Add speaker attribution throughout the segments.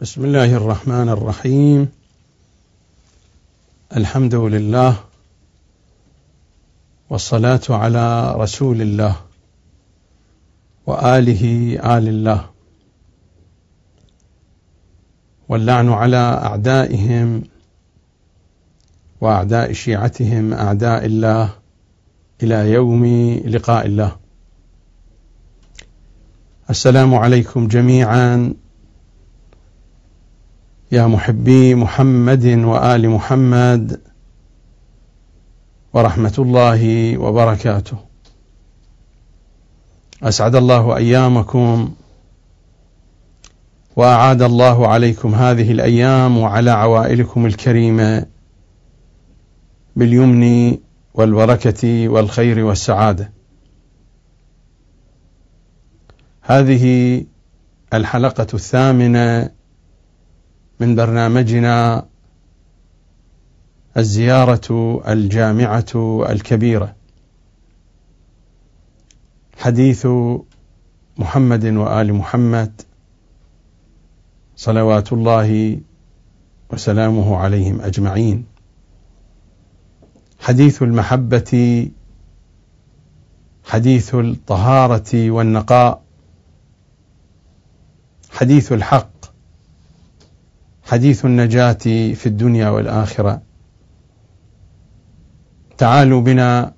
Speaker 1: بسم الله الرحمن الرحيم. الحمد لله والصلاة على رسول الله وآله آل الله واللعن على أعدائهم وأعداء شيعتهم أعداء الله إلى يوم لقاء الله. السلام عليكم جميعا. يا محبي محمد وآل محمد ورحمة الله وبركاته. أسعد الله أيامكم وأعاد الله عليكم هذه الأيام وعلى عوائلكم الكريمة باليمن والبركة والخير والسعادة. هذه الحلقة الثامنة من برنامجنا الزيارة الجامعة الكبيرة. حديث محمد وآل محمد صلوات الله وسلامه عليهم أجمعين. حديث المحبة حديث الطهارة والنقاء حديث الحق حديث النجاة في الدنيا والآخرة. تعالوا بنا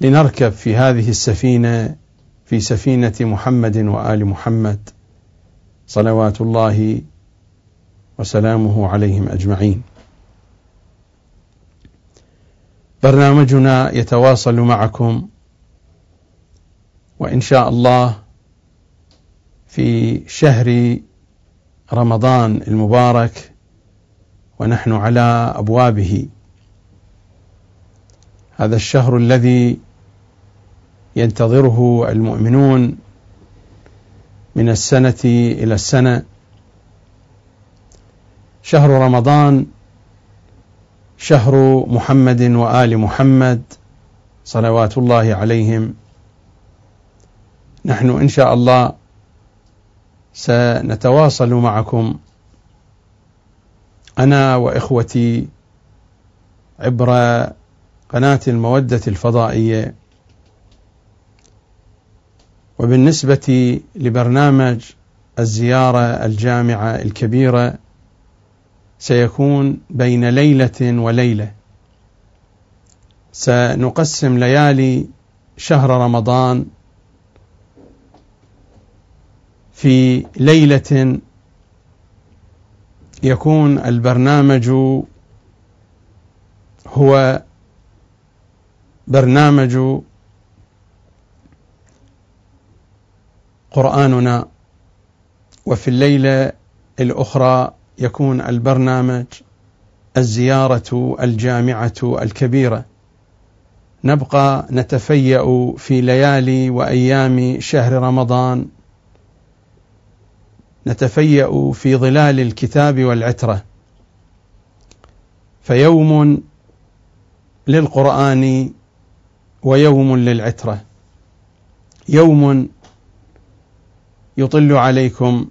Speaker 1: لنركب في هذه السفينة في سفينة محمد وآل محمد صلوات الله وسلامه عليهم أجمعين. برنامجنا يتواصل معكم وإن شاء الله في شهر رمضان المبارك ونحن على أبوابه. هذا الشهر الذي ينتظره المؤمنون من السنة إلى السنة. شهر رمضان شهر محمد وآل محمد صلوات الله عليهم. نحن إن شاء الله سنتواصل معكم. أنا وإخوتي عبر قناة المودة الفضائية. وبالنسبة لبرنامج الزيارة الجامعة الكبيرة سيكون بين ليلة وليلة. سنقسم ليالي شهر رمضان في ليلة يكون البرنامج هو برنامج قرآننا وفي الليلة الأخرى يكون البرنامج الزيارة الجامعة الكبيرة. نبقى نتفيأ في ليالي وأيام شهر رمضان. نتفيأ في ظلال الكتاب والعترة. فيوم للقرآن ويوم للعترة. يوم يطل عليكم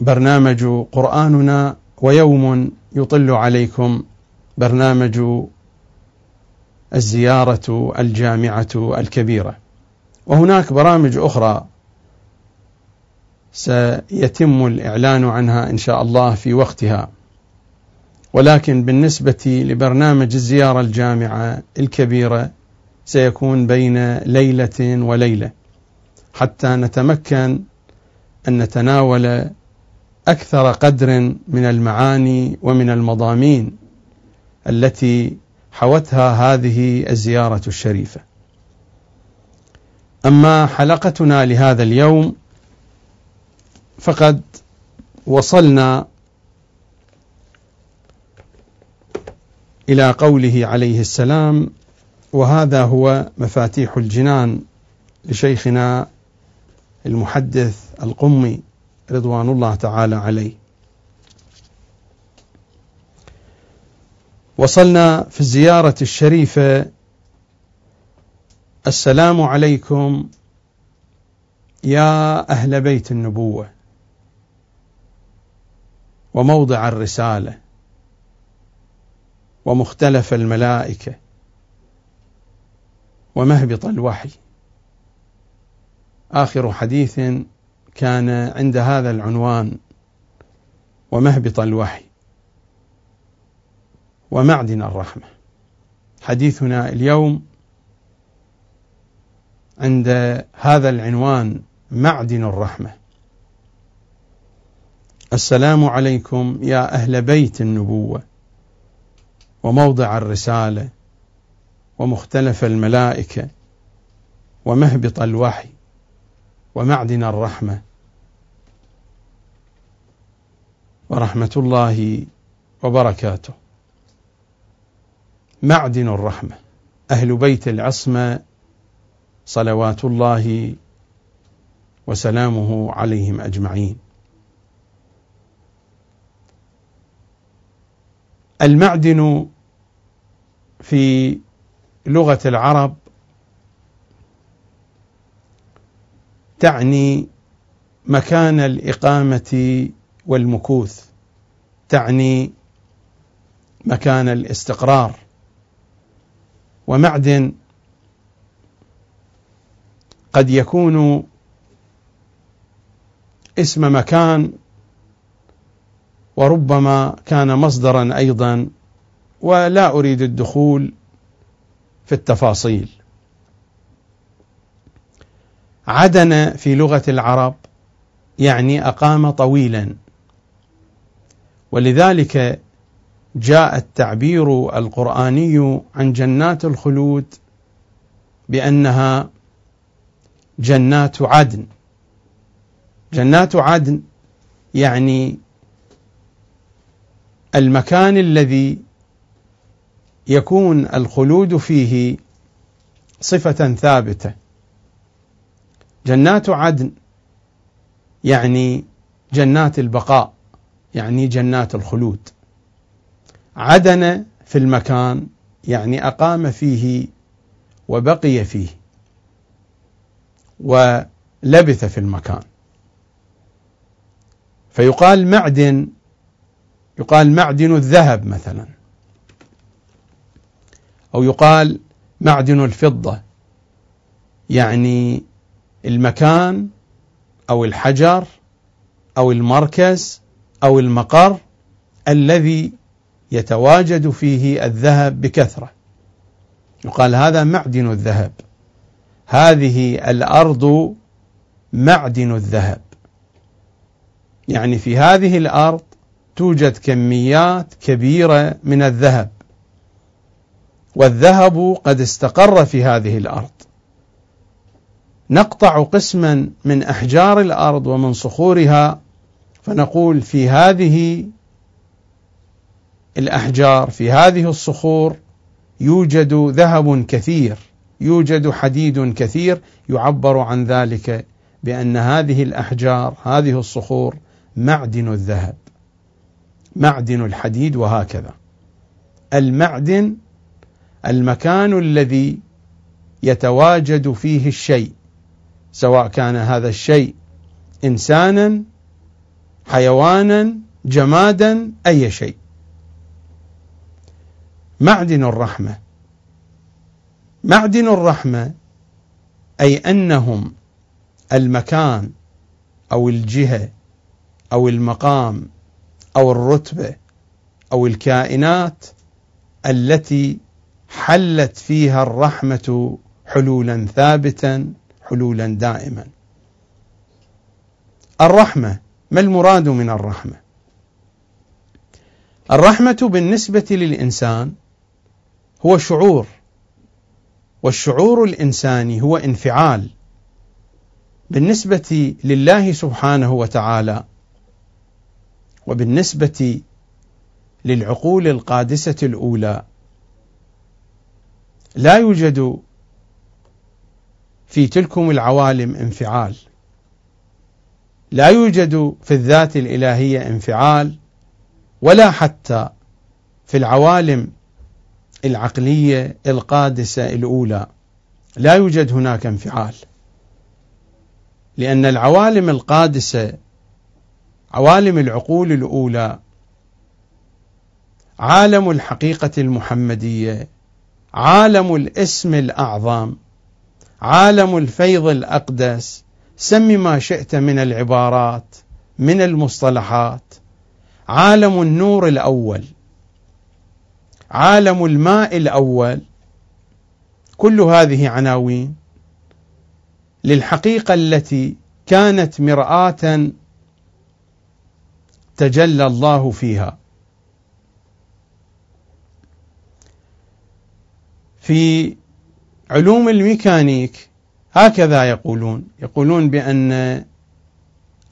Speaker 1: برنامج قرآننا ويوم يطل عليكم برنامج الزيارة الجامعة الكبيرة. وهناك برامج أخرى سيتم الإعلان عنها إن شاء الله في وقتها ولكن بالنسبة لبرنامج الزيارة الجامعة الكبيرة سيكون بين ليلة وليلة حتى نتمكن أن نتناول أكثر قدر من المعاني ومن المضامين التي حوتها هذه الزيارة الشريفة. أما حلقتنا لهذا اليوم فقد وصلنا إلى قوله عليه السلام وهذا هو مفاتيح الجنان لشيخنا المحدث القمي رضوان الله تعالى عليه. وصلنا في الزيارة الشريفة السلام عليكم يا أهل بيت النبوة. وموضع الرسالة ومختلف الملائكة ومهبط الوحي. آخر حديث كان عند هذا العنوان ومهبط الوحي ومعدن الرحمة. حديثنا اليوم عند هذا العنوان معدن الرحمة. السلام عليكم يا أهل بيت النبوة وموضع الرسالة ومختلف الملائكة ومهبط الوحي ومعدن الرحمة. ورحمة الله وبركاته. معدن الرحمة. أهل بيت العصمة صلوات الله وسلامه عليهم أجمعين. المعدن في لغة العرب تعني مكان الإقامة والمكوث تعني مكان الاستقرار. ومعدن قد يكون اسم مكان وربما كان مصدرا أيضا ولا أريد الدخول في التفاصيل. عدن في لغة العرب يعني أقام طويلا. ولذلك جاء التعبير القرآني عن جنات الخلود بأنها جنات عدن. جنات عدن يعني المكان الذي يكون الخلود فيه صفة ثابتة. جنات عدن يعني جنات البقاء يعني جنات الخلود. عدن في المكان يعني أقام فيه وبقي فيه ولبث في المكان. فيقال معدن يقال معدن الذهب مثلا. أو يقال معدن الفضة. يعني المكان أو الحجر أو المركز أو المقر الذي يتواجد فيه الذهب بكثرة. يقال هذا معدن الذهب. هذه الأرض معدن الذهب. يعني في هذه الأرض توجد كميات كبيرة من الذهب. والذهب قد استقر في هذه الأرض. نقطع قسما من أحجار الأرض ومن صخورها فنقول في هذه الأحجار في هذه الصخور يوجد ذهب كثير يوجد حديد كثير يعبر عن ذلك بأن هذه الأحجار هذه الصخور معدن الذهب. معدن الحديد وهكذا. المعدن المكان الذي يتواجد فيه الشيء سواء كان هذا الشيء إنسانا حيوانا جمادا أي شيء. معدن الرحمة. معدن الرحمة أي أنهم المكان أو الجهة أو المقام أو الرتبة أو الكائنات التي حلت فيها الرحمة حلولا ثابتا حلولا دائما. الرحمة ما المراد من الرحمة؟ الرحمة بالنسبة للإنسان هو شعور والشعور الإنساني هو انفعال. بالنسبة لله سبحانه وتعالى وبالنسبة للعقول القادسة الأولى لا يوجد في تلكم العوالم انفعال. لا يوجد في الذات الإلهية انفعال ولا حتى في العوالم العقلية القادسة الأولى لا يوجد هناك انفعال. لأن العوالم القادسة عوالم العقول الأولى عالم الحقيقة المحمدية عالم الاسم الأعظم عالم الفيض الأقدس. سم ما شئت من العبارات من المصطلحات. عالم النور الأول عالم الماء الأول. كل هذه عناوين للحقيقة التي كانت مرآة تجلى الله فيها. في علوم الميكانيك هكذا يقولون. يقولون بأن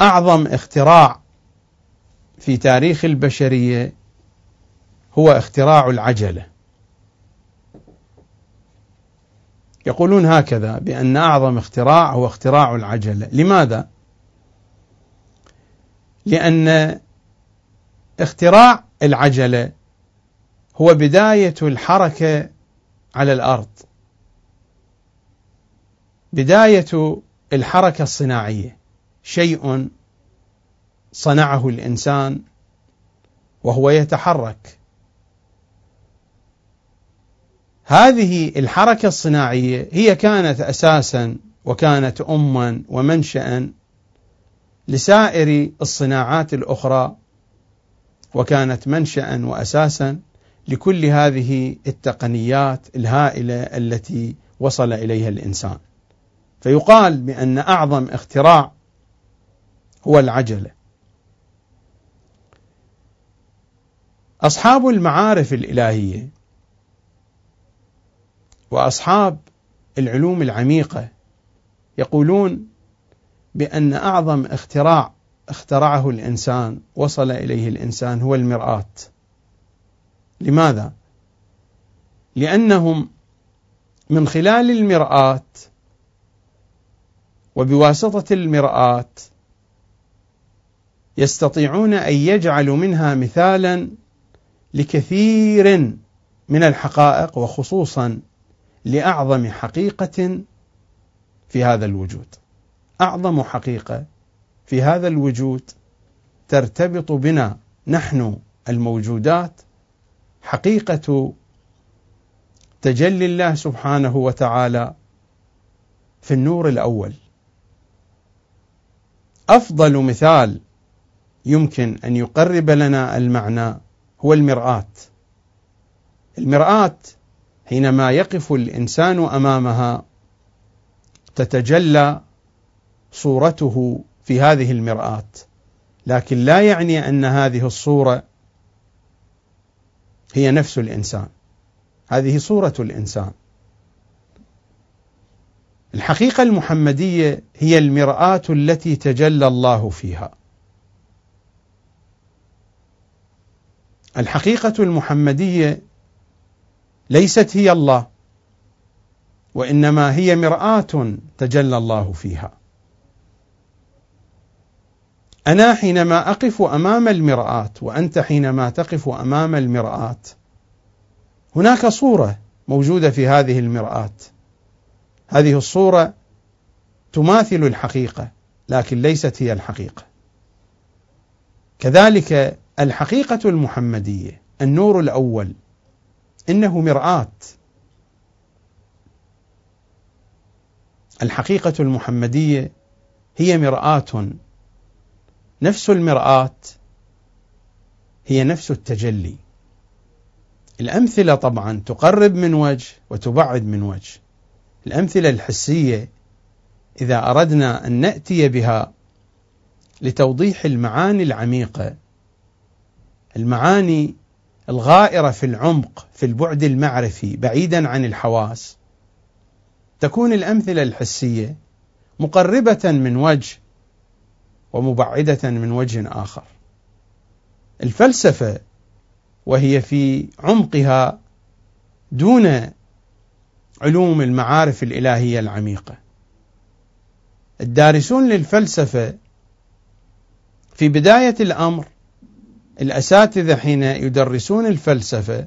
Speaker 1: أعظم اختراع في تاريخ البشرية هو اختراع العجلة. يقولون هكذا بأن أعظم اختراع هو اختراع العجلة. لماذا؟ لأن اختراع العجلة هو بداية الحركة على الأرض. بداية الحركة الصناعية. شيء صنعه الإنسان وهو يتحرك. هذه الحركة الصناعية هي كانت أساسا وكانت أما ومنشأ لسائر الصناعات الأخرى وكانت منشأ وأساسا لكل هذه التقنيات الهائلة التي وصل إليها الإنسان. فيقال بأن أعظم اختراع هو العجلة. أصحاب المعارف الإلهية وأصحاب العلوم العميقة يقولون بأن أعظم اختراع اخترعه الإنسان وصل إليه الإنسان هو المرآة لماذا؟ لأنهم من خلال المرآة وبواسطة المرآة يستطيعون أن يجعلوا منها مثالا لكثير من الحقائق وخصوصا لأعظم حقيقة في هذا الوجود أعظم حقيقة في هذا الوجود ترتبط بنا نحن الموجودات حقيقة تجلي الله سبحانه وتعالى في النور الأول. أفضل مثال يمكن أن يقرب لنا المعنى هو المرآة. المرآة حينما يقف الإنسان أمامها تتجلى صورته في هذه المرآة. لكن لا يعني أن هذه الصورة هي نفس الإنسان. هذه صورة الإنسان. الحقيقة المحمدية هي المرآة التي تجلى الله فيها. الحقيقة المحمدية ليست هي الله وإنما هي مرآة تجلى الله فيها. أنا حينما أقف أمام المرآة وأنت حينما تقف أمام المرآة هناك صورة موجودة في هذه المرآة. هذه الصورة تماثل الحقيقة لكن ليست هي الحقيقة. كذلك الحقيقة المحمدية النور الأول إنه مرآة. الحقيقة المحمدية هي مرآة. نفس المرآة هي نفس التجلي. الأمثلة طبعا تقرب من وجه وتبعد من وجه. الأمثلة الحسية إذا أردنا أن نأتي بها لتوضيح المعاني العميقة المعاني الغائرة في العمق في البعد المعرفي بعيدا عن الحواس تكون الأمثلة الحسية مقربة من وجه ومبعدة من وجه آخر. الفلسفة وهي في عمقها دون علوم المعارف الإلهية العميقة. الدارسون للفلسفة في بداية الأمر الأساتذة حين يدرسون الفلسفة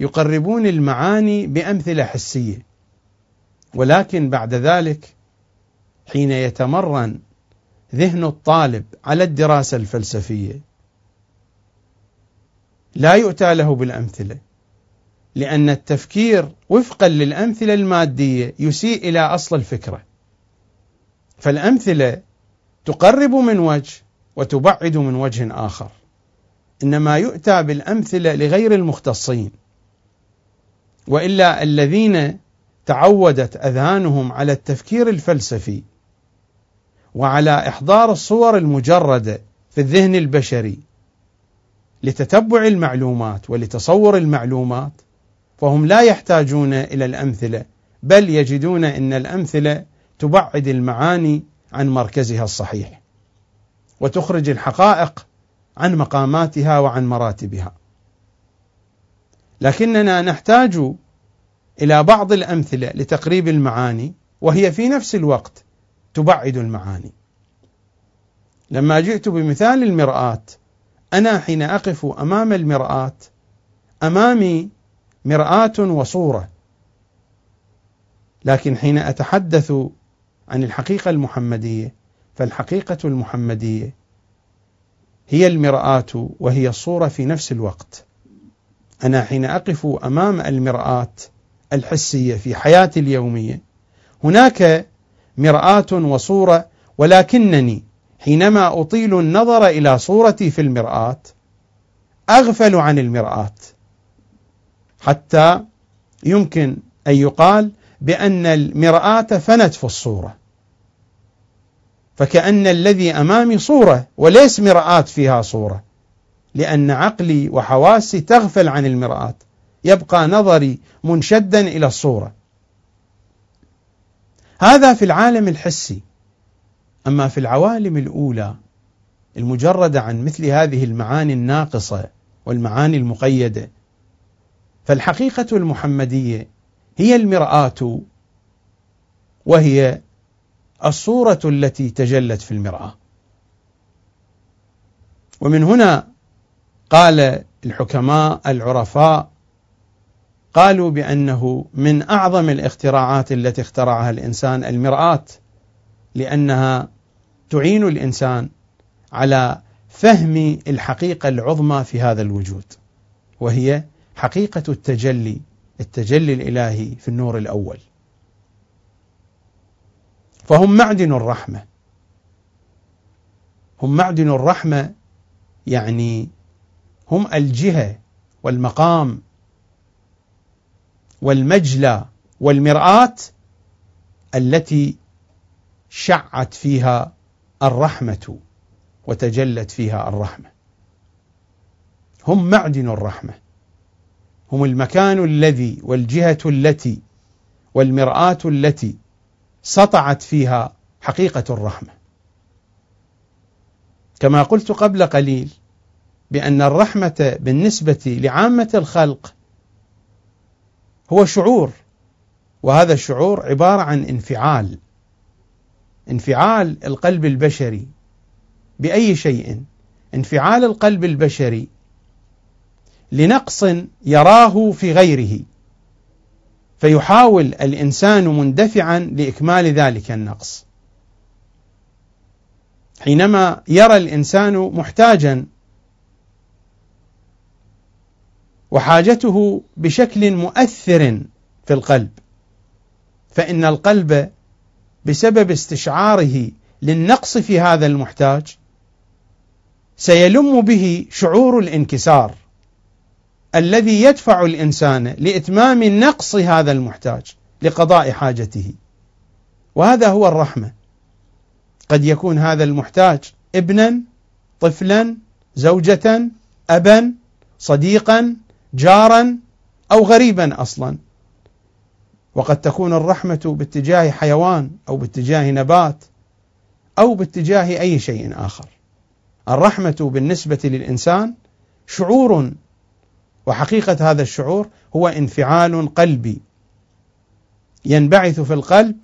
Speaker 1: يقربون المعاني بأمثلة حسية ولكن بعد ذلك حين يتمرن ذهن الطالب على الدراسة الفلسفية. لا يؤتى له بالأمثلة لأن التفكير وفقا للأمثلة المادية يسيء إلى أصل الفكرة. فالأمثلة تقرب من وجه وتبعد من وجه آخر إنما يؤتى بالأمثلة لغير المختصين. وإلا الذين تعودت أذهانهم على التفكير الفلسفي وعلى إحضار الصور المجردة في الذهن البشري لتتبع المعلومات ولتصور المعلومات فهم لا يحتاجون إلى الأمثلة بل يجدون إن الأمثلة تبعد المعاني عن مركزها الصحيح وتخرج الحقائق عن مقاماتها وعن مراتبها. لكننا نحتاج إلى بعض الأمثلة لتقريب المعاني وهي في نفس الوقت تبعد المعاني. لما جئت بمثال المرآة أنا حين أقف أمام المرآة أمامي مرآة وصورة. لكن حين أتحدث عن الحقيقة المحمدية فالحقيقة المحمدية هي المرآة وهي الصورة في نفس الوقت. أنا حين أقف أمام المرآة الحسية في حياتي اليومية هناك مرآة وصورة ولكنني حينما أطيل النظر إلى صورتي في المرآة أغفل عن المرآة. حتى يمكن أن يقال بأن المرآة فنت في الصورة. فكأن الذي أمامي صورة وليس مرآة فيها صورة لأن عقلي وحواسي تغفل عن المرآة. يبقى نظري منشدا إلى الصورة. هذا في العالم الحسي أما في العوالم الأولى المجردة عن مثل هذه المعاني الناقصة والمعاني المقيدة فالحقيقة المحمدية هي المرآة وهي الصورة التي تجلت في المرآة. ومن هنا قال الحكماء العرفاء قالوا بأنه من أعظم الاختراعات التي اخترعها الإنسان المرآة لأنها تعين الإنسان على فهم الحقيقة العظمى في هذا الوجود وهي حقيقة التجلي التجلي الإلهي في النور الأول. فهم معدن الرحمة. هم معدن الرحمة يعني هم الجهة والمقام والمجلى والمرآة التي شعت فيها الرحمة وتجلت فيها الرحمة هم معدن الرحمة هم المكان الذي والجهة التي والمرآة التي سطعت فيها حقيقة الرحمة. كما قلت قبل قليل بأن الرحمة بالنسبة لعامة الخلق هو شعور وهذا الشعور عبارة عن انفعال. انفعال القلب البشري بأي شيء؟ انفعال القلب البشري لنقص يراه في غيره فيحاول الإنسان مندفعا لإكمال ذلك النقص. حينما يرى الإنسان محتاجا وحاجته بشكل مؤثر في القلب. فإن القلب بسبب استشعاره للنقص في هذا المحتاج سيلم به شعور الانكسار الذي يدفع الإنسان لإتمام نقص هذا المحتاج لقضاء حاجته. وهذا هو الرحمة. قد يكون هذا المحتاج ابنا طفلا زوجة ابا صديقا جارا أو غريبا أصلا. وقد تكون الرحمة باتجاه حيوان أو باتجاه نبات أو باتجاه أي شيء آخر. الرحمة بالنسبة للإنسان شعور وحقيقة هذا الشعور هو انفعال قلبي. ينبعث في القلب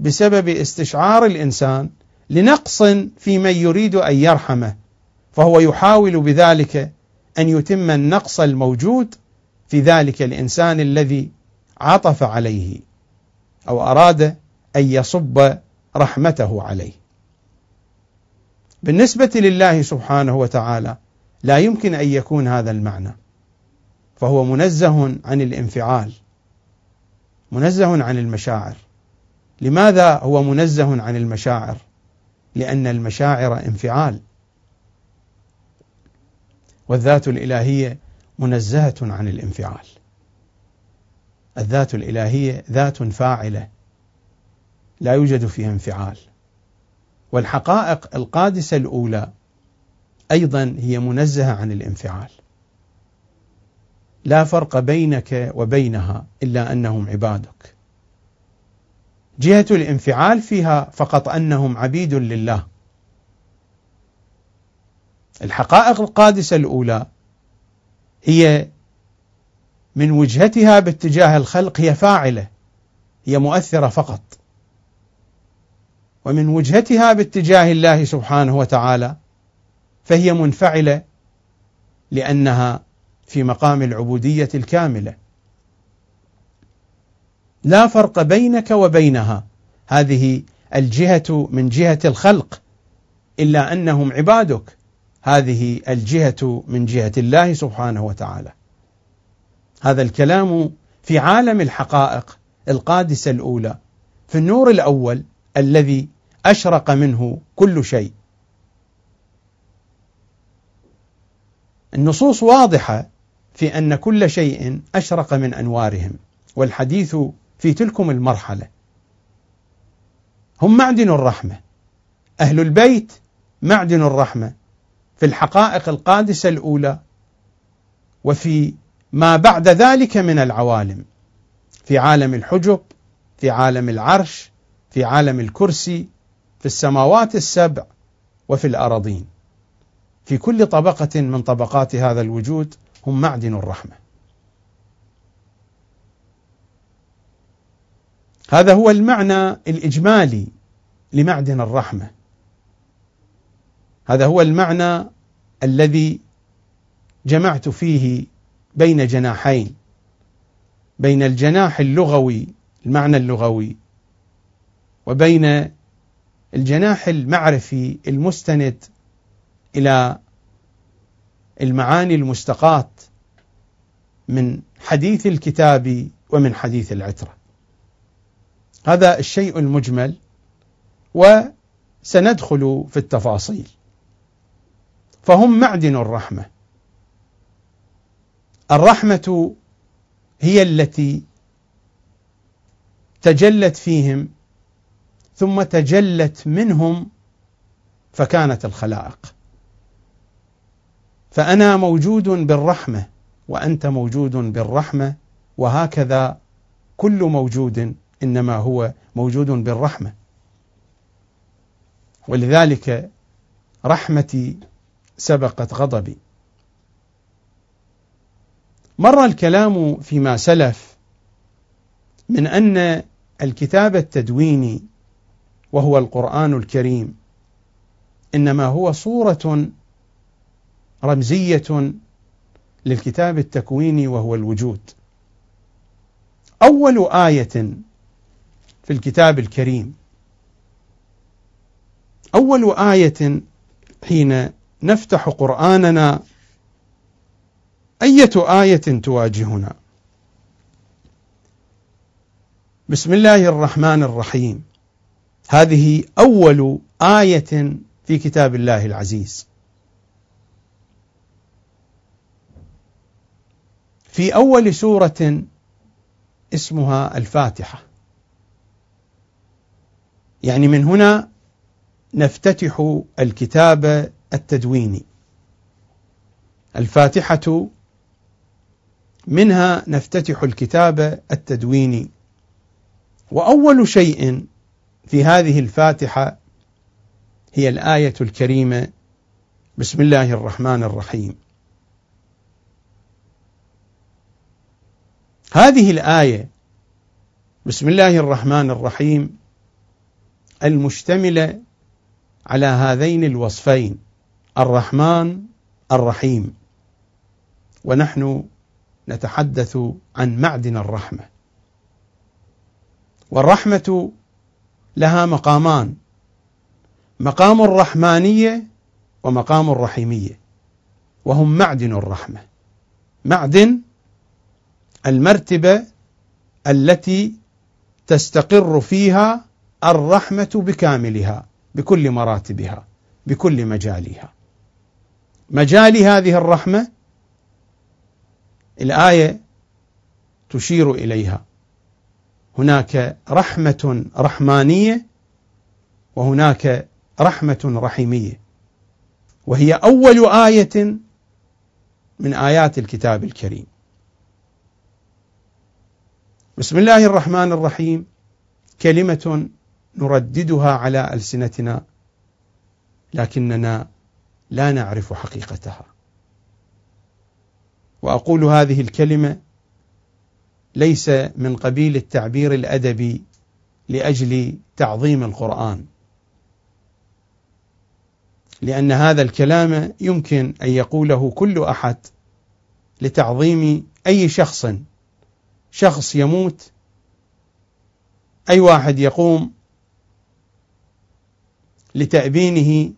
Speaker 1: بسبب استشعار الإنسان لنقص في من يريد أن يرحمه فهو يحاول بذلك أن يتم النقص الموجود في ذلك الإنسان الذي عطف عليه أو أراد أن يصب رحمته عليه. بالنسبة لله سبحانه وتعالى لا يمكن أن يكون هذا المعنى فهو منزه عن الانفعال منزه عن المشاعر. لماذا هو منزه عن المشاعر؟ لأن المشاعر انفعال. والذات الإلهية منزهة عن الانفعال. الذات الإلهية ذات فاعلة لا يوجد فيها انفعال. والحقائق القادسة الأولى أيضا هي منزهة عن الانفعال. لا فرق بينك وبينها إلا أنهم عبادك. جهة الانفعال فيها فقط أنهم عبيد لله. الحقائق القادسة الأولى هي من وجهتها باتجاه الخلق هي فاعلة هي مؤثرة فقط. ومن وجهتها باتجاه الله سبحانه وتعالى فهي منفعلة لأنها في مقام العبودية الكاملة. لا فرق بينك وبينها. هذه الجهة من جهة الخلق إلا أنهم عبادك. هذه الجهة من جهة الله سبحانه وتعالى. هذا الكلام في عالم الحقائق القادسة الأولى في النور الأول الذي أشرق منه كل شيء. النصوص واضحة في أن كل شيء أشرق من أنوارهم والحديث في تلكم المرحلة. هم معدن الرحمة أهل البيت معدن الرحمة في الحقائق القادسة الأولى وفي ما بعد ذلك من العوالم في عالم الحجب في عالم العرش في عالم الكرسي في السماوات السبع وفي الأراضين. في كل طبقة من طبقات هذا الوجود هم معدن الرحمة. هذا هو المعنى الإجمالي لمعدن الرحمة. هذا هو المعنى الذي جمعت فيه بين جناحين. بين الجناح اللغوي المعنى اللغوي وبين الجناح المعرفي المستند إلى المعاني المستقاة من حديث الكتاب ومن حديث العترة. هذا الشيء المجمل وسندخل في التفاصيل. فهم معدن الرحمة. الرحمة هي التي تجلت فيهم ثم تجلت منهم فكانت الخلائق. فأنا موجود بالرحمة وأنت موجود بالرحمة وهكذا كل موجود إنما هو موجود بالرحمة. ولذلك رحمتي سبقت غضبي مر الكلام فيما سلف من أن الكتاب التدويني وهو القرآن الكريم إنما هو صورة رمزية للكتاب التكويني وهو الوجود. أول آية في الكتاب الكريم أول آية حين نفتح قرآننا. أية آية تواجهنا؟ بسم الله الرحمن الرحيم. هذه أول آية في كتاب الله العزيز. في أول سورة اسمها الفاتحة. يعني من هنا نفتتح الكتاب التدويني. الفاتحة منها نفتتح الكتاب التدويني. وأول شيء في هذه الفاتحة هي الآية الكريمة. بسم الله الرحمن الرحيم. هذه الآية بسم الله الرحمن الرحيم المشتملة على هذين الوصفين. الرحمن الرحيم. ونحن نتحدث عن معدن الرحمة. والرحمة لها مقامان مقام الرحمانية ومقام الرحيمية وهم معدن الرحمة. معدن المرتبة التي تستقر فيها الرحمة بكاملها بكل مراتبها بكل مجالها. مجال هذه الرحمة الآية تشير إليها. هناك رحمة رحمانية وهناك رحمة رحيمية. وهي أول آية من آيات الكتاب الكريم. بسم الله الرحمن الرحيم. كلمة نرددها على ألسنتنا لكننا لا نعرف حقيقتها. وأقول هذه الكلمة ليس من قبيل التعبير الأدبي لأجل تعظيم القرآن لأن هذا الكلام يمكن أن يقوله كل أحد لتعظيم أي شخص شخص يموت أي واحد يقوم لتأبينه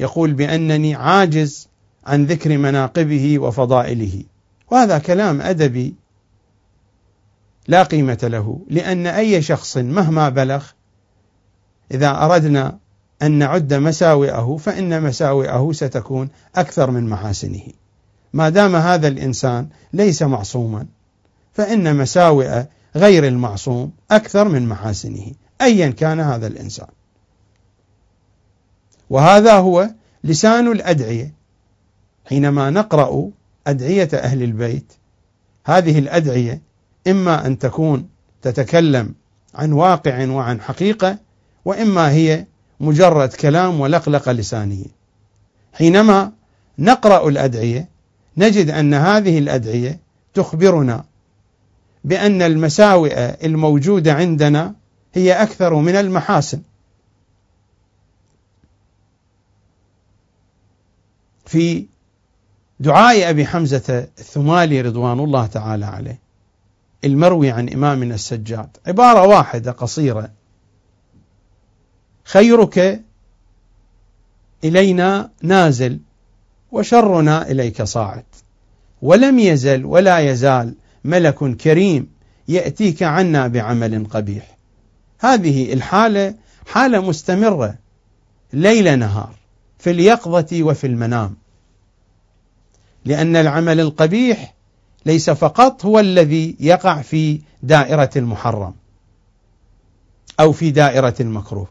Speaker 1: يقول بأنني عاجز عن ذكر مناقبه وفضائله. وهذا كلام أدبي لا قيمة له لأن أي شخص مهما بلغ إذا أردنا أن نعد مساوئه فإن مساوئه ستكون أكثر من محاسنه. ما دام هذا الإنسان ليس معصوما فإن مساوئ غير المعصوم أكثر من محاسنه أيا كان هذا الإنسان. وهذا هو لسان الأدعية. حينما نقرأ أدعية أهل البيت هذه الأدعية إما أن تكون تتكلم عن واقع وعن حقيقة وإما هي مجرد كلام ولقلقة لسانية حينما نقرأ الأدعية نجد أن هذه الأدعية تخبرنا بأن المساوئ الموجودة عندنا هي أكثر من المحاسن. في دعاء أبي حمزة الثمالي رضوان الله تعالى عليه المروي عن إمامنا السجاد. عبارة واحدة قصيرة. خيرك إلينا نازل وشرنا إليك صاعد. ولم يزل ولا يزال ملك كريم يأتيك عنا بعمل قبيح. هذه الحالة حالة مستمرة ليل نهار. في اليقظة وفي المنام. لأن العمل القبيح ليس فقط هو الذي يقع في دائرة المحرم أو في دائرة المكروه.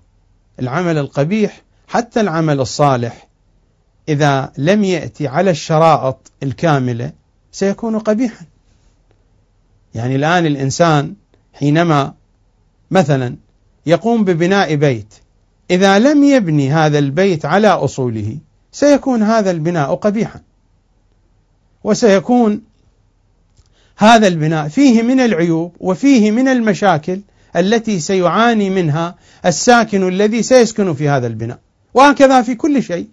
Speaker 1: العمل القبيح حتى العمل الصالح إذا لم يأتي على الشرائط الكاملة سيكون قبيحا. يعني الآن الإنسان حينما مثلا يقوم ببناء بيت إذا لم يبني هذا البيت على أصوله سيكون هذا البناء قبيحا. وسيكون هذا البناء فيه من العيوب وفيه من المشاكل التي سيعاني منها الساكن الذي سيسكن في هذا البناء. وهكذا في كل شيء.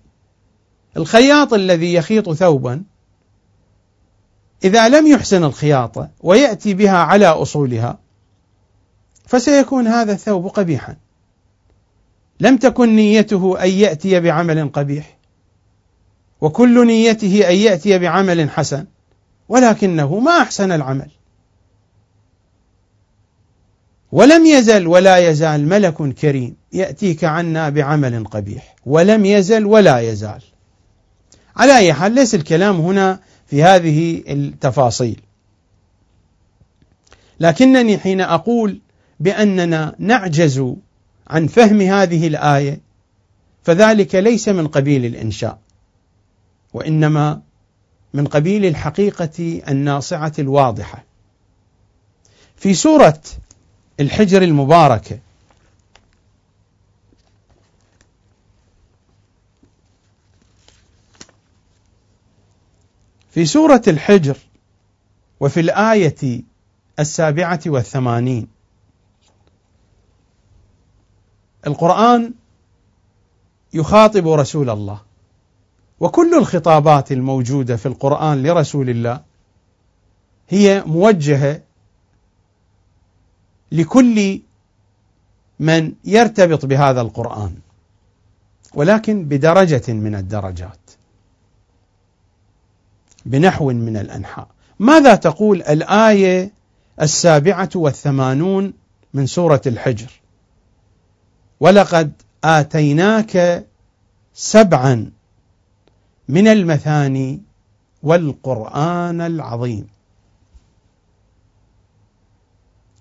Speaker 1: الخياط الذي يخيط ثوبا إذا لم يحسن الخياطة ويأتي بها على أصولها فسيكون هذا الثوب قبيحا. لم تكن نيته أن يأتي بعمل قبيح وكل نيته أن يأتي بعمل حسن ولكنه ما أحسن العمل. ولم يزل ولا يزال ملك كريم يأتيك عنا بعمل قبيح ولم يزل ولا يزال. على أي حال ليس الكلام هنا في هذه التفاصيل. لكنني حين أقول بأننا نعجز عن فهم هذه الآية فذلك ليس من قبيل الإنشاء وإنما من قبيل الحقيقة الناصعة الواضحة. في سورة الحجر المباركة في سورة الحجر وفي الآية السابعة والثمانين القرآن يخاطب رسول الله. وكل الخطابات الموجودة في القرآن لرسول الله هي موجهة لكل من يرتبط بهذا القرآن ولكن بدرجة من الدرجات بنحو من الأنحاء. ماذا تقول الآية السابعة والثمانون من سورة الحجر؟ ولقد آتيناك سبعا من المثاني والقرآن العظيم.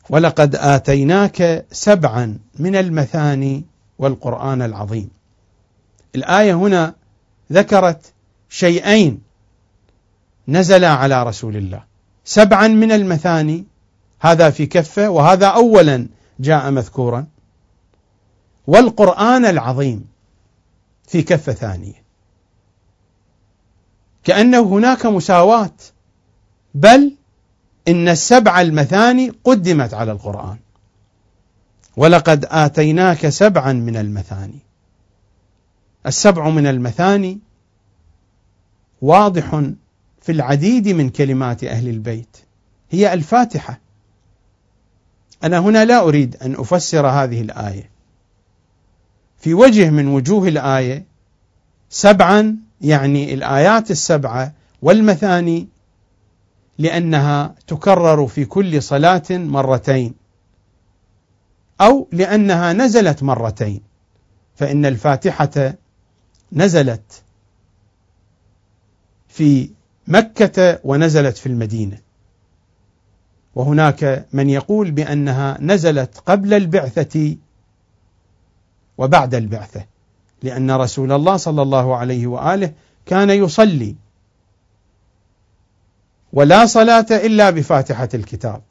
Speaker 1: ولقد آتيناك سبعا من المثاني والقرآن العظيم. الآية هنا ذكرت شيئين نزلا على رسول الله. سبعا من المثاني هذا في كفة وهذا أولا جاء مذكورا. والقرآن العظيم في كفة ثانية. كأنه هناك مساواة بل إن السبع المثاني قدمت على القرآن. ولقد آتيناك سبعا من المثاني. السبع من المثاني واضح في العديد من كلمات أهل البيت. هي الفاتحة. أنا هنا لا أريد أن أفسر هذه الآية. في وجه من وجوه الآية سبعا يعني الآيات السبعة والمثاني لأنها تكرر في كل صلاة مرتين أو لأنها نزلت مرتين فإن الفاتحة نزلت في مكة ونزلت في المدينة. وهناك من يقول بأنها نزلت قبل البعثة وبعد البعثة لأن رسول الله صلى الله عليه وآله كان يصلي ولا صلاة إلا بفاتحة الكتاب.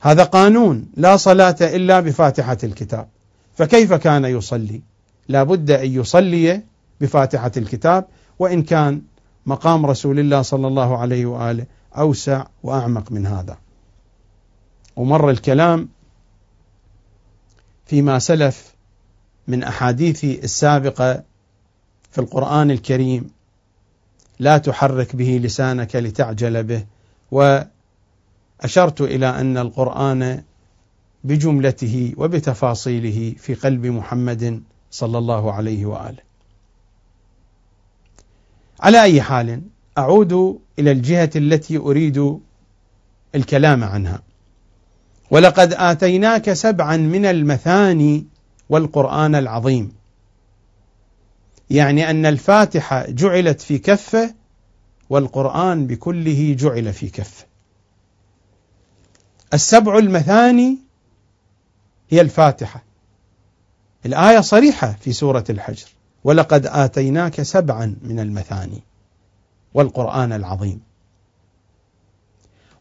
Speaker 1: هذا قانون لا صلاة إلا بفاتحة الكتاب. فكيف كان يصلي؟ لا بد أن يصلي بفاتحة الكتاب وإن كان مقام رسول الله صلى الله عليه وآله أوسع وأعمق من هذا. ومر الكلام فيما سلف من أحاديث السابقة في القرآن الكريم لا تحرك به لسانك لتعجل به وأشرت إلى أن القرآن بجملته وبتفاصيله في قلب محمد صلى الله عليه وآله. على أي حال أعود إلى الجهة التي أريد الكلام عنها. ولقد آتيناك سبعا من المثاني والقرآن العظيم. يعني أن الفاتحة جعلت في كفه والقرآن بكله جعل في كفه. السبع المثاني هي الفاتحة الآية صريحة في سورة الحجر ولقد آتيناك سبعا من المثاني والقرآن العظيم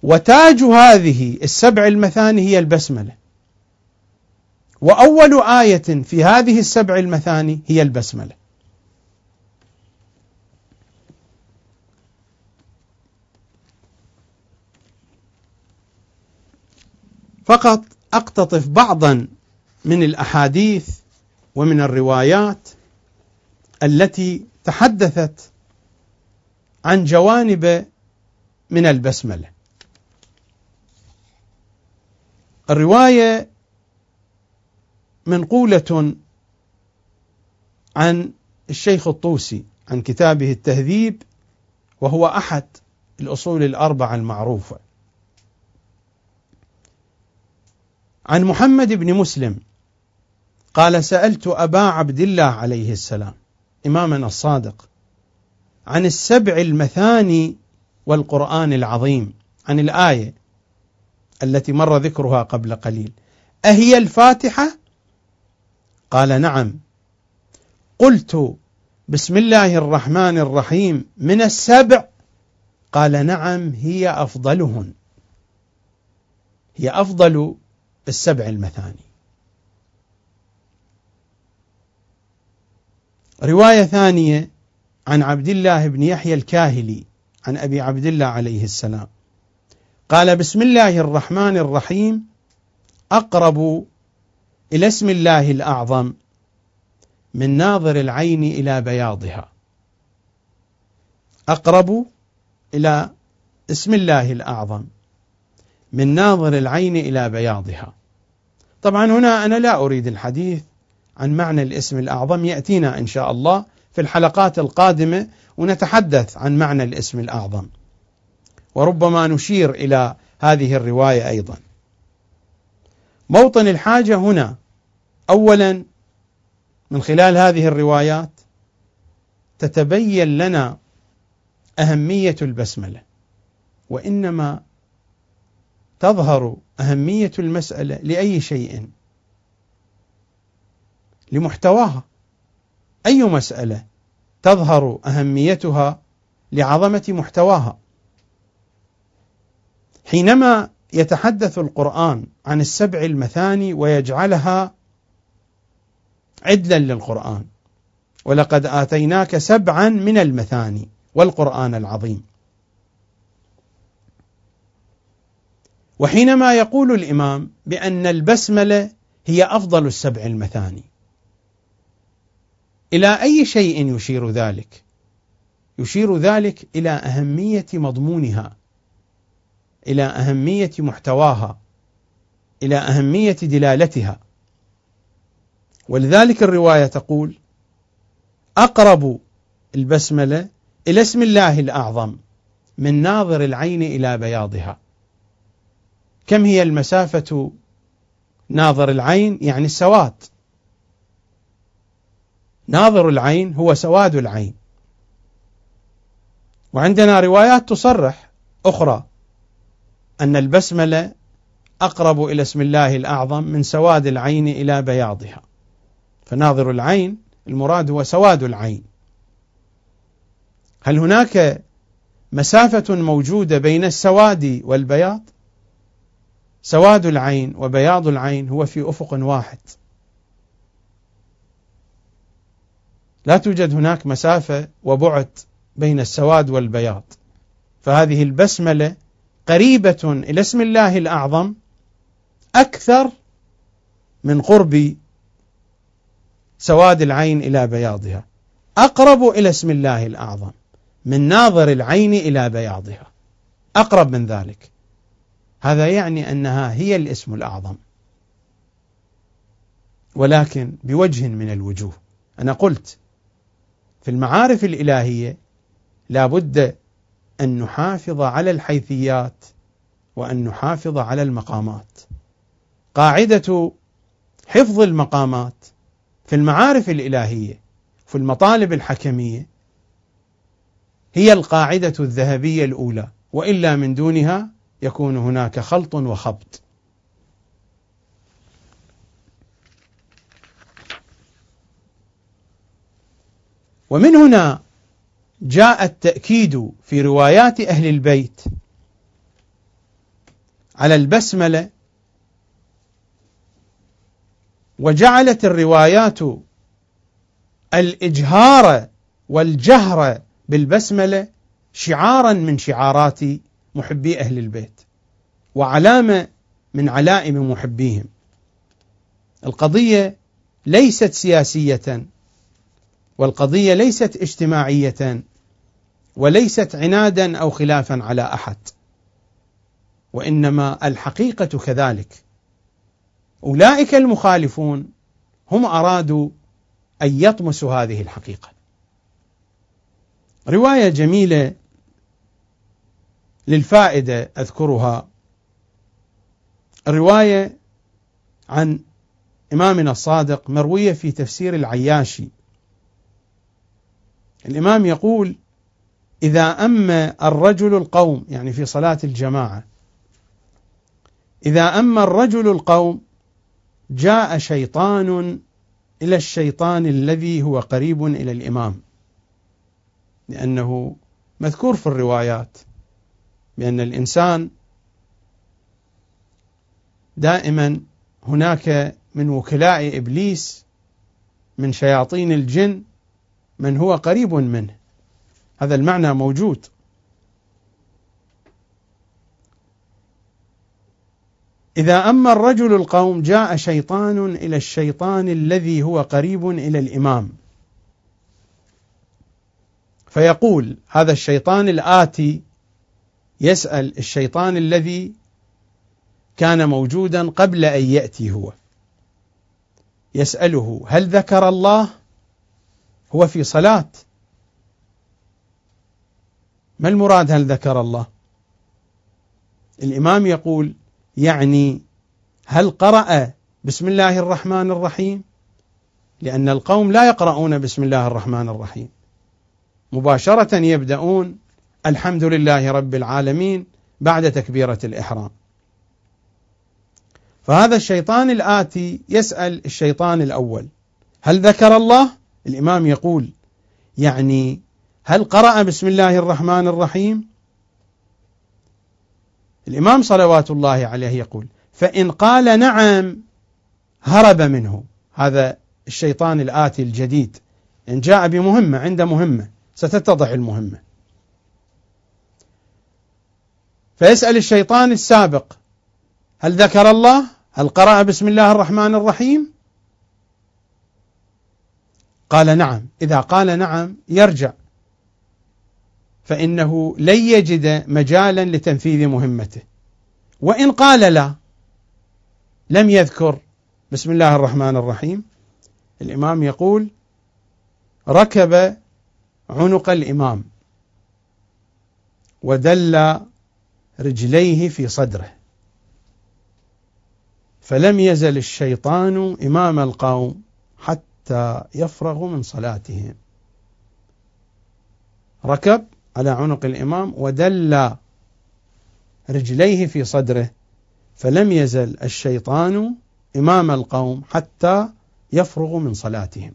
Speaker 1: وتاج هذه السبع المثاني هي البسملة وأول آية في هذه السبع المثاني هي البسملة. فقط أقتطف بعضا من الأحاديث ومن الروايات التي تحدثت عن جوانب من البسملة. الرواية منقولة عن الشيخ الطوسي عن كتابه التهذيب وهو أحد الأصول الأربعة المعروفة عن محمد بن مسلم قال سألت أبا عبد الله عليه السلام إمامنا الصادق عن السبع المثاني والقرآن العظيم عن الآية التي مر ذكرها قبل قليل أهي الفاتحة؟ قال نعم. قلت بسم الله الرحمن الرحيم من السبع. قال نعم هي أفضلهن. هي أفضل السبع المثاني. رواية ثانية عن عبد الله بن يحيى الكاهلي عن أبي عبد الله عليه السلام. قال بسم الله الرحمن الرحيم أقرب إلى اسم الله الأعظم من ناظر العين إلى بياضها. أقرب إلى اسم الله الأعظم من ناظر العين إلى بياضها. طبعا هنا أنا لا أريد الحديث عن معنى الاسم الأعظم يأتينا إن شاء الله في الحلقات القادمة ونتحدث عن معنى الاسم الأعظم. وربما نشير إلى هذه الرواية أيضا. موطن الحاجة هنا أولا من خلال هذه الروايات تتبين لنا أهمية البسملة وإنما تظهر أهمية المسألة لأي شيء لمحتواها. أي مسألة تظهر أهميتها لعظمة محتواها؟ حينما يتحدث القرآن عن السبع المثاني ويجعلها عدلا للقرآن. ولقد آتيناك سبعا من المثاني والقرآن العظيم. وحينما يقول الإمام بأن البسملة هي أفضل السبع المثاني. إلى أي شيء يشير ذلك؟ يشير ذلك إلى أهمية مضمونها إلى أهمية محتواها إلى أهمية دلالتها. ولذلك الرواية تقول أقرب البسملة إلى اسم الله الأعظم من ناظر العين إلى بياضها. كم هي المسافة ناظر العين؟ يعني السواد. ناظر العين هو سواد العين. وعندنا روايات تصرح أخرى أن البسملة أقرب إلى اسم الله الأعظم من سواد العين إلى بياضها. فناظر العين المراد هو سواد العين. هل هناك مسافة موجودة بين السواد والبياض؟ سواد العين وبياض العين هو في أفق واحد. لا توجد هناك مسافة وبعد بين السواد والبياض. فهذه البسملة قريبة إلى اسم الله الأعظم أكثر من قرب سواد العين إلى بياضها. أقرب إلى اسم الله الأعظم من ناظر العين إلى بياضها. أقرب من ذلك. هذا يعني أنها هي الاسم الأعظم. ولكن بوجه من الوجوه أنا قلت في المعارف الإلهية لا بد أن نحافظ على الحيثيات وأن نحافظ على المقامات. قاعدة حفظ المقامات في المعارف الإلهية في المطالب الحكمية هي القاعدة الذهبية الأولى وإلا من دونها يكون هناك خلط وخبط. ومن هنا جاء التأكيد في روايات أهل البيت على البسملة وجعلت الروايات الإجهار والجهر بالبسملة شعارا من شعارات محبي أهل البيت وعلامة من علائم محبيهم. القضية ليست سياسية والقضية ليست اجتماعية وليست عنادا أو خلافا على أحد وإنما الحقيقة كذلك. أولئك المخالفون هم أرادوا أن يطمسوا هذه الحقيقة. رواية جميلة للفائدة أذكرها. رواية عن إمامنا الصادق مروية في تفسير العياشي. الإمام يقول إذا أما الرجل القوم يعني في صلاة الجماعة إذا أما الرجل القوم جاء شيطان إلى الشيطان الذي هو قريب إلى الإمام. لأنه مذكور في الروايات بأن الإنسان دائما هناك من وكلاء إبليس من شياطين الجن من هو قريب منه. هذا المعنى موجود. إذا أما الرجل القوم جاء شيطان إلى الشيطان الذي هو قريب إلى الإمام. فيقول هذا الشيطان الآتي يسأل الشيطان الذي كان موجودا قبل أن يأتي هو. يسأله هل ذكر الله؟ هو في صلاة. ما المراد هل ذكر الله؟ الإمام يقول يعني هل قرأ بسم الله الرحمن الرحيم لأن القوم لا يقرؤون بسم الله الرحمن الرحيم مباشرة يبدأون الحمد لله رب العالمين بعد تكبيرة الإحرام فهذا الشيطان الآتي يسأل الشيطان الأول هل ذكر الله؟ الإمام يقول يعني هل قرأ بسم الله الرحمن الرحيم؟ الإمام صلوات الله عليه يقول فإن قال نعم هرب منه. هذا الشيطان الآتي الجديد. إن جاء بمهمة عند مهمة ستتضح المهمة. فيسأل الشيطان السابق هل ذكر الله؟ هل قرأ بسم الله الرحمن الرحيم؟ قال نعم. إذا قال نعم يرجع. فإنه لن يجد مجالا لتنفيذ مهمته. وإن قال لا لم يذكر بسم الله الرحمن الرحيم الإمام يقول ركب عنق الإمام ودل رجليه في صدره. فلم يزل الشيطان إمام القوم حتى يفرغوا من صلاتهم. ركب على عنق الإمام ودل رجليه في صدره فلم يزل الشيطان إمام القوم حتى يفرغوا من صلاتهم.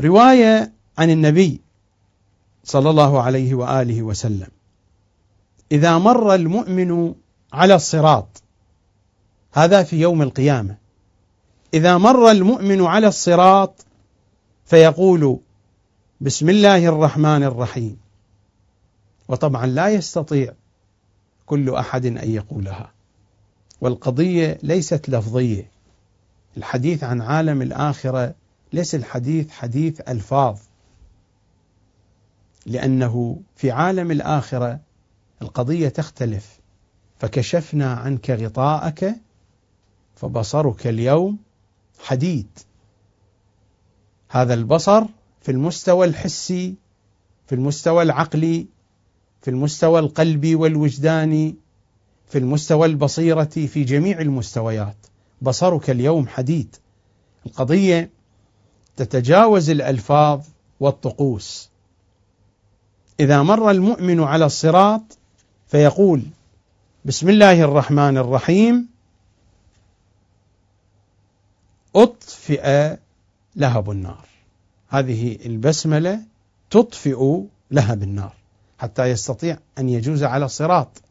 Speaker 1: رواية عن النبي صلى الله عليه وآله وسلم. إذا مر المؤمن على الصراط هذا في يوم القيامة. إذا مر المؤمن على الصراط فيقول بسم الله الرحمن الرحيم. وطبعا لا يستطيع كل أحد أن يقولها. والقضية ليست لفظية. الحديث عن عالم الآخرة ليس الحديث حديث ألفاظ. لأنه في عالم الآخرة القضية تختلف. فكشفنا عنك غطاءك فبصرك اليوم حديد. هذا البصر في المستوى الحسي في المستوى العقلي في المستوى القلبي والوجداني في المستوى البصيرة في جميع المستويات. بصرك اليوم حديد. القضية تتجاوز الألفاظ والطقوس. إذا مر المؤمن على الصراط فيقول بسم الله الرحمن الرحيم. أطفئ لهب النار. هذه البسملة تطفئ لهب النار حتى يستطيع أن يجوز على الصراط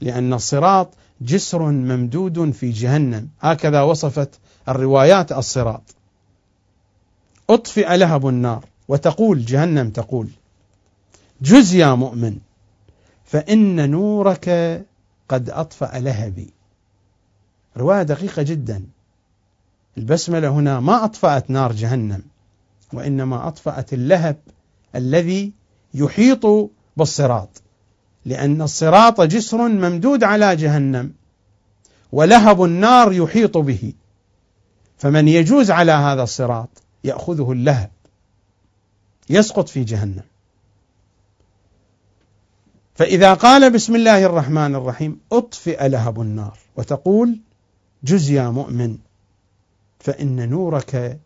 Speaker 1: لأن الصراط جسر ممدود في جهنم. هكذا وصفت الروايات الصراط. أطفئ لهب النار وتقول جهنم تقول جز يا مؤمن فإن نورك قد أطفأ لهبي. رواية دقيقة جدا. البسملة هنا ما أطفأت نار جهنم وإنما أطفأت اللهب الذي يحيط بالصراط لأن الصراط جسر ممدود على جهنم ولهب النار يحيط به. فمن يجوز على هذا الصراط يأخذه اللهب يسقط في جهنم. فإذا قال بسم الله الرحمن الرحيم أطفئ لهب النار وتقول جز يا مؤمن. فإن نورك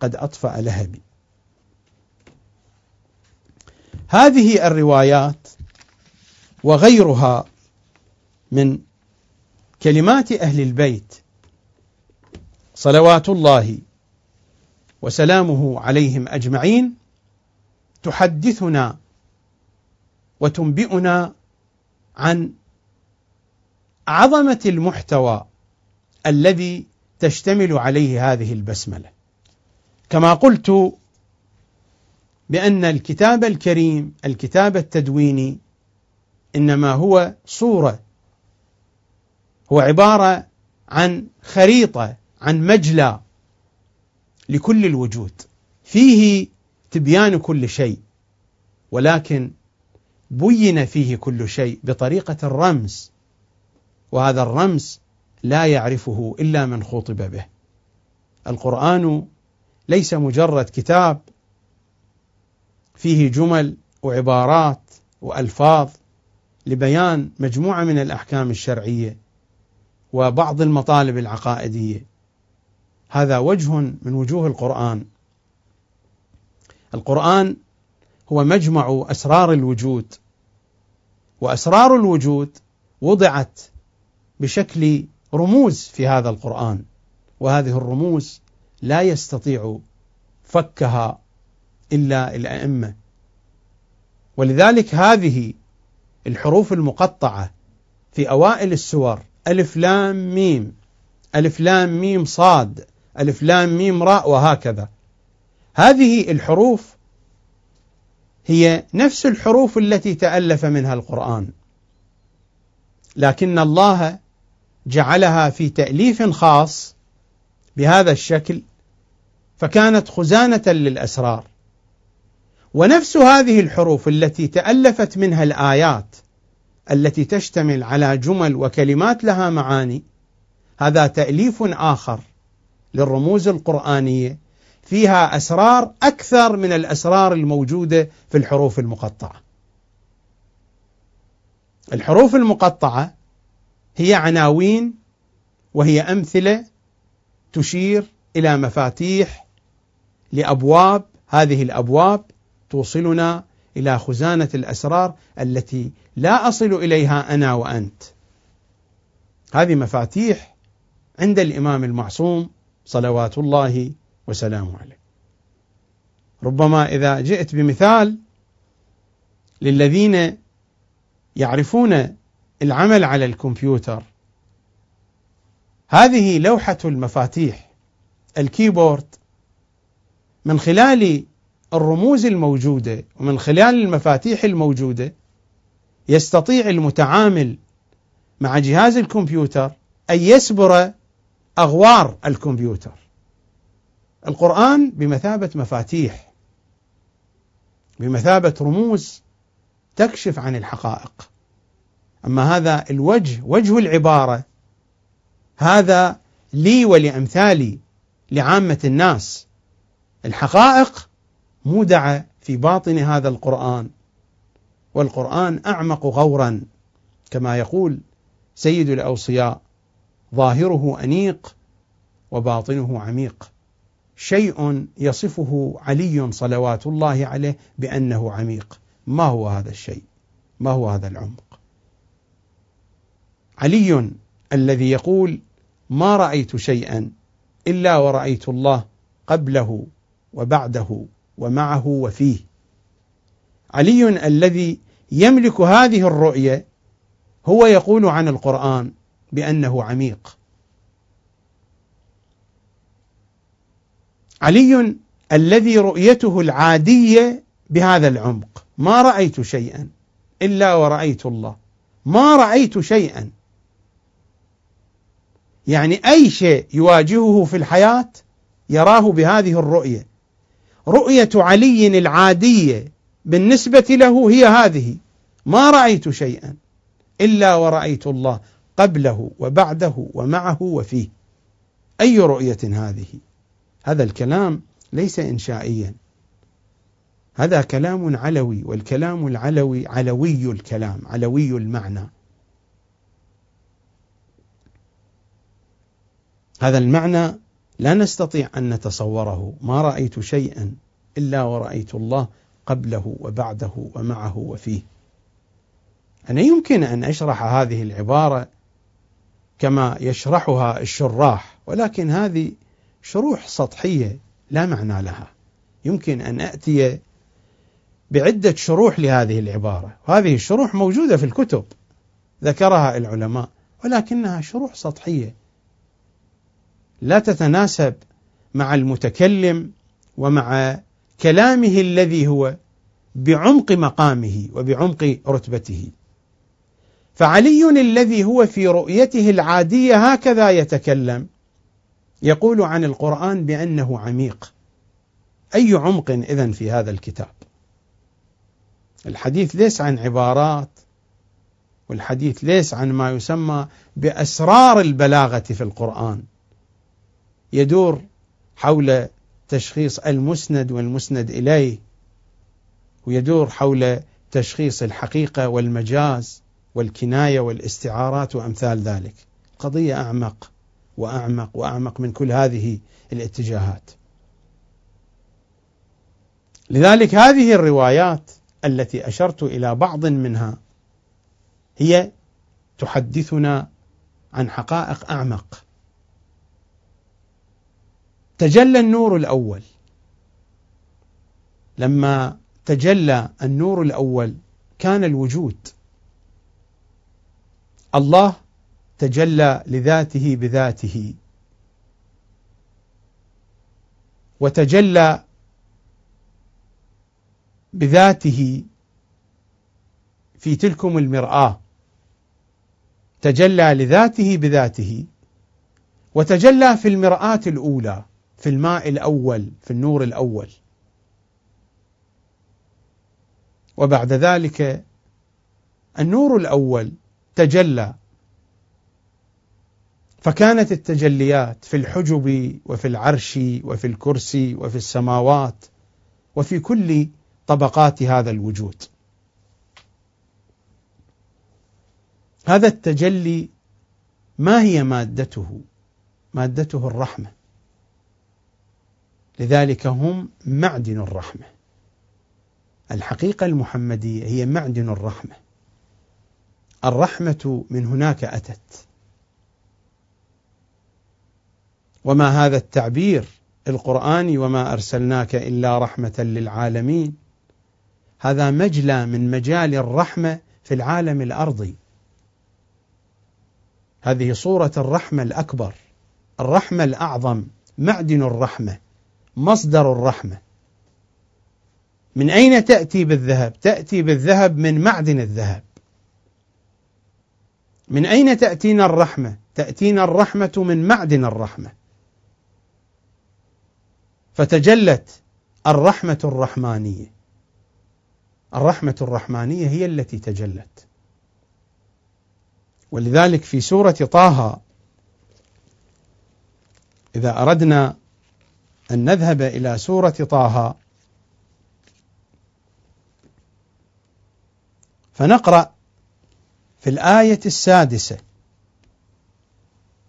Speaker 1: قد أطفأ لهبي. هذه الروايات وغيرها من كلمات أهل البيت صلوات الله وسلامه عليهم أجمعين تحدثنا وتنبئنا عن عظمة المحتوى الذي تشتمل عليه هذه البسملة. كما قلت بأن الكتاب الكريم الكتاب التدويني إنما هو صورة هو عبارة عن خريطة عن مجلى لكل الوجود. فيه تبيان كل شيء ولكن بين فيه كل شيء بطريقة الرمز. وهذا الرمز لا يعرفه إلا من خطب به. القرآن ليس مجرد كتاب فيه جمل وعبارات وألفاظ لبيان مجموعة من الأحكام الشرعية وبعض المطالب العقائدية. هذا وجه من وجوه القرآن. القرآن هو مجمع أسرار الوجود وأسرار الوجود وضعت بشكل رموز في هذا القرآن. وهذه الرموز لا يستطيع فكها إلا الأئمة. ولذلك هذه الحروف المقطعة في أوائل السور ألف لام ميم ألف لام ميم صاد ألف لام ميم راء وهكذا. هذه الحروف هي نفس الحروف التي تألف منها القرآن. لكن الله جعلها في تأليف خاص بهذا الشكل فكانت خزانة للأسرار ونفس هذه الحروف التي تألفت منها الآيات التي تشتمل على جمل وكلمات لها معاني هذا تأليف آخر للرموز القرآنية فيها أسرار أكثر من الأسرار الموجودة في الحروف المقطعة. الحروف المقطعة هي عناوين وهي أمثلة تشير إلى مفاتيح لأبواب هذه الأبواب توصلنا إلى خزانة الأسرار التي لا أصل إليها أنا وأنت. هذه مفاتيح عند الإمام المعصوم صلوات الله وسلامه عليه ربما إذا جئت بمثال للذين يعرفون العمل على الكمبيوتر. هذه لوحة المفاتيح الكيبورد. من خلال الرموز الموجودة ومن خلال المفاتيح الموجودة يستطيع المتعامل مع جهاز الكمبيوتر أن يسبر أغوار الكمبيوتر. القرآن بمثابة مفاتيح بمثابة رموز تكشف عن الحقائق. أما هذا الوجه وجه العبارة هذا لي ولأمثالي لعامة الناس. الحقائق مودعة في باطن هذا القرآن والقرآن أعمق غورا كما يقول سيد الأوصياء ظاهره أنيق وباطنه عميق. شيء يصفه علي صلوات الله عليه بأنه عميق. ما هو هذا الشيء؟ ما هو هذا العمق علي الذي يقول ما رأيت شيئا إلا ورأيت الله قبله وبعده ومعه وفيه. علي الذي يملك هذه الرؤية هو يقول عن القرآن بأنه عميق. علي الذي رؤيته العادية بهذا العمق. ما رأيت شيئا إلا ورأيت الله. ما رأيت شيئا يعني أي شيء يواجهه في الحياة يراه بهذه الرؤية. رؤية علي العادية بالنسبة له هي هذه ما رأيت شيئا إلا ورأيت الله قبله وبعده ومعه وفيه. أي رؤية هذه؟ هذا الكلام ليس إنشائيا. هذا كلام علوي والكلام العلوي علوي الكلام علوي المعنى. هذا المعنى لا نستطيع أن نتصوره. ما رأيت شيئا إلا ورأيت الله قبله وبعده ومعه وفيه. أنا يمكن أن أشرح هذه العبارة كما يشرحها الشراح ولكن هذه شروح سطحية لا معنى لها. يمكن أن اتي بعدة شروح لهذه العبارة. وهذه الشروح موجودة في الكتب ذكرها العلماء ولكنها شروح سطحية. لا تتناسب مع المتكلم ومع كلامه الذي هو بعمق مقامه وبعمق رتبته. فعلي الذي هو في رؤيته العادية هكذا يتكلم. يقول عن القرآن بأنه عميق. أي عمق إذن في هذا الكتاب؟ الحديث ليس عن عبارات والحديث ليس عن ما يسمى بأسرار البلاغة في القرآن. يدور حول تشخيص المسند والمسند إليه ويدور حول تشخيص الحقيقة والمجاز والكناية والاستعارات وأمثال ذلك. قضية أعمق وأعمق وأعمق من كل هذه الاتجاهات. لذلك هذه الروايات التي أشرت إلى بعض منها هي تحدثنا عن حقائق أعمق تجلى النور الأول. لما تجلى النور الأول كان الوجود. الله تجلى لذاته بذاته. وتجلى بذاته في تلكم المرآة. تجلى لذاته بذاته. وتجلى في المرآة الأولى. في الماء الأول في النور الأول. وبعد ذلك النور الأول تجلى. فكانت التجليات في الحجب وفي العرش وفي الكرسي وفي السماوات وفي كل طبقات هذا الوجود. هذا التجلي ما هي مادته؟ مادته الرحمة. لذلك هم معدن الرحمة. الحقيقة المحمدية هي معدن الرحمة. الرحمة من هناك أتت. وما هذا التعبير القرآني وما أرسلناك إلا رحمة للعالمين؟ هذا مجلى من مجال الرحمة في العالم الأرضي. هذه صورة الرحمة الأكبر الرحمة الأعظم معدن الرحمة. مصدر الرحمة. من أين تأتي بالذهب؟ تأتي بالذهب من معدن الذهب. من أين تأتينا الرحمة؟ تأتينا الرحمة من معدن الرحمة. فتجلت الرحمة الرحمانية. الرحمة الرحمانية هي التي تجلت. ولذلك في سورة طه إذا أردنا أن نذهب إلى سورة طه. فنقرأ في الآية السادسة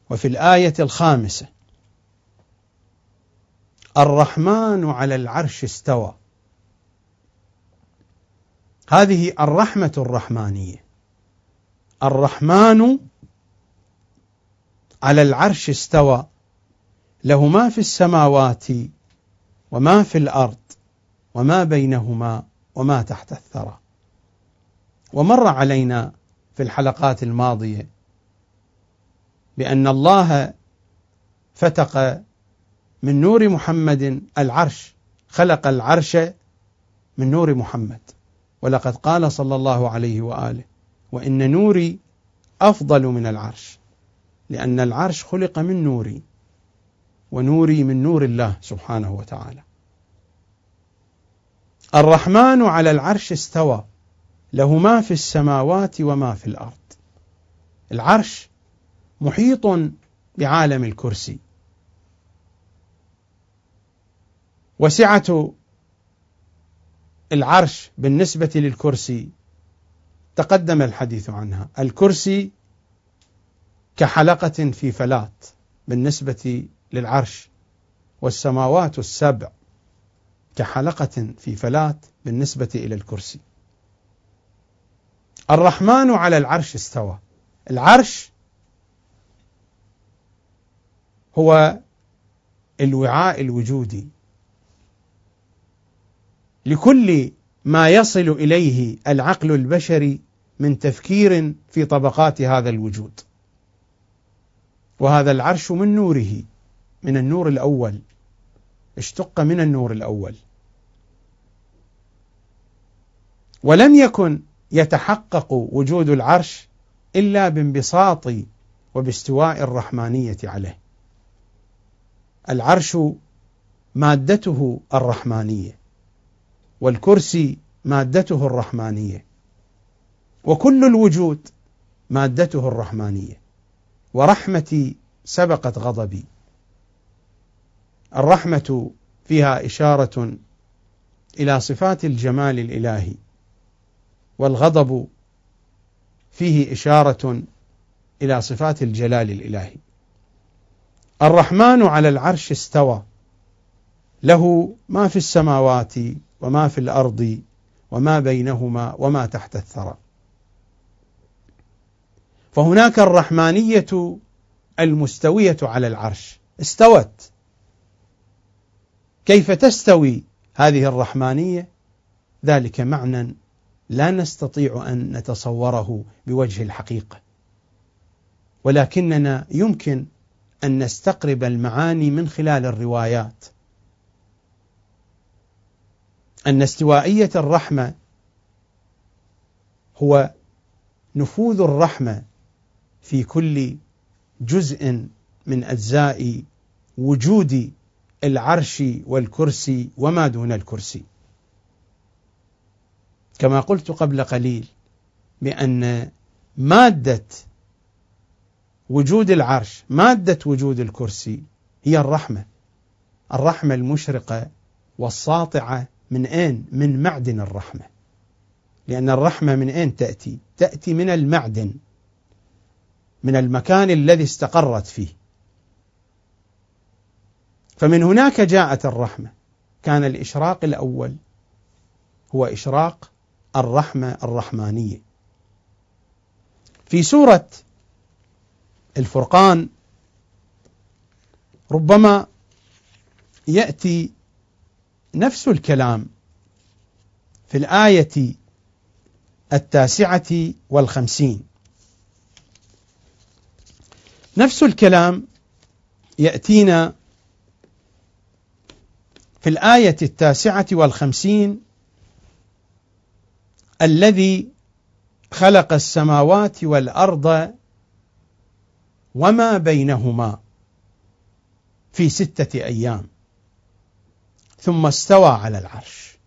Speaker 1: وفي الآية الخامسة. الرحمن على العرش استوى. هذه الرحمة الرحمانية. الرحمن على العرش استوى. له ما في السماوات وما في الأرض وما بينهما وما تحت الثرى. ومر علينا في الحلقات الماضية بأن الله فتق من نور محمد العرش خلق العرش من نور محمد. ولقد قال صلى الله عليه وآله وإن نوري أفضل من العرش لأن العرش خلق من نوري. ونوري من نور الله سبحانه وتعالى. الرحمن على العرش استوى له ما في السماوات وما في الأرض. العرش محيط بعالم الكرسي. وسعة العرش بالنسبة للكرسي تقدم الحديث عنها. الكرسي كحلقة في فلات بالنسبة للعرش والسماوات السبع كحلقة في فلات بالنسبة إلى الكرسي. الرحمن على العرش استوى. العرش هو الوعاء الوجودي. لكل ما يصل إليه العقل البشري من تفكير في طبقات هذا الوجود. وهذا العرش من نوره. من النور الأول. اشتق من النور الأول. ولم يكن يتحقق وجود العرش إلا بانبساط وباستواء الرحمانية عليه. العرش مادته الرحمانية والكرسي مادته الرحمانية وكل الوجود مادته الرحمانية. ورحمتي سبقت غضبي. الرحمة فيها إشارة إلى صفات الجمال الإلهي والغضب فيه إشارة إلى صفات الجلال الإلهي. الرحمن على العرش استوى له ما في السماوات وما في الأرض وما بينهما وما تحت الثرى. فهناك الرحمانية المستوية على العرش استوت. كيف تستوي هذه الرحمانية؟ ذلك معنى لا نستطيع أن نتصوره بوجه الحقيقة. ولكننا يمكن أن نستقرب المعاني من خلال الروايات. أن استوائية الرحمة هو نفوذ الرحمة في كل جزء من أجزاء وجود العرش والكرسي وما دون الكرسي كما قلت قبل قليل بأن مادة وجود العرش مادة وجود الكرسي هي الرحمة الرحمة المشرقة والساطعة من أين؟ من معدن الرحمة لأن الرحمة من أين تأتي؟ تأتي من المعدن من المكان الذي استقرت فيه فمن هناك جاءت الرحمة. كان الإشراق الأول هو إشراق الرحمة الرحمانية. في سورة الفرقان ربما يأتي نفس الكلام في الآية التاسعة والخمسين. نفس الكلام يأتينا في الآية التاسعة والخمسين الذي خلق السماوات والأرض وما بينهما في ستة أيام ثم استوى على العرش.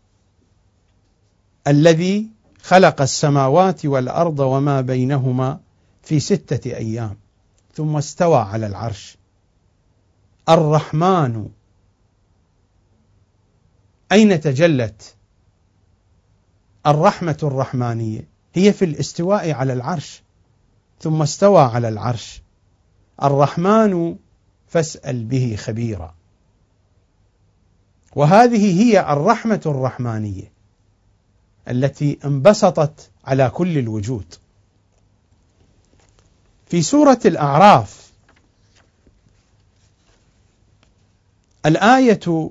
Speaker 1: الذي خلق السماوات والأرض وما بينهما في ستة أيام ثم استوى على العرش. الرحمن أين تجلت الرحمة الرحمانية؟ هي في الاستواء على العرش ثم استوى على العرش. الرحمن فاسأل به خبيرا. وهذه هي الرحمة الرحمانية التي انبسطت على كل الوجود. في سورة الأعراف الآية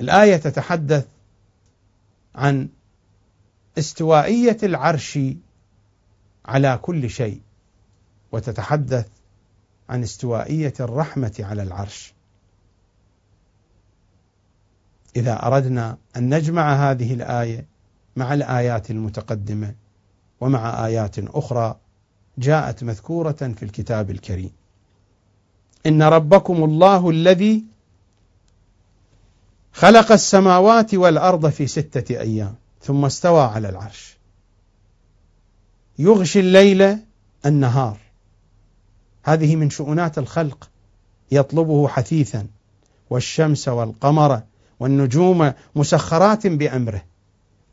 Speaker 1: الآية تتحدث عن استوائية العرش على كل شيء وتتحدث عن استوائية الرحمة على العرش. إذا أردنا أن نجمع هذه الآية مع الآيات المتقدمة ومع آيات أخرى جاءت مذكورة في الكتاب الكريم. إن ربكم الله الذي خلق السماوات والأرض في ستة أيام ثم استوى على العرش. يغشي الليل النهار. هذه من شؤونات الخلق يطلبه حثيثا. والشمس والقمر والنجوم مسخرات بأمره.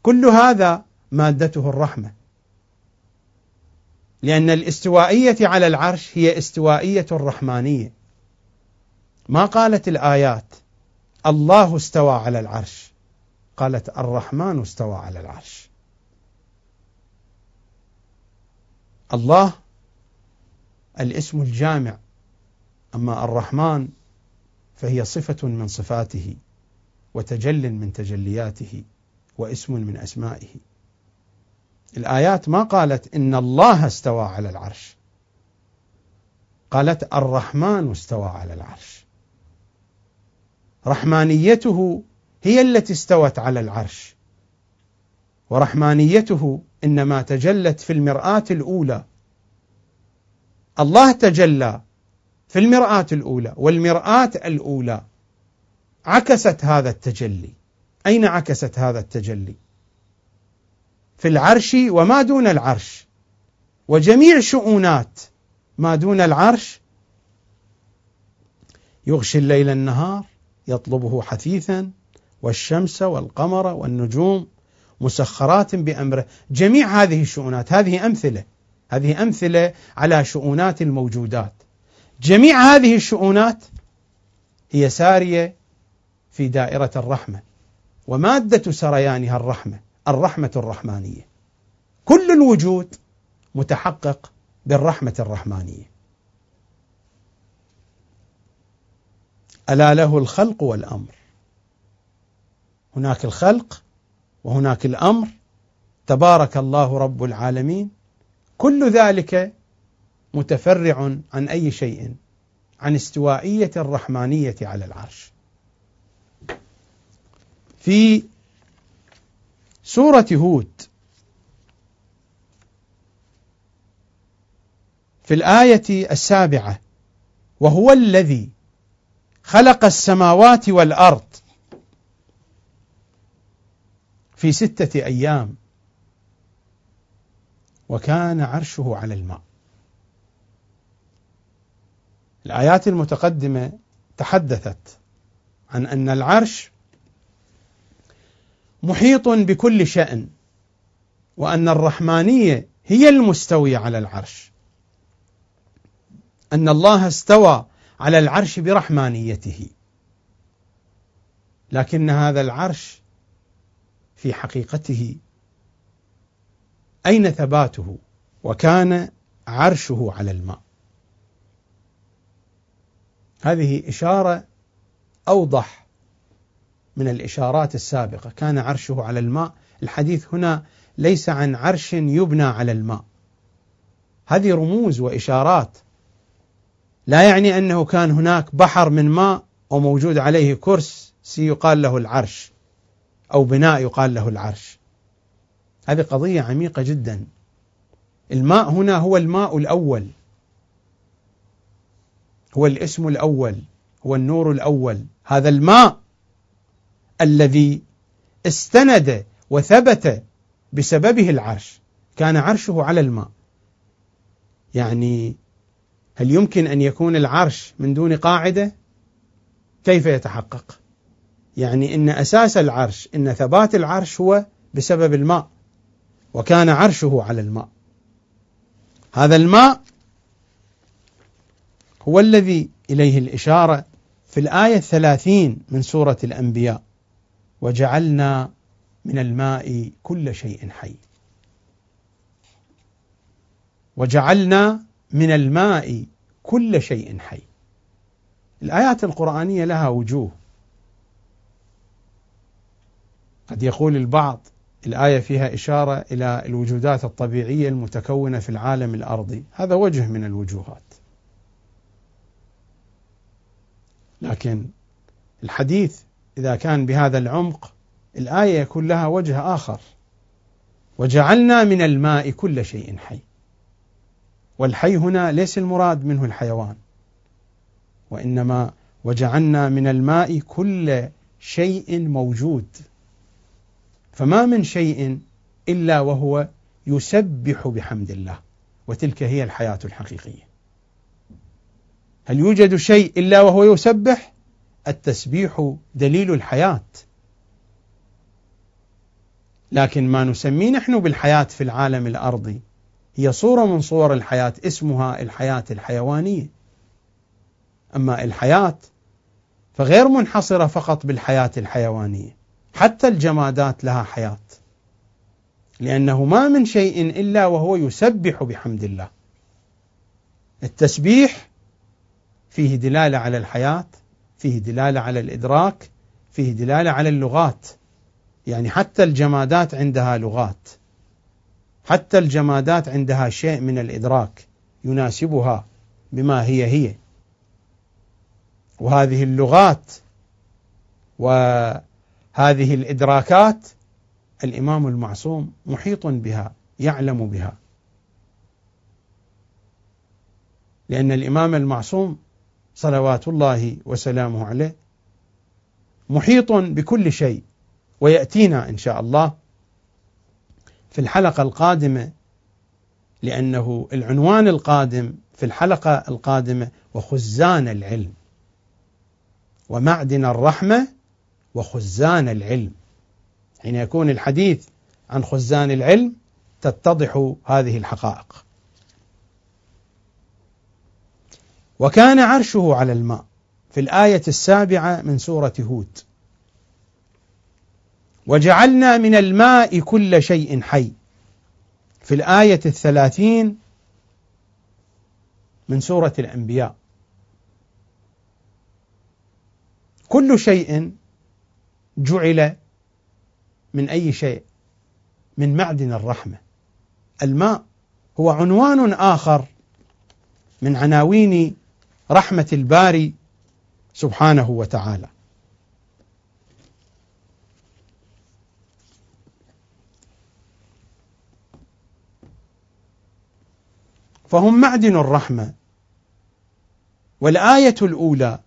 Speaker 1: كل هذا مادته الرحمة. لأن الاستوائية على العرش هي استوائية الرحمانية. ما قالت الآيات الله استوى على العرش. قالت الرحمن استوى على العرش. الله الاسم الجامع. أما الرحمن فهي صفة من صفاته وتجل من تجلياته واسم من أسمائه. الآيات ما قالت إن الله استوى على العرش. قالت الرحمن استوى على العرش. رحمانيته هي التي استوت على العرش. ورحمانيته إنما تجلت في المرآة الأولى. الله تجلى في المرآة الأولى والمرآة الأولى. عكست هذا التجلي. أين عكست هذا التجلي؟ في العرش وما دون العرش. وجميع شؤونات ما دون العرش. يغشي الليل النهار. يطلبه حثيثا والشمس والقمر والنجوم مسخرات بأمره، جميع هذه الشؤونات هذه أمثلة هذه أمثلة على شؤونات الموجودات. جميع هذه الشؤونات هي سارية في دائرة الرحمة ومادة سريانها الرحمة، الرحمة الرحمانية. كل الوجود متحقق بالرحمة الرحمانية. ألا له الخلق والأمر. هناك الخلق وهناك الأمر تبارك الله رب العالمين كل ذلك متفرع عن أي شيء عن استوائية الرحمانية على العرش. في سورة هود في الآية السابعة وهو الذي خلق السماوات والأرض في ستة أيام. وكان عرشه على الماء. الآيات المتقدمة تحدثت عن أن العرش محيط بكل شأن وأن الرحمانية هي المستوية على العرش. أن الله استوى على العرش برحمانيته. لكن هذا العرش في حقيقته أين ثباته؟ وكان عرشه على الماء. هذه إشارة أوضح من الإشارات السابقة. كان عرشه على الماء. الحديث هنا ليس عن عرش يبنى على الماء. هذه رموز وإشارات لا يعني أنه كان هناك بحر من ماء وموجود عليه كرسي يقال له العرش أو بناء يقال له العرش. هذه قضية عميقة جدا. الماء هنا هو الماء الأول. هو الاسم الأول. هو النور الأول. هذا الماء الذي استند وثبت بسببه العرش. كان عرشه على الماء. يعني هل يمكن أن يكون العرش من دون قاعدة؟ كيف يتحقق؟ يعني إن أساس العرش إن ثبات العرش هو بسبب الماء وكان عرشه على الماء. هذا الماء هو الذي إليه الإشارة في الآية الثلاثين من سورة الأنبياء. وجعلنا من الماء كل شيء حي. وجعلنا من الماء كل شيء حي. الآيات القرآنية لها وجوه. قد يقول البعض الآية فيها إشارة إلى الوجودات الطبيعية المتكونة في العالم الأرضي. هذا وجه من الوجوهات. لكن الحديث إذا كان بهذا العمق الآية يكون لها وجه آخر. وجعلنا من الماء كل شيء حي. والحي هنا ليس المراد منه الحيوان وإنما وجعلنا من الماء كل شيء موجود فما من شيء إلا وهو يسبح بحمد الله وتلك هي الحياة الحقيقية. هل يوجد شيء إلا وهو يسبح؟ التسبيح دليل الحياة. لكن ما نسميه نحن بالحياة في العالم الأرضي هي صورة من صور الحياة اسمها الحياة الحيوانية. أما الحياة فغير منحصرة فقط بالحياة الحيوانية. حتى الجمادات لها حياة لأنه ما من شيء إلا وهو يسبح بحمد الله التسبيح فيه دلالة على الحياة فيه دلالة على الإدراك فيه دلالة على اللغات يعني حتى الجمادات عندها لغات حتى الجمادات عندها شيء من الإدراك يناسبها بما هي هي. وهذه اللغات وهذه الإدراكات الإمام المعصوم محيط بها يعلم بها. لأن الإمام المعصوم صلوات الله وسلامه عليه محيط بكل شيء ويأتينا إن شاء الله في الحلقة القادمة لأنه العنوان القادم في الحلقة القادمة وخزان العلم. ومعدن الرحمة وخزان العلم. حين يكون الحديث عن خزان العلم تتضح هذه الحقائق. وكان عرشه على الماء في الآية السابعة من سورة هود. وجعلنا من الماء كل شيء حي. في الآية الثلاثين من سورة الأنبياء. كل شيء جعل من أي شيء؟ من معدن الرحمة. الماء هو عنوان آخر من عناوين رحمة الباري سبحانه وتعالى. فهم معدن الرحمة. والآية الأولى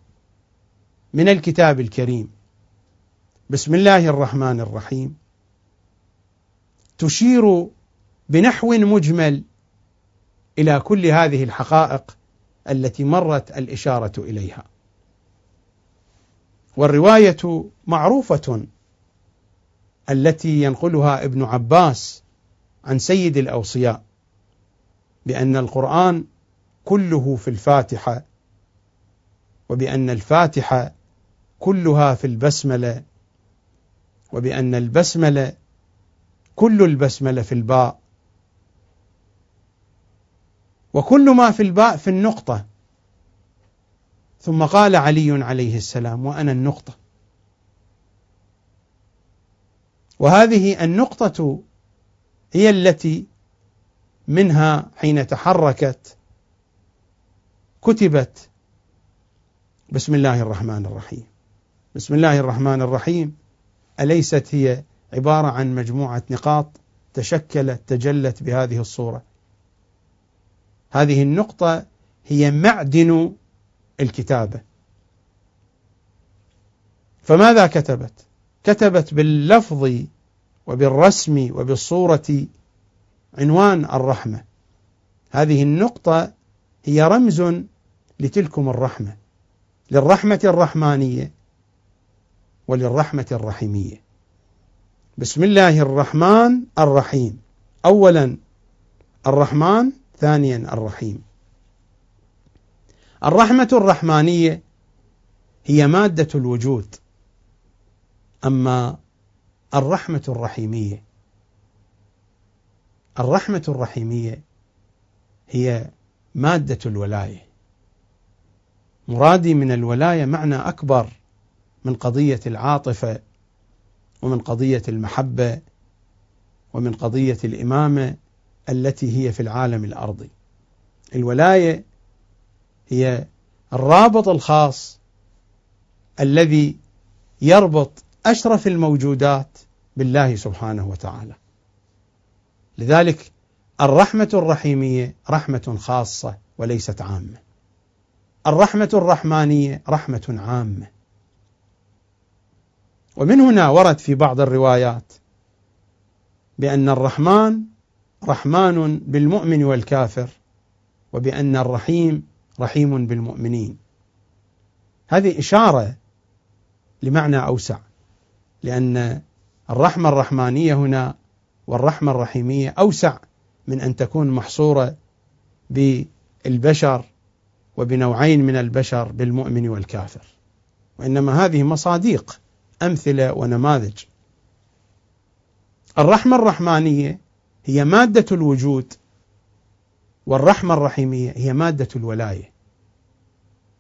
Speaker 1: من الكتاب الكريم. بسم الله الرحمن الرحيم. تشير بنحو مجمل إلى كل هذه الحقائق التي مرت الإشارة إليها. والرواية معروفة التي ينقلها ابن عباس عن سيد الأوصياء. بأن القرآن كله في الفاتحة وبأن الفاتحة كلها في البسملة وبأن البسملة كل البسملة في الباء. وكل ما في الباء في النقطة. ثم قال علي عليه السلام وأنا النقطة. وهذه النقطة هي التي منها حين تحركت كتبت بسم الله الرحمن الرحيم. بسم الله الرحمن الرحيم. أليست هي عبارة عن مجموعة نقاط تشكلت تجلت بهذه الصورة. هذه النقطة هي معدن الكتابة. فماذا كتبت؟ كتبت باللفظ وبالرسم وبالصورة عنوان الرحمة. هذه النقطة هي رمز لتلكم الرحمة للرحمة الرحمانية وللرحمة الرحيمية. بسم الله الرحمن الرحيم. أولا الرحمن ثانيا الرحيم. الرحمة الرحمانية هي مادة الوجود أما الرحمة الرحيمية الرحمة الرحيمية هي مادة الولاية مرادي من الولاية معنى أكبر من قضية العاطفة ومن قضية المحبة ومن قضية الإمامة التي هي في العالم الأرضي. الولاية هي الرابط الخاص الذي يربط أشرف الموجودات بالله سبحانه وتعالى. لذلك الرحمة الرحيمية رحمة خاصة وليست عامة. الرحمة الرحمانية رحمة عامة. ومن هنا ورد في بعض الروايات بأن الرحمن رحمن بالمؤمن والكافر وبأن الرحيم رحيم بالمؤمنين هذه إشارة لمعنى أوسع لأن الرحمة الرحمانية هنا والرحمة الرحيمية أوسع من أن تكون محصورة بالبشر وبنوعين من البشر بالمؤمن والكافر وإنما هذه مصاديق أمثلة ونماذج الرحمة الرحمانية هي مادة الوجود والرحمة الرحيمية هي مادة الولاية.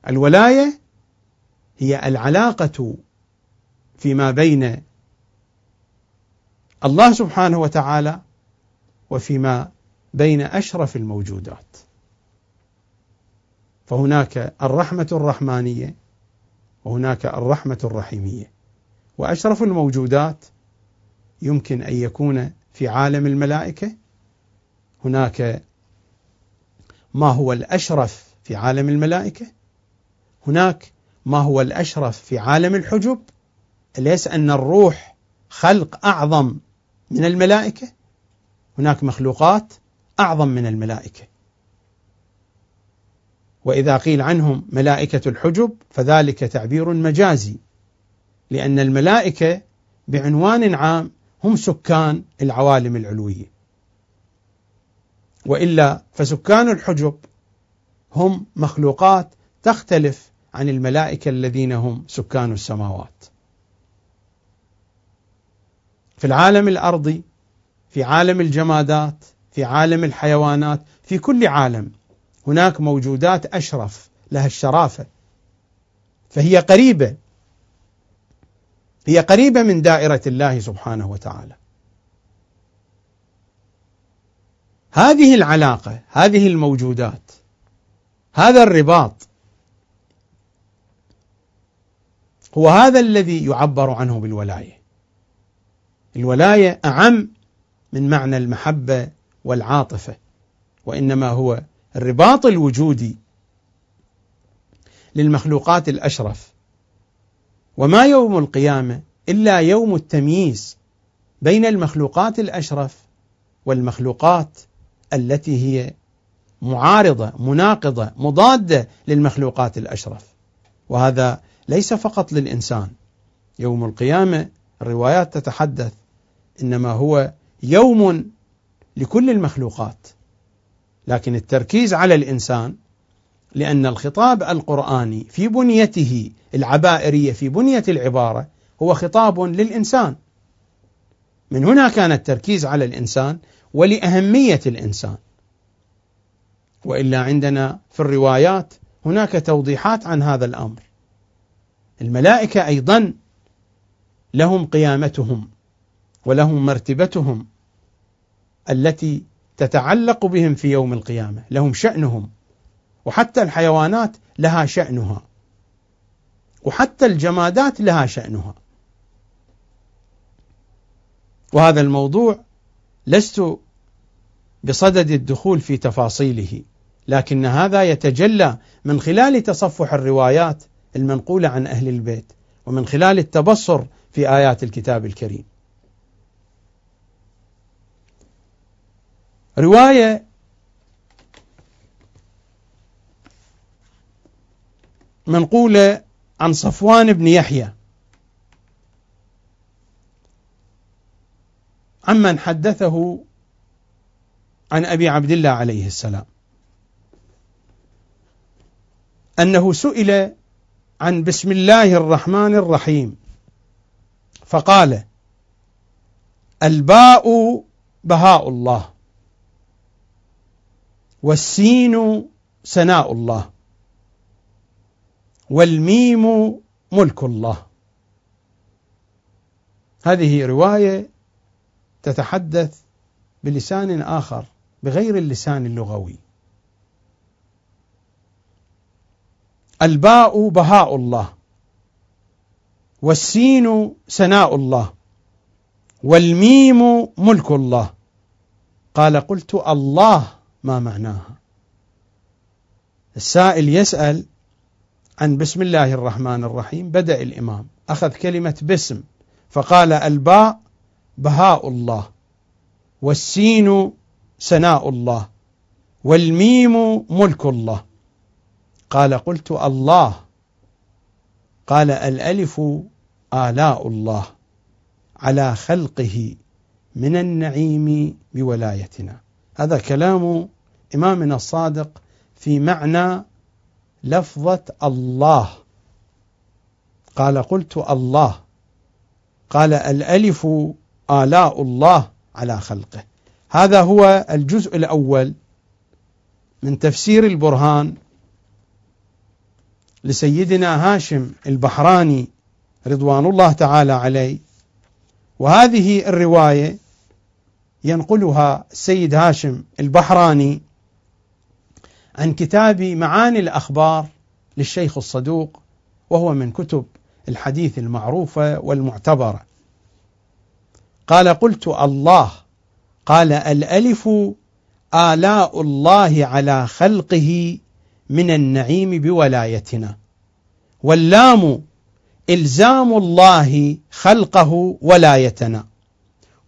Speaker 1: الولاية هي العلاقة فيما بين الله سبحانه وتعالى وفيما بين أشرف الموجودات. فهناك الرحمة الرحمانية وهناك الرحمة الرحيمية. وأشرف الموجودات يمكن أن يكون في عالم الملائكة. هناك ما هو الأشرف في عالم الملائكة. هناك ما هو الأشرف في عالم الحجب. اليس أن الروح خلق أعظم من الملائكة. هناك مخلوقات أعظم من الملائكة. وإذا قيل عنهم ملائكة الحجب فذلك تعبير مجازي لأن الملائكة بعنوان عام هم سكان العوالم العلوية. وإلا فسكان الحجب هم مخلوقات تختلف عن الملائكة الذين هم سكان السماوات. في العالم الأرضي في عالم الجمادات في عالم الحيوانات في كل عالم هناك موجودات أشرف لها الشرافة فهي قريبة هي قريبة من دائرة الله سبحانه وتعالى. هذه العلاقة هذه الموجودات هذا الرباط هو هذا الذي يعبر عنه بالولاية. الولاية أعم من معنى المحبة والعاطفة وإنما هو الرباط الوجودي للمخلوقات الأشرف. وما يوم القيامة إلا يوم التمييز بين المخلوقات الأشرف والمخلوقات التي هي معارضة مناقضة مضادة للمخلوقات الأشرف. وهذا ليس فقط للإنسان. يوم القيامة الروايات تتحدث إنما هو يوم لكل المخلوقات. لكن التركيز على الإنسان لأن الخطاب القرآني في بنيته العبائرية في بنية العبارة هو خطاب للإنسان. من هنا كان التركيز على الإنسان ولأهمية الإنسان. وإلا عندنا في الروايات هناك توضيحات عن هذا الأمر. الملائكة أيضا لهم قيامتهم. ولهم مرتبتهم التي تتعلق بهم في يوم القيامة لهم شأنهم. وحتى الحيوانات لها شأنها. وحتى الجمادات لها شأنها. وهذا الموضوع لست بصدد الدخول في تفاصيله لكن هذا يتجلى من خلال تصفح الروايات المنقولة عن أهل البيت ومن خلال التبصر في آيات الكتاب الكريم. رواية منقولة عن صفوان بن يحيى. عمن حدثه عن أبي عبد الله عليه السلام. أنه سئل عن بسم الله الرحمن الرحيم. فقال الباء بهاء الله. والسين سناء الله والميم ملك الله. هذه رواية تتحدث بلسان آخر بغير اللسان اللغوي. الباء بهاء الله والسين سناء الله والميم ملك الله. قال قلت الله ما معناها. السائل يسأل عن بسم الله الرحمن الرحيم بدأ الإمام أخذ كلمة بسم فقال الباء بهاء الله والسين سناء الله والميم ملك الله. قال قلت الله. قال الألف آلاء الله على خلقه من النعيم بولايتنا. هذا كلام إمامنا الصادق في معنى لفظة الله. قال قلت الله. قال الألف آلاء الله على خلقه. هذا هو الجزء الأول من تفسير البرهان لسيدنا هاشم البحراني رضوان الله تعالى عليه. وهذه الرواية ينقلها السيد هاشم البحراني عن كتاب معاني الأخبار للشيخ الصدوق وهو من كتب الحديث المعروفة والمعتبرة قال قلت الله. قال الألف آلاء الله على خلقه من النعيم بولايتنا واللام إلزام الله خلقه ولايتنا.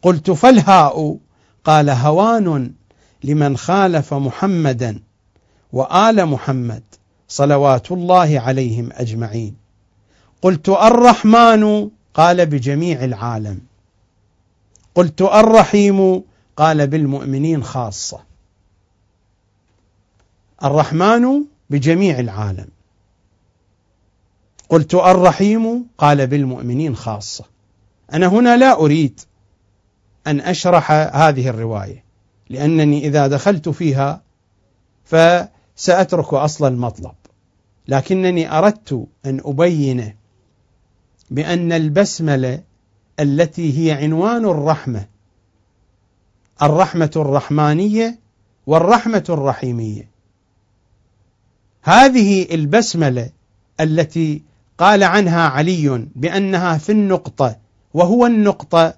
Speaker 1: قلت فالهاء. قال هوان لمن خالف محمدا. وآل محمد صلوات الله عليهم أجمعين. قلت الرحمن قال بجميع العالم. قلت الرحيم قال بالمؤمنين خاصة. الرحمن بجميع العالم. قلت الرحيم قال بالمؤمنين خاصة. أنا هنا لا أريد أن أشرح هذه الرواية لأنني إذا دخلت فيها فسأترك أصل المطلب. لكنني أردت أن أبين بأن البسملة التي هي عنوان الرحمة الرحمة الرحمانية والرحمة الرحيمية. هذه البسملة التي قال عنها علي بأنها في النقطة وهو النقطة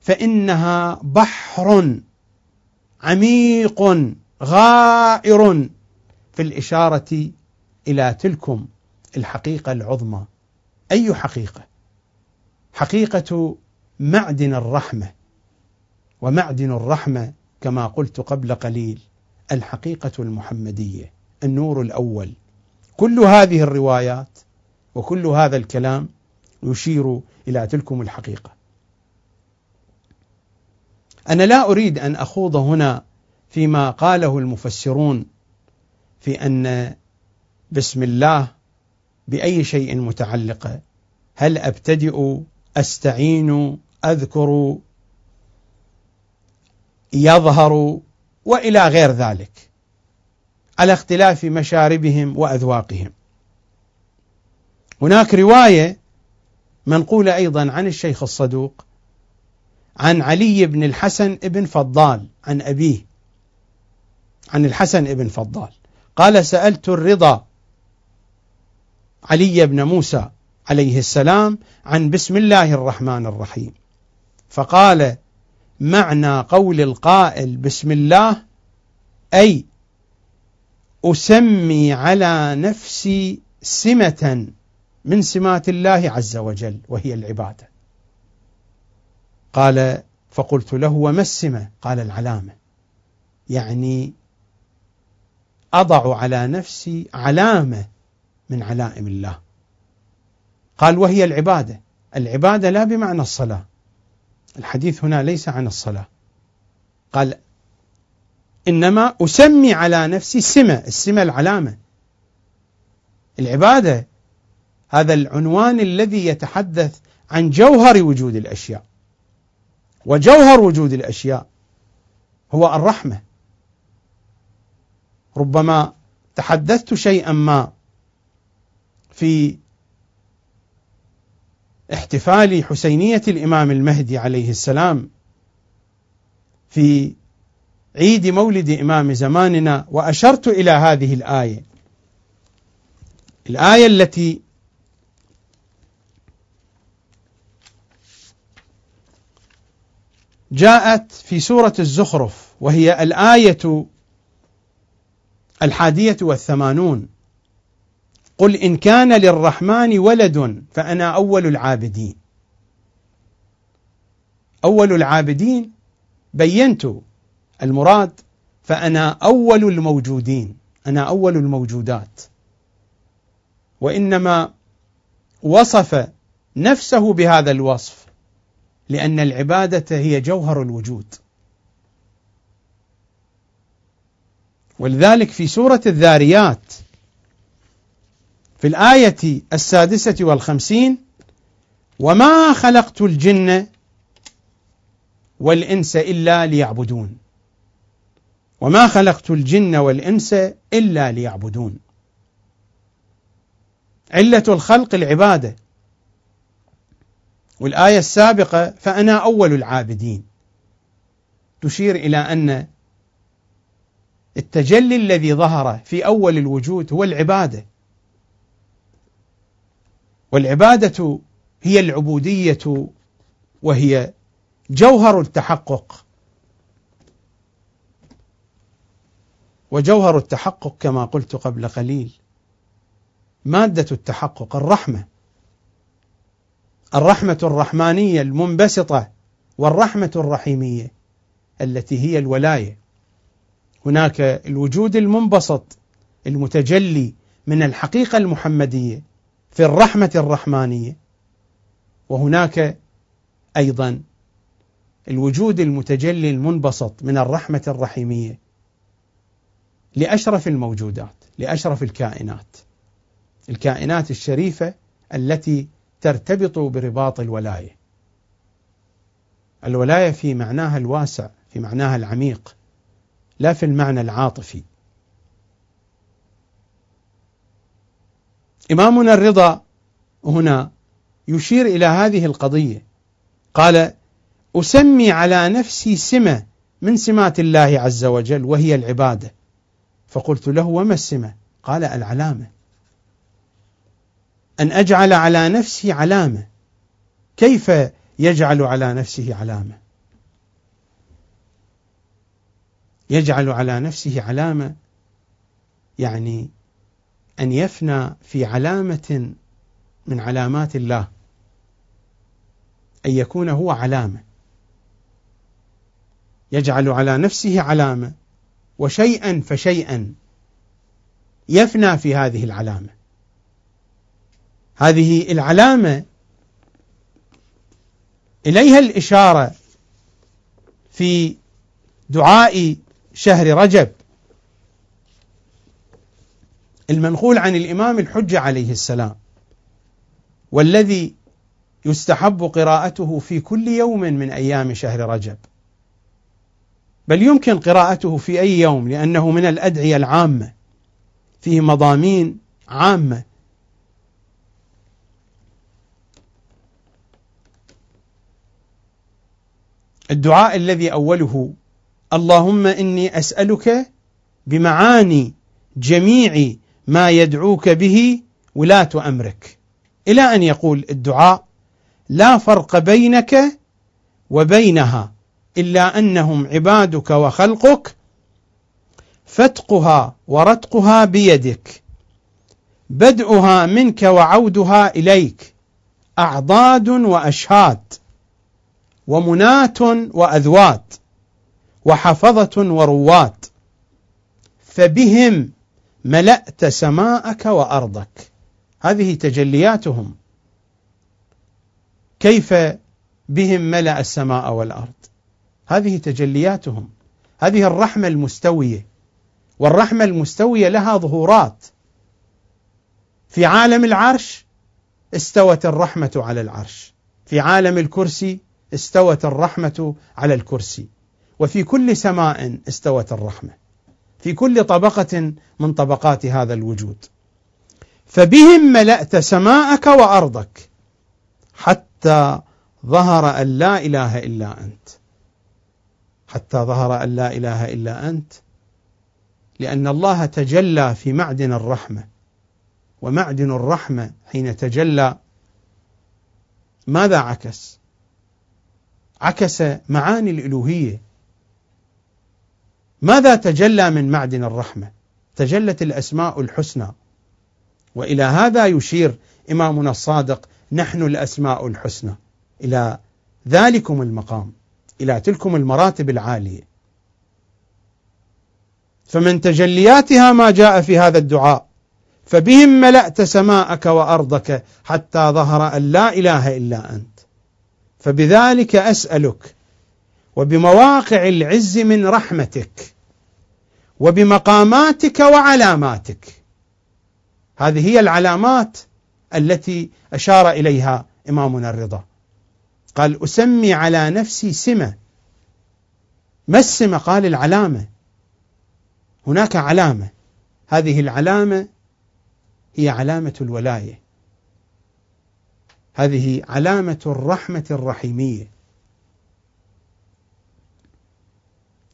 Speaker 1: فإنها بحر عميق غائر في الإشارة إلى تلكم الحقيقة العظمى. أي حقيقة؟ حقيقة معدن الرحمة. ومعدن الرحمة كما قلت قبل قليل الحقيقة المحمدية النور الأول. كل هذه الروايات وكل هذا الكلام يشير إلى تلكم الحقيقة. أنا لا أريد أن أخوض هنا فيما قاله المفسرون في أن بسم الله بأي شيء متعلقة هل أبتدئ أستعين أذكر يظهر وإلى غير ذلك على اختلاف مشاربهم وأذواقهم. هناك رواية منقولة أيضا عن الشيخ الصدوق عن علي بن الحسن بن فضال عن أبيه عن الحسن بن فضال. قال سألت الرضا علي بن موسى عليه السلام عن بسم الله الرحمن الرحيم. فقال معنى قول القائل بسم الله أي أسمي على نفسي سمة من سمات الله عز وجل وهي العبادة. قال فقلت له وما السمة؟ قال العلامة. يعني أضع على نفسي علامة من علائم الله. قال وهي العبادة. العبادة لا بمعنى الصلاة. الحديث هنا ليس عن الصلاة. قال إنما أسمي على نفسي سمة السمة العلامة. العبادة هذا العنوان الذي يتحدث عن جوهر وجود الأشياء. وجوهر وجود الأشياء هو الرحمة. ربما تحدثت شيئا ما في احتفال حسينية الإمام المهدي عليه السلام في عيد مولد إمام زماننا وأشرت إلى هذه الآية. الآية التي جاءت في سورة الزخرف وهي الآية الحادية والثمانون. قل إن كان للرحمن ولد فأنا أول العابدين. أول العابدين بينت المراد فأنا أول الموجودين. أنا أول الموجودات. وإنما وصف نفسه بهذا الوصف لأن العبادة هي جوهر الوجود. ولذلك في سورة الذاريات في الآية السادسة والخمسين وما خلقت الجن والإنس إلا ليعبدون. وما خلقت الجن والإنس إلا ليعبدون. علة الخلق العبادة. والآية السابقة فأنا أول العابدين. تشير إلى أن التجلي الذي ظهر في أول الوجود هو العبادة. والعبادة هي العبودية وهي جوهر التحقق. وجوهر التحقق كما قلت قبل قليل مادة التحقق الرحمة. الرحمة الرحمانية المنبسطة والرحمة الرحيمية التي هي الولاية. هناك الوجود المنبسط المتجلي من الحقيقة المحمدية في الرحمة الرحمانية. وهناك أيضا الوجود المتجلي المنبسط من الرحمة الرحيمية لأشرف الموجودات لأشرف الكائنات. الكائنات الشريفة التي ترتبط برباط الولاية. الولاية في معناها الواسع في معناها العميق. لا في المعنى العاطفي. إمامنا الرضا هنا يشير إلى هذه القضية. قال أسمي على نفسي سمة من سمات الله عز وجل وهي العبادة. فقلت له وما السمة؟ قال العلامة. أن أجعل على نفسي علامة. كيف يجعل على نفسه علامة؟ يجعل على نفسه علامة يعني أن يفنى في علامة من علامات الله أن يكون هو علامة. يجعل على نفسه علامة وشيئا فشيئا يفنى في هذه العلامة. هذه العلامة إليها الإشارة في دعاء شهر رجب. المنقول عن الإمام الحجة عليه السلام والذي يستحب قراءته في كل يوم من أيام شهر رجب. بل يمكن قراءته في أي يوم لأنه من الأدعية العامة فيه مضامين عامة. الدعاء الذي أوله اللهم إني أسألك بمعاني جميع ما يدعوك به ولاة أمرك. إلى أن يقول الدعاء لا فرق بينك وبينها إلا أنهم عبادك وخلقك فتقها ورتقها بيدك بدءها منك وعودها إليك أعضاد وأشهاد ومناة وأذوات. وحفظة وروات فبهم ملأت سماءك وأرضك. هذه تجلياتهم. كيف بهم ملأ السماء والأرض؟ هذه تجلياتهم. هذه الرحمة المستوية. والرحمة المستوية لها ظهورات. في عالم العرش استوت الرحمة على العرش. في عالم الكرسي استوت الرحمة على الكرسي. وفي كل سماء استوت الرحمة. في كل طبقة من طبقات هذا الوجود. فبهم ملأت سماءك وأرضك حتى ظهر أن لا إله إلا أنت. حتى ظهر أن لا إله إلا أنت. لأن الله تجلى في معدن الرحمة. ومعدن الرحمة حين تجلى ماذا عكس؟ عكس معاني الإلوهية. ماذا تجلى من معدن الرحمة؟ تجلت الأسماء الحسنى. وإلى هذا يشير إمامنا الصادق نحن الأسماء الحسنى. إلى ذلكم المقام إلى تلكم المراتب العالية. فمن تجلياتها ما جاء في هذا الدعاء فبهم ملأت سماءك وأرضك حتى ظهر أن لا إله إلا أنت. فبذلك أسألك وبمواقع العز من رحمتك وبمقاماتك وعلاماتك. هذه هي العلامات التي أشار إليها إمامنا الرضا. قال أسمي على نفسي سمة. ما السمة؟ قال العلامة. هناك علامة. هذه العلامة هي علامة الولاية. هذه علامة الرحمة الرحيمية.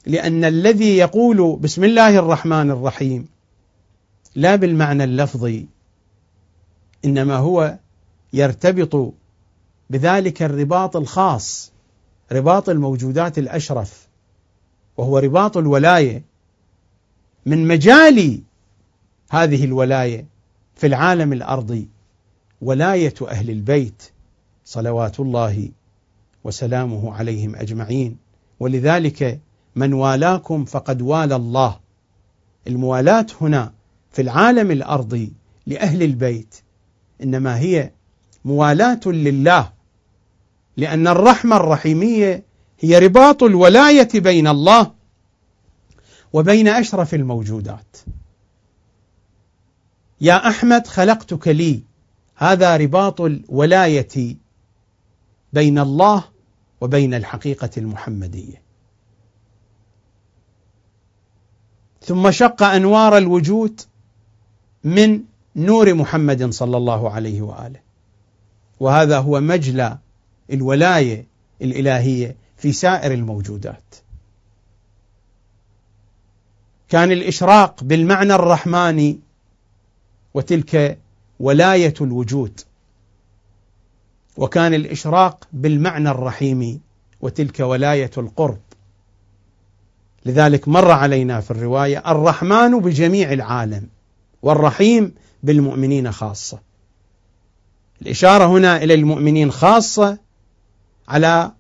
Speaker 1: لأن الذي يقول بسم الله الرحمن الرحيم لا بالمعنى اللفظي إنما هو يرتبط بذلك الرباط الخاص رباط الموجودات الأشرف وهو رباط الولاية. من مجال هذه الولاية في العالم الأرضي ولاية أهل البيت صلوات الله وسلامه عليهم أجمعين. ولذلك من والاكم فقد والى الله. الموالاة هنا في العالم الأرضي لأهل البيت إنما هي موالاة لله لأن الرحمة الرحيمية هي رباط الولاية بين الله وبين أشرف الموجودات. يا أحمد خلقتك لي. هذا رباط الولاية بين الله وبين الحقيقة المحمدية. ثم شق أنوار الوجود من نور محمد صلى الله عليه وآله. وهذا هو مجلى الولاية الإلهية في سائر الموجودات. كان الإشراق بالمعنى الرحماني وتلك ولاية الوجود. وكان الإشراق بالمعنى الرحيمي وتلك ولاية القرب. لذلك مر علينا في الرواية الرحمن بجميع العالم والرحيم بالمؤمنين خاصة. الإشارة هنا إلى المؤمنين خاصة على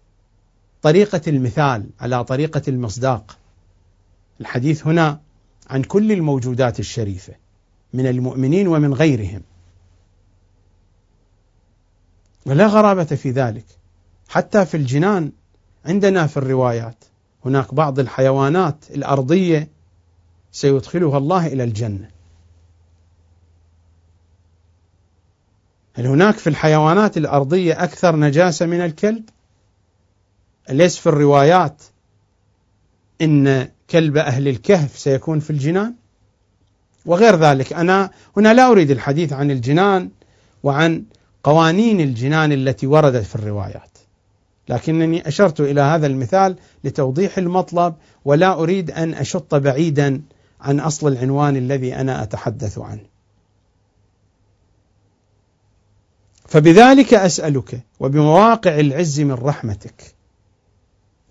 Speaker 1: طريقة المثال، على طريقة المصداق. الحديث هنا عن كل الموجودات الشريفة من المؤمنين ومن غيرهم. ولا غرابة في ذلك، حتى في الجنان عندنا في الروايات هناك بعض الحيوانات الأرضية سيدخلها الله إلى الجنة. هل هناك في الحيوانات الأرضية أكثر نجاسة من الكلب؟ أليس في الروايات إن كلب أهل الكهف سيكون في الجنان؟ وغير ذلك أنا هنا لا أريد الحديث عن الجنان وعن قوانين الجنان التي وردت في الروايات لكنني أشرت إلى هذا المثال لتوضيح المطلب ولا أريد أن أشط بعيدا عن أصل العنوان الذي أنا أتحدث عنه. فبذلك أسألك وبمواقع العز من رحمتك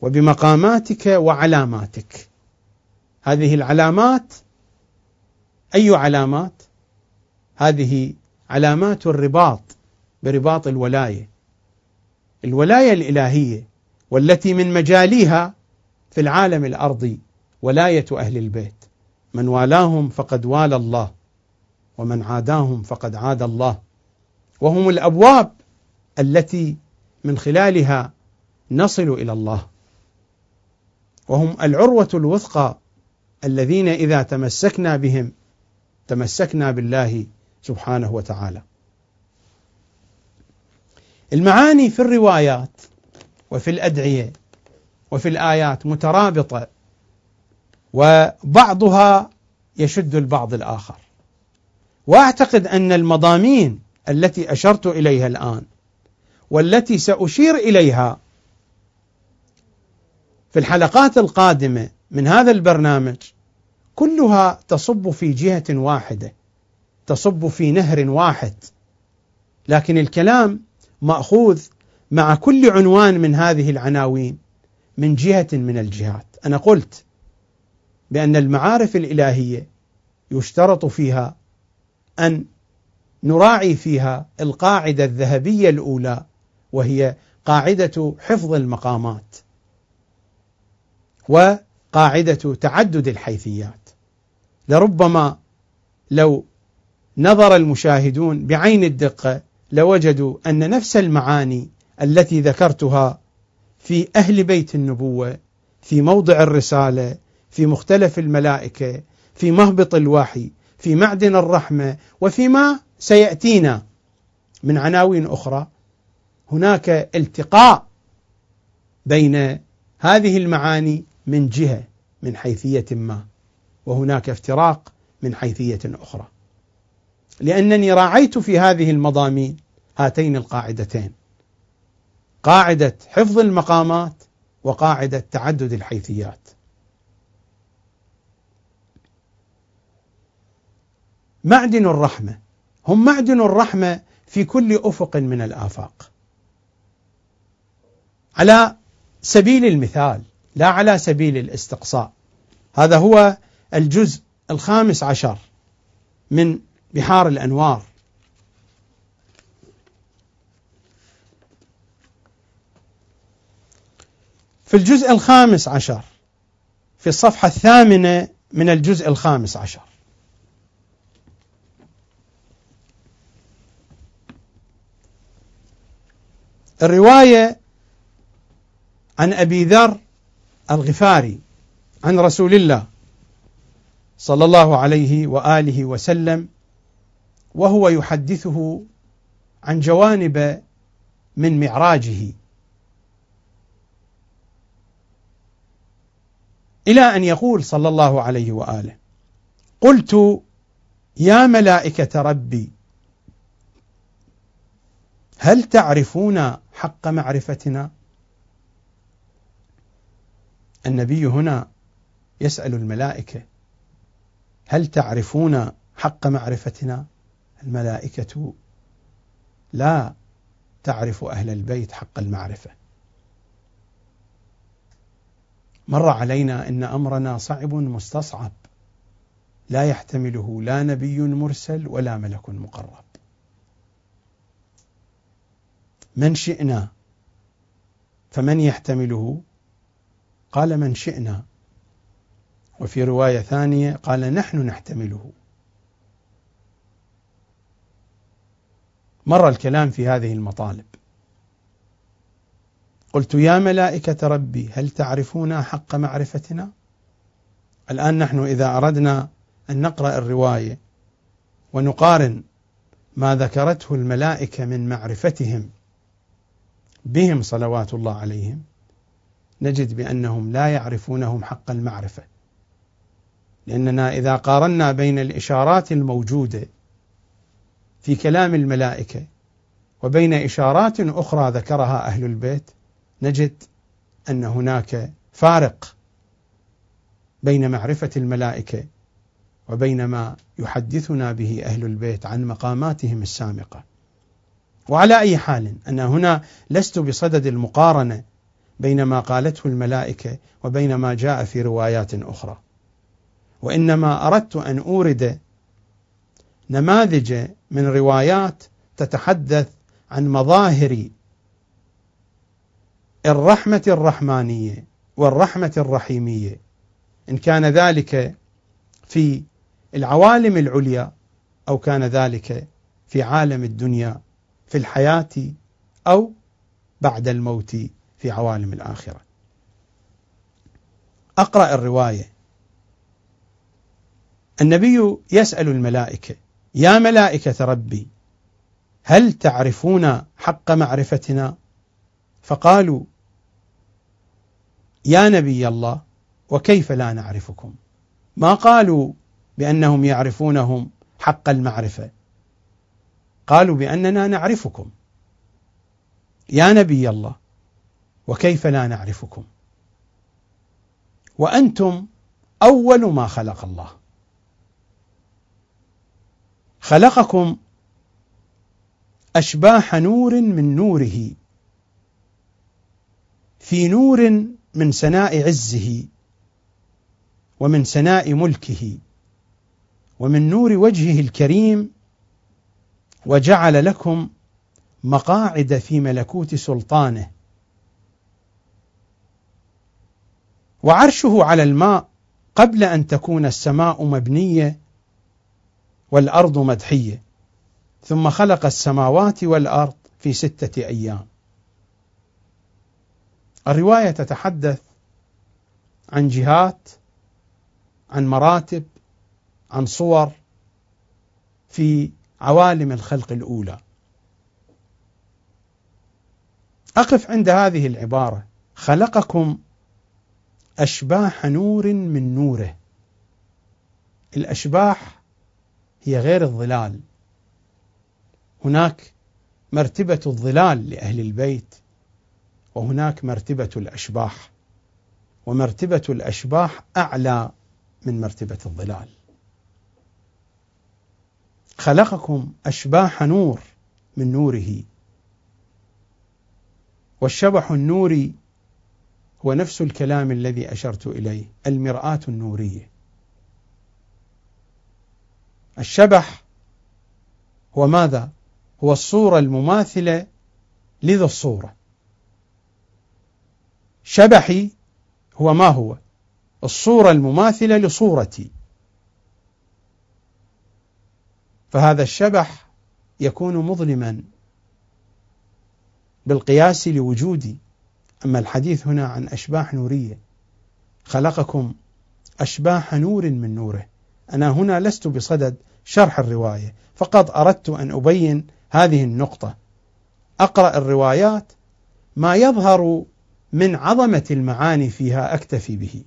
Speaker 1: وبمقاماتك وعلاماتك. هذه العلامات أي علامات؟ هذه علامات الرباط برباط الولاية. الولاية الإلهية والتي من مجاليها في العالم الأرضي ولاية أهل البيت. من والاهم فقد والى الله ومن عاداهم فقد عاد الله. وهم الأبواب التي من خلالها نصل إلى الله. وهم العروة الوثقى الذين إذا تمسكنا بهم تمسكنا بالله سبحانه وتعالى. المعاني في الروايات وفي الأدعية وفي الآيات مترابطة وبعضها يشد البعض الآخر. وأعتقد أن المضامين التي أشرت إليها الآن والتي سأشير إليها في الحلقات القادمة من هذا البرنامج كلها تصب في جهة واحدة تصب في نهر واحد. لكن الكلام مأخوذ مع كل عنوان من هذه العناوين من جهة من الجهات. أنا قلت بأن المعارف الإلهية يشترط فيها أن نراعي فيها القاعدة الذهبية الأولى وهي قاعدة حفظ المقامات وقاعدة تعدد الحيثيات. لربما لو نظر المشاهدون بعين الدقة لوجدوا أن نفس المعاني التي ذكرتها في أهل بيت النبوة في موضع الرسالة في مختلف الملائكة في مهبط الوحي في معدن الرحمة وفيما سيأتينا من عناوين أخرى هناك التقاء بين هذه المعاني من جهة من حيثية ما وهناك افتراق من حيثية أخرى. لأنني راعيت في هذه المضامين هاتين القاعدتين. قاعدة حفظ المقامات وقاعدة تعدد الحيثيات. معدن الرحمة هم معدن الرحمة في كل أفق من الآفاق. على سبيل المثال لا على سبيل الاستقصاء هذا هو الجزء الخامس عشر من بحار الأنوار. في الجزء الخامس عشر في الصفحة الثامنة من الجزء الخامس عشر. الرواية عن أبي ذر الغفاري عن رسول الله صلى الله عليه وآله وسلم وهو يحدثه عن جوانب من معراجه. إلى أن يقول صلى الله عليه وآله قلت يا ملائكة ربي هل تعرفون حق معرفتنا؟ النبي هنا يسأل الملائكة هل تعرفون حق معرفتنا؟ الملائكة لا تعرف أهل البيت حق المعرفة. مر علينا إن أمرنا صعب مستصعب. لا يحتمله لا نبي مرسل ولا ملك مقرب. من شئنا فمن يحتمله؟ قال من شئنا. وفي رواية ثانية قال نحن نحتمله. مر الكلام في هذه المطالب قلت يا ملائكة ربي هل تعرفون حق معرفتنا؟ الآن نحن إذا أردنا أن نقرأ الرواية ونقارن ما ذكرته الملائكة من معرفتهم بهم صلوات الله عليهم نجد بأنهم لا يعرفونهم حق المعرفة لأننا إذا قارنا بين الإشارات الموجودة في كلام الملائكة وبين إشارات أخرى ذكرها أهل البيت نجد أن هناك فارق بين معرفة الملائكة وبين ما يحدثنا به أهل البيت عن مقاماتهم السامقة. وعلى أي حال أنا هنا لست بصدد المقارنة بين ما قالته الملائكة وبين ما جاء في روايات أخرى. وإنما أردت أن أورد نماذج من روايات تتحدث عن مظاهر الرحمة الرحمانية والرحمة الرحيمية. إن كان ذلك في العوالم العليا أو كان ذلك في عالم الدنيا في الحياة أو بعد الموت في عوالم الآخرة. أقرأ الرواية. النبي يسأل الملائكة يا ملائكة ربي هل تعرفون حق معرفتنا؟ فقالوا يا نبي الله وكيف لا نعرفكم؟ ما قالوا بأنهم يعرفونهم حق المعرفة قالوا بأننا نعرفكم. يا نبي الله وكيف لا نعرفكم؟ وأنتم أول ما خلق الله. خلقكم أشباح نور من نوره في نور من سناء عزه ومن سناء ملكه ومن نور وجهه الكريم وجعل لكم مقاعد في ملكوت سلطانه. وعرشه على الماء قبل أن تكون السماء مبنية والأرض مدحية. ثم خلق السماوات والأرض في ستة أيام. الرواية تتحدث عن جهات عن مراتب عن صور في عوالم الخلق الأولى. أقف عند هذه العبارة. خلقكم أشباح نور من نوره. الأشباح هي غير الظلال. هناك مرتبة الظلال لأهل البيت وهناك مرتبة الأشباح ومرتبة الأشباح أعلى من مرتبة الظلال. خلقكم أشباح نور من نوره والشبح النوري هو نفس الكلام الذي أشرت إليه المرآة النورية. الشبح هو ماذا؟ هو الصورة المماثلة لذا الصورة شبحي هو ما هو؟ الصورة المماثلة لصورتي فهذا الشبح يكون مظلما بالقياس لوجودي أما الحديث هنا عن أشباح نورية خلقكم أشباح نور من نوره أنا هنا لست بصدد شرح الرواية. فقط أردت أن أبين هذه النقطة. أقرأ الروايات ما يظهر من عظمة المعاني فيها أكتفي به.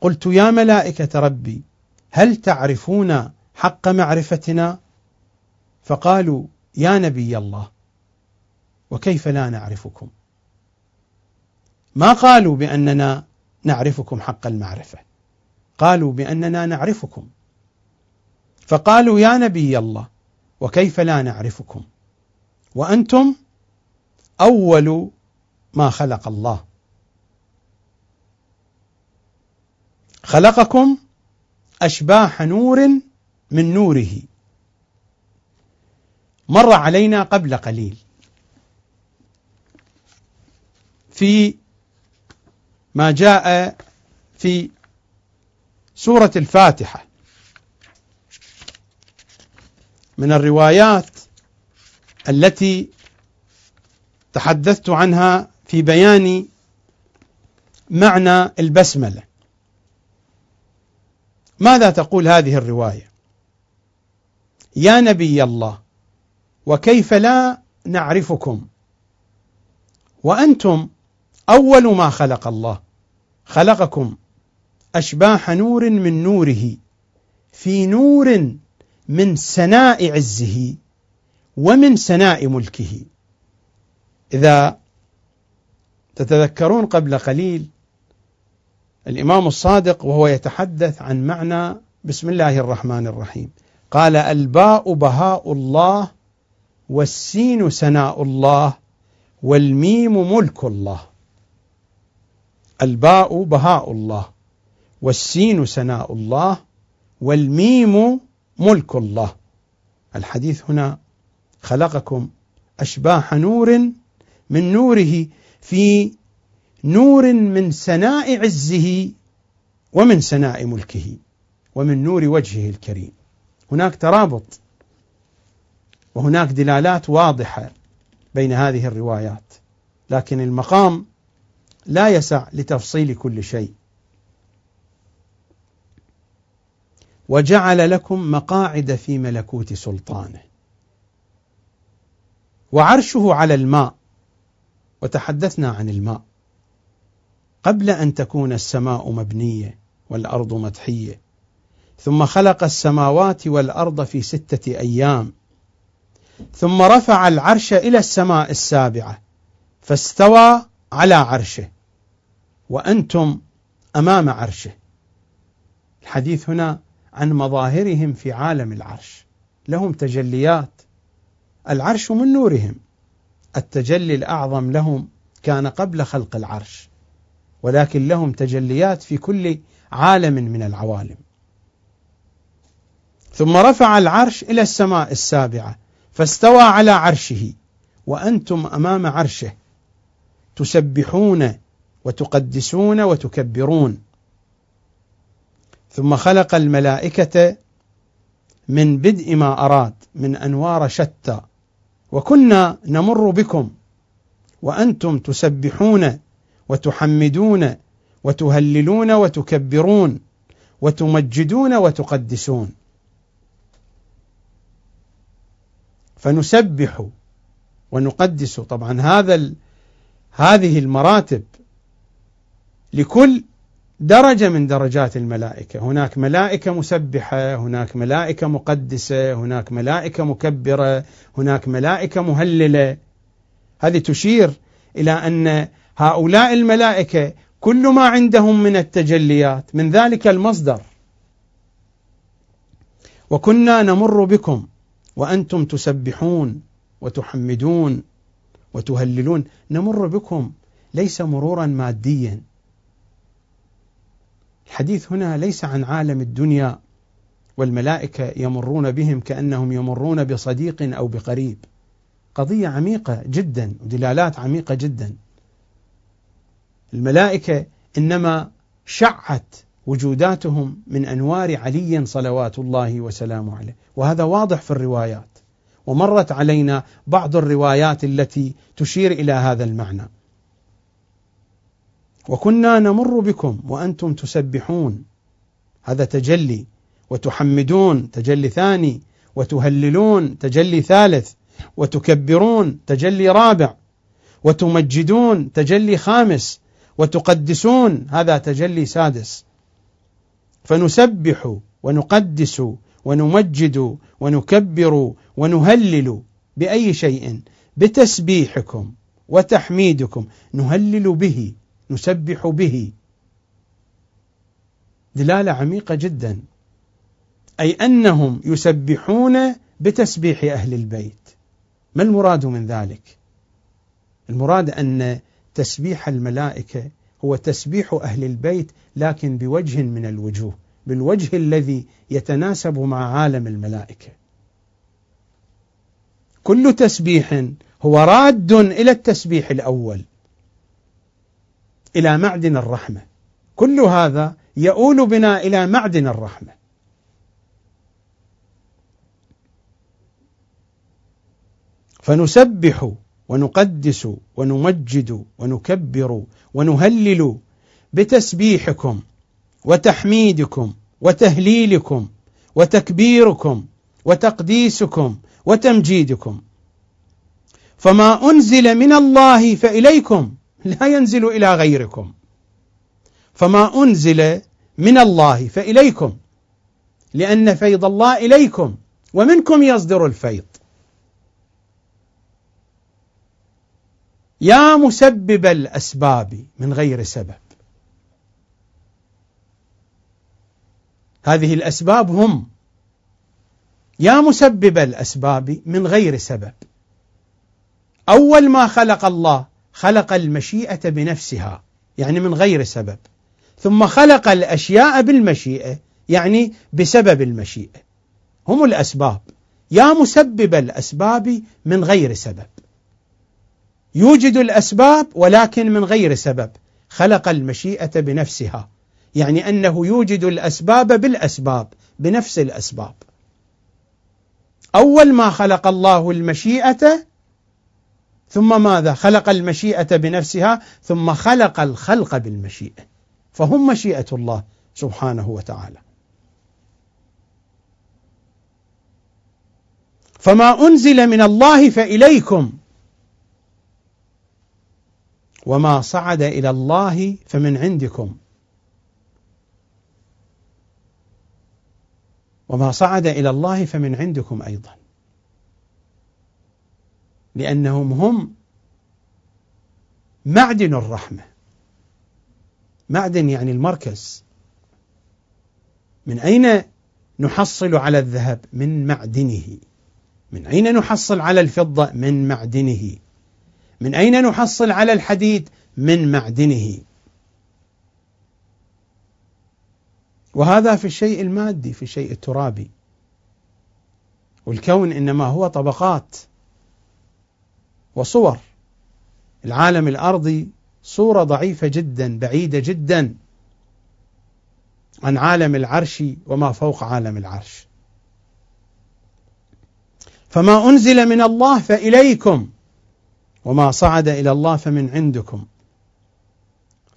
Speaker 1: قلت يا ملائكة ربي هل تعرفون حق معرفتنا؟ فقالوا يا نبي الله وكيف لا نعرفكم؟ ما قالوا بأننا نعرفكم حق المعرفة. قالوا بأننا نعرفكم. فقالوا يا نبي الله وكيف لا نعرفكم؟ وأنتم أول ما خلق الله. خلقكم أشباح نور من نوره. مر علينا قبل قليل. في ما جاء في سورة الفاتحة. من الروايات التي تحدثت عنها في بيان معنى البسملة. ماذا تقول هذه الرواية؟ يا نبي الله وكيف لا نعرفكم؟ وأنتم أول ما خلق الله خلقكم. أشباح نور من نوره في نور من سناء عزه ومن سناء ملكه. إذا تتذكرون قبل قليل الإمام الصادق وهو يتحدث عن معنى بسم الله الرحمن الرحيم. قال الباء بهاء الله والسين سناء الله والميم ملك الله. الباء بهاء الله. والسين سناء الله والميم ملك الله. الحديث هنا خلقكم أشباح نور من نوره في نور من سناء عزه ومن سناء ملكه ومن نور وجهه الكريم. هناك ترابط وهناك دلالات واضحة بين هذه الروايات لكن المقام لا يسع لتفصيل كل شيء. وجعل لكم مقاعد في ملكوت سلطانه. وعرشه على الماء وتحدثنا عن الماء. قبل أن تكون السماء مبنية والأرض مدحية ثم خلق السماوات والأرض في ستة أيام ثم رفع العرش إلى السماء السابعة فاستوى على عرشه وأنتم أمام عرشه. الحديث هنا عن مظاهرهم في عالم العرش. لهم تجليات. العرش من نورهم. التجلي الأعظم لهم كان قبل خلق العرش. ولكن لهم تجليات في كل عالم من العوالم. ثم رفع العرش إلى السماء السابعة فاستوى على عرشه وأنتم أمام عرشه تسبحون وتقدسون وتكبرون. ثم خلق الملائكة من بدء ما أراد من أنوار شتى. وكنا نمر بكم وأنتم تسبحون وتحمدون وتهللون وتكبرون وتمجدون وتقدسون. فنسبح ونقدس. طبعا هذا هذه المراتب لكل درجة من درجات الملائكة. هناك ملائكة مسبحة هناك ملائكة مقدسة هناك ملائكة مكبرة هناك ملائكة مهللة. هذه تشير إلى أن هؤلاء الملائكة كل ما عندهم من التجليات من ذلك المصدر. وكنا نمر بكم وأنتم تسبحون وتحمدون وتهللون. نمر بكم ليس مرورا ماديا. الحديث هنا ليس عن عالم الدنيا والملائكة يمرون بهم كأنهم يمرون بصديق أو بقريب. قضية عميقة جدا ودلالات عميقة جدا. الملائكة إنما شعت وجوداتهم من أنوار علي صلوات الله وسلامه عليه. وهذا واضح في الروايات. ومرت علينا بعض الروايات التي تشير إلى هذا المعنى. وكنا نمر بكم وأنتم تسبحون. هذا تجلي وتحمدون تجلي ثاني وتهللون تجلي ثالث وتكبرون تجلي رابع وتمجدون تجلي خامس وتقدسون هذا تجلي سادس. فنسبح ونقدس ونمجد ونكبر ونهلل بأي شيء؟ بتسبيحكم وتحميدكم. نهلل به. نسبح به. دلالة عميقة جدا. أي أنهم يسبحون بتسبيح أهل البيت. ما المراد من ذلك؟ المراد أن تسبيح الملائكة هو تسبيح أهل البيت لكن بوجه من الوجوه بالوجه الذي يتناسب مع عالم الملائكة. كل تسبيح هو راد إلى التسبيح الأول. إلى معدن الرحمة. كل هذا يؤول بنا إلى معدن الرحمة. فنسبح ونقدس ونمجد ونكبر ونهلل بتسبيحكم وتحميدكم وتهليلكم وتكبيركم وتقديسكم وتمجيدكم. فما أنزل من الله فإليكم لا ينزل إلى غيركم. فما أنزل من الله فإليكم لأن فيض الله إليكم ومنكم يصدر الفيض. يا مسبب الأسباب من غير سبب. هذه الأسباب هم يا مسبب الأسباب من غير سبب. أول ما خلق الله خلق المشيئة بنفسها يعني من غير سبب. ثم خلق الأشياء بالمشيئة يعني بسبب المشيئة. هم الأسباب. يا مسبب الأسباب من غير سبب. يوجد الأسباب ولكن من غير سبب. خلق المشيئة بنفسها يعني أنه يوجد الأسباب بالأسباب بنفس الأسباب. أول ما خلق الله المشيئة ثم ماذا؟ خلق المشيئة بنفسها ثم خلق الخلق بالمشيئة. فهم مشيئة الله سبحانه وتعالى. فما أنزل من الله فإليكم. وما صعد إلى الله فمن عندكم. وما صعد إلى الله فمن عندكم أيضا. لأنهم هم معدن الرحمة. معدن يعني المركز. من أين نحصل على الذهب؟ من معدنه. من أين نحصل على الفضة؟ من معدنه. من أين نحصل على الحديد؟ من معدنه. وهذا في الشيء المادي في الشيء الترابي. والكون إنما هو طبقات. وصور. العالم الأرضي صورة ضعيفة جدا بعيدة جدا عن عالم العرش وما فوق عالم العرش. فما أنزل من الله فإليكم وما صعد إلى الله فمن عندكم.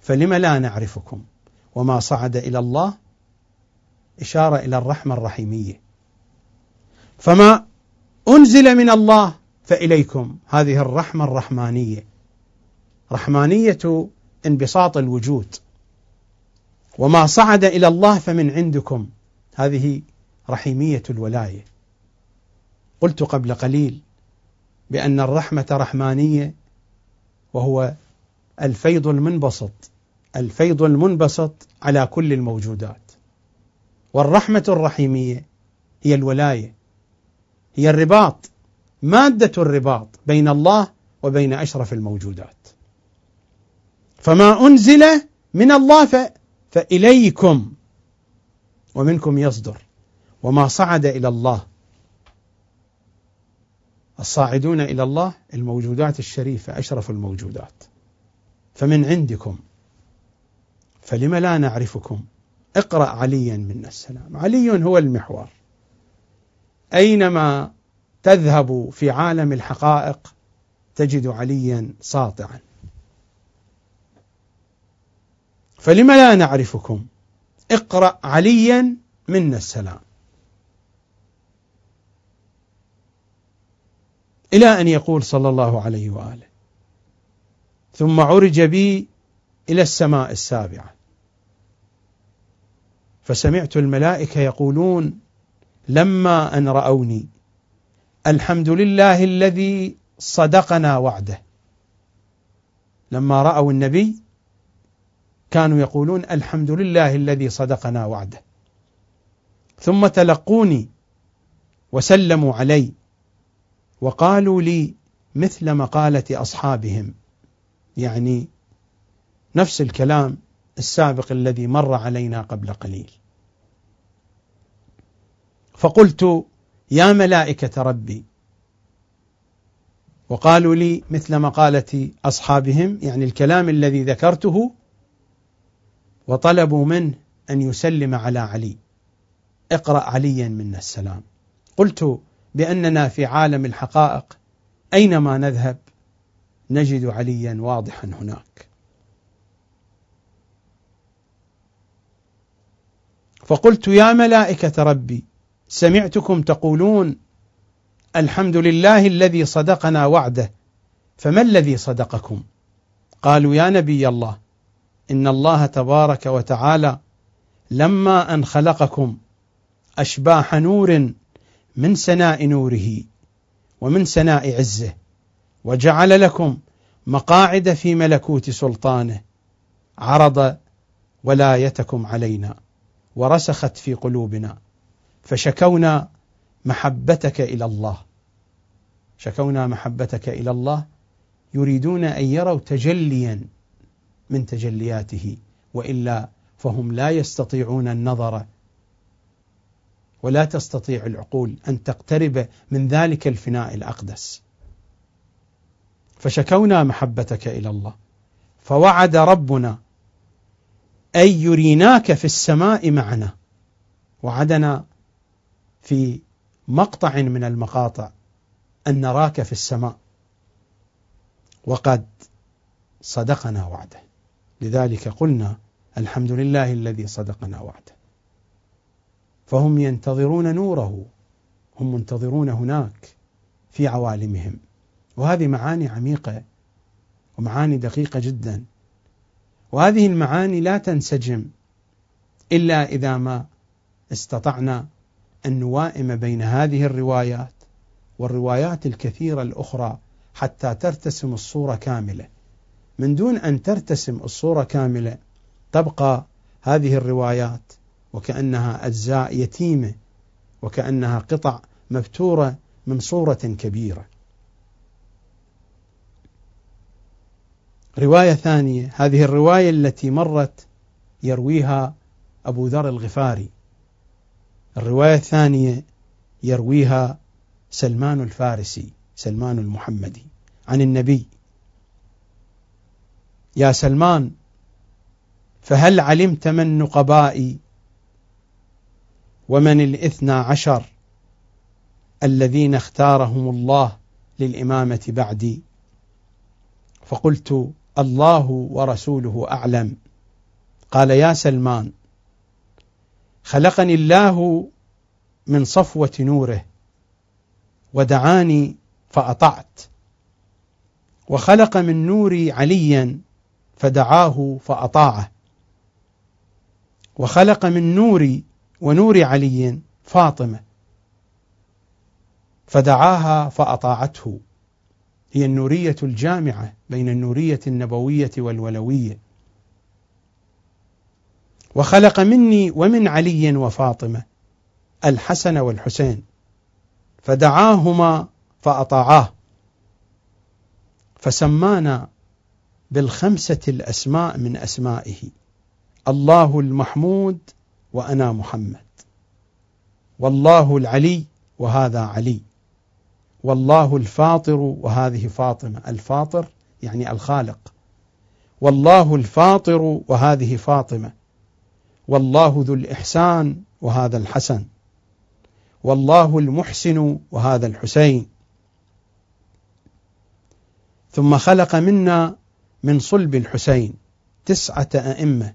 Speaker 1: فلم لا نعرفكم؟ وما صعد إلى الله إشارة إلى الرحمة الرحيمية. فما أنزل من الله فإليكم. هذه الرحمة الرحمانية. رحمانية انبساط الوجود. وما صعد إلى الله فمن عندكم. هذه رحيمية الولاية. قلت قبل قليل بأن الرحمة رحمانية وهو الفيض المنبسط. الفيض المنبسط على كل الموجودات. والرحمة الرحيمية هي الولاية. هي الرباط. مادة الرباط بين الله وبين أشرف الموجودات. فما أنزل من الله. فإليكم ومنكم يصدر وما صعد إلى الله. الصاعدون إلى الله الموجودات الشريفة أشرف الموجودات. فمن عندكم فلم لا نعرفكم؟ اقرأ عليا منا السلام. علي هو المحور. أينما تذهب في عالم الحقائق تجد عليا ساطعا. فلم لا نعرفكم؟ اقرأ عليا منا السلام. إلى أن يقول صلى الله عليه وآله ثم عرج بي إلى السماء السابعة. فسمعت الملائكة يقولون لما أن رأوني الحمد لله الذي صدقنا وعده. لما رأوا النبي كانوا يقولون الحمد لله الذي صدقنا وعده. ثم تلقوني وسلموا علي وقالوا لي مثل مقالة أصحابهم. يعني نفس الكلام السابق الذي مر علينا قبل قليل. فقلت يا ملائكة ربي. وقالوا لي مثل مقالة أصحابهم يعني الكلام الذي ذكرته وطلبوا منه أن يسلم على علي. اقرأ عليا منا السلام. قلت بأننا في عالم الحقائق أينما نذهب نجد عليا واضحا هناك. فقلت يا ملائكة ربي سمعتكم تقولون الحمد لله الذي صدقنا وعده فما الذي صدقكم؟ قالوا يا نبي الله إن الله تبارك وتعالى لما أن خلقكم أشباح نور من سناء نوره ومن سناء عزه وجعل لكم مقاعد في ملكوت سلطانه عرض ولايتكم علينا ورسخت في قلوبنا. فشكونا محبتك إلى الله. شكونا محبتك إلى الله يريدون أن يروا تجليا من تجلياته وإلا فهم لا يستطيعون النظر ولا تستطيع العقول أن تقترب من ذلك الفناء الأقدس. فشكونا محبتك إلى الله. فوعد ربنا أن يريناك في السماء معنا. وعدنا في مقطع من المقاطع أن نراك في السماء وقد صدقنا وعده. لذلك قلنا الحمد لله الذي صدقنا وعده. فهم ينتظرون نوره هم منتظرون هناك في عوالمهم. وهذه معاني عميقة ومعاني دقيقة جدا. وهذه المعاني لا تنسجم إلا إذا ما استطعنا ان نوائم بين هذه الروايات والروايات الكثيرة الأخرى حتى ترتسم الصورة كاملة من دون أن ترتسم الصورة كاملة تبقى هذه الروايات وكأنها أجزاء يتيمة وكأنها قطع مبتورة من صورة كبيرة. رواية ثانية هذه الرواية التي مرت يرويها أبو ذر الغفاري. الرواية الثانية يرويها سلمان الفارسي سلمان المحمدي عن النبي. يا سلمان فهل علمت من نقبائي ومن الاثنى عشر الذين اختارهم الله للإمامة بعدي؟ فقلت الله ورسوله أعلم. قال يا سلمان خلقني الله من صفوة نوره ودعاني فأطعت. وخلق من نوري عليا فدعاه فأطاعه. وخلق من نوري ونور علي فاطمة فدعاها فأطاعته. هي النورية الجامعة بين النورية النبوية والولوية. وخلق مني ومن علي وفاطمة الحسن والحسين فدعاهما فأطاعاه فسمانا بالخمسة الأسماء من أسمائه الله المحمود وأنا محمد والله العلي وهذا علي والله الفاطر وهذه فاطمة الفاطر يعني الخالق والله الفاطر وهذه فاطمة والله ذو الإحسان وهذا الحسن. والله المحسن وهذا الحسين. ثم خلق منا من صلب الحسين تسعة أئمة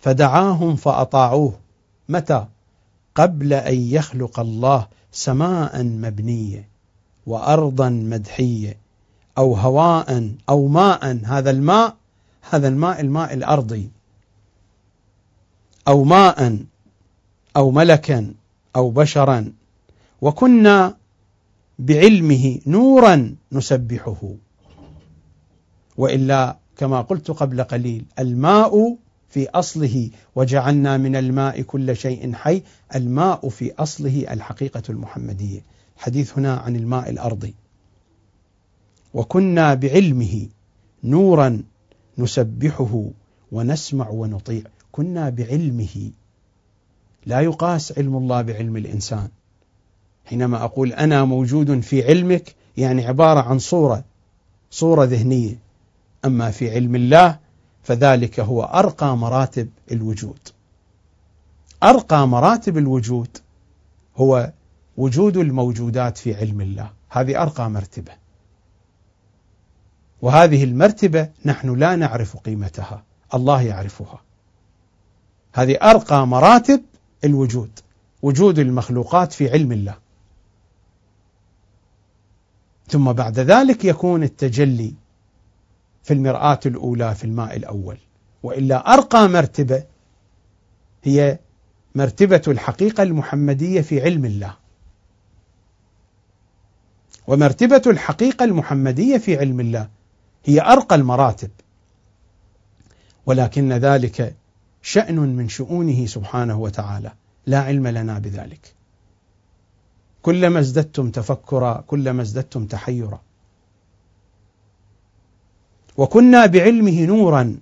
Speaker 1: فدعاهم فأطاعوه. متى؟ قبل أن يخلق الله سماء مبنية وأرضا مدحية أو هواء أو ماء. هذا الماء هذا الماء الماء الأرضي. أو ماء أو ملكا أو بشرا وكنا بعلمه نورا نسبحه. وإلا كما قلت قبل قليل الماء في أصله وجعلنا من الماء كل شيء حي الماء في أصله الحقيقة المحمدية. حديث هنا عن الماء الأرضي. وكنا بعلمه نورا نسبحه ونسمع ونطيع. كنا بعلمه. لا يقاس علم الله بعلم الإنسان. حينما أقول أنا موجود في علمك يعني عبارة عن صورة صورة ذهنية. أما في علم الله فذلك هو أرقى مراتب الوجود. أرقى مراتب الوجود هو وجود الموجودات في علم الله. هذه أرقى مرتبة. وهذه المرتبة نحن لا نعرف قيمتها. الله يعرفها. هذه أرقى مراتب الوجود وجود المخلوقات في علم الله. ثم بعد ذلك يكون التجلي في المرآة الأولى في الماء الأول. وإلا أرقى مرتبة هي مرتبة الحقيقة المحمدية في علم الله. ومرتبة الحقيقة المحمدية في علم الله هي أرقى المراتب. ولكن ذلك شأن من شؤونه سبحانه وتعالى. لا علم لنا بذلك. كلما ازددتم تفكرا كلما ازددتم تحيرا. وكنا بعلمه نورا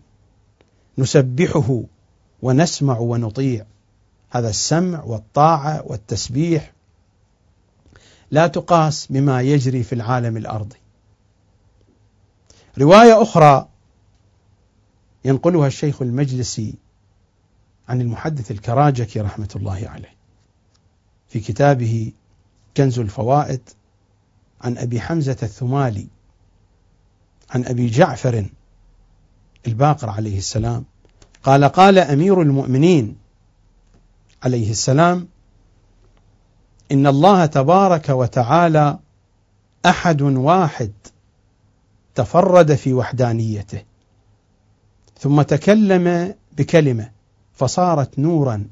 Speaker 1: نسبحه ونسمع ونطيع. هذا السمع والطاعة والتسبيح لا تقاس بما يجري في العالم الأرضي. رواية أخرى ينقلها الشيخ المجلسي عن المحدث الكراجكي رحمة الله عليه. في كتابه كنز الفوائد عن أبي حمزة الثمالي عن أبي جعفر الباقر عليه السلام قال قال أمير المؤمنين عليه السلام إن الله تبارك وتعالى أحد واحد تفرد في وحدانيته ثم تكلم بكلمة فصارت نورا.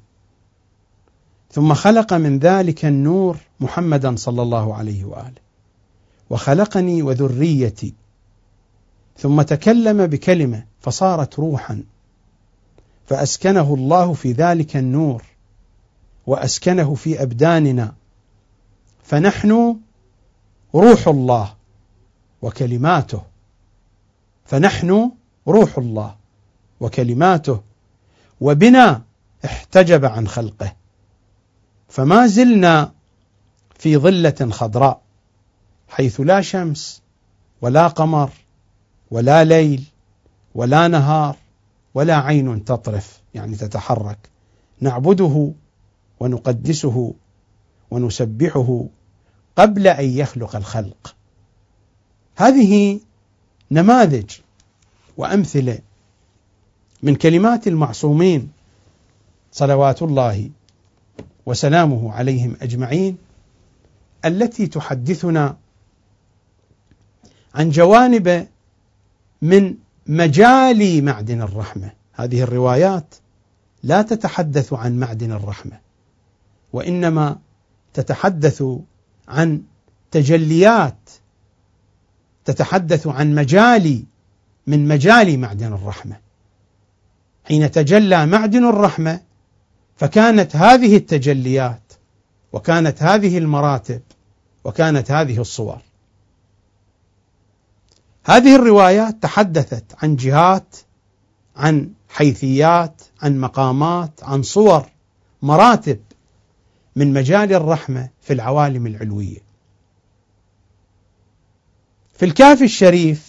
Speaker 1: ثم خلق من ذلك النور محمدا صلى الله عليه وآله. وخلقني وذريتي. ثم تكلم بكلمة فصارت روحا. فأسكنه الله في ذلك النور. وأسكنه في أبداننا. فنحن روح الله وكلماته. فنحن روح الله وكلماته وبنا احتجب عن خلقه. فما زلنا في ظلة خضراء حيث لا شمس ولا قمر ولا ليل ولا نهار ولا عين تطرف يعني تتحرك. نعبده ونقدسه ونسبحه قبل أن يخلق الخلق. هذه نماذج وأمثلة من كلمات المعصومين صلوات الله وسلامه عليهم أجمعين التي تحدثنا عن جوانب من مجال معدن الرحمة. هذه الروايات لا تتحدث عن معدن الرحمة وإنما تتحدث عن تجليات تتحدث عن مجال من مجال معدن الرحمة. حين تجلى معدن الرحمة فكانت هذه التجليات وكانت هذه المراتب وكانت هذه الصور. هذه الروايات تحدثت عن جهات عن حيثيات عن مقامات عن صور مراتب من مجال الرحمة في العوالم العلوية. في الكافي الشريف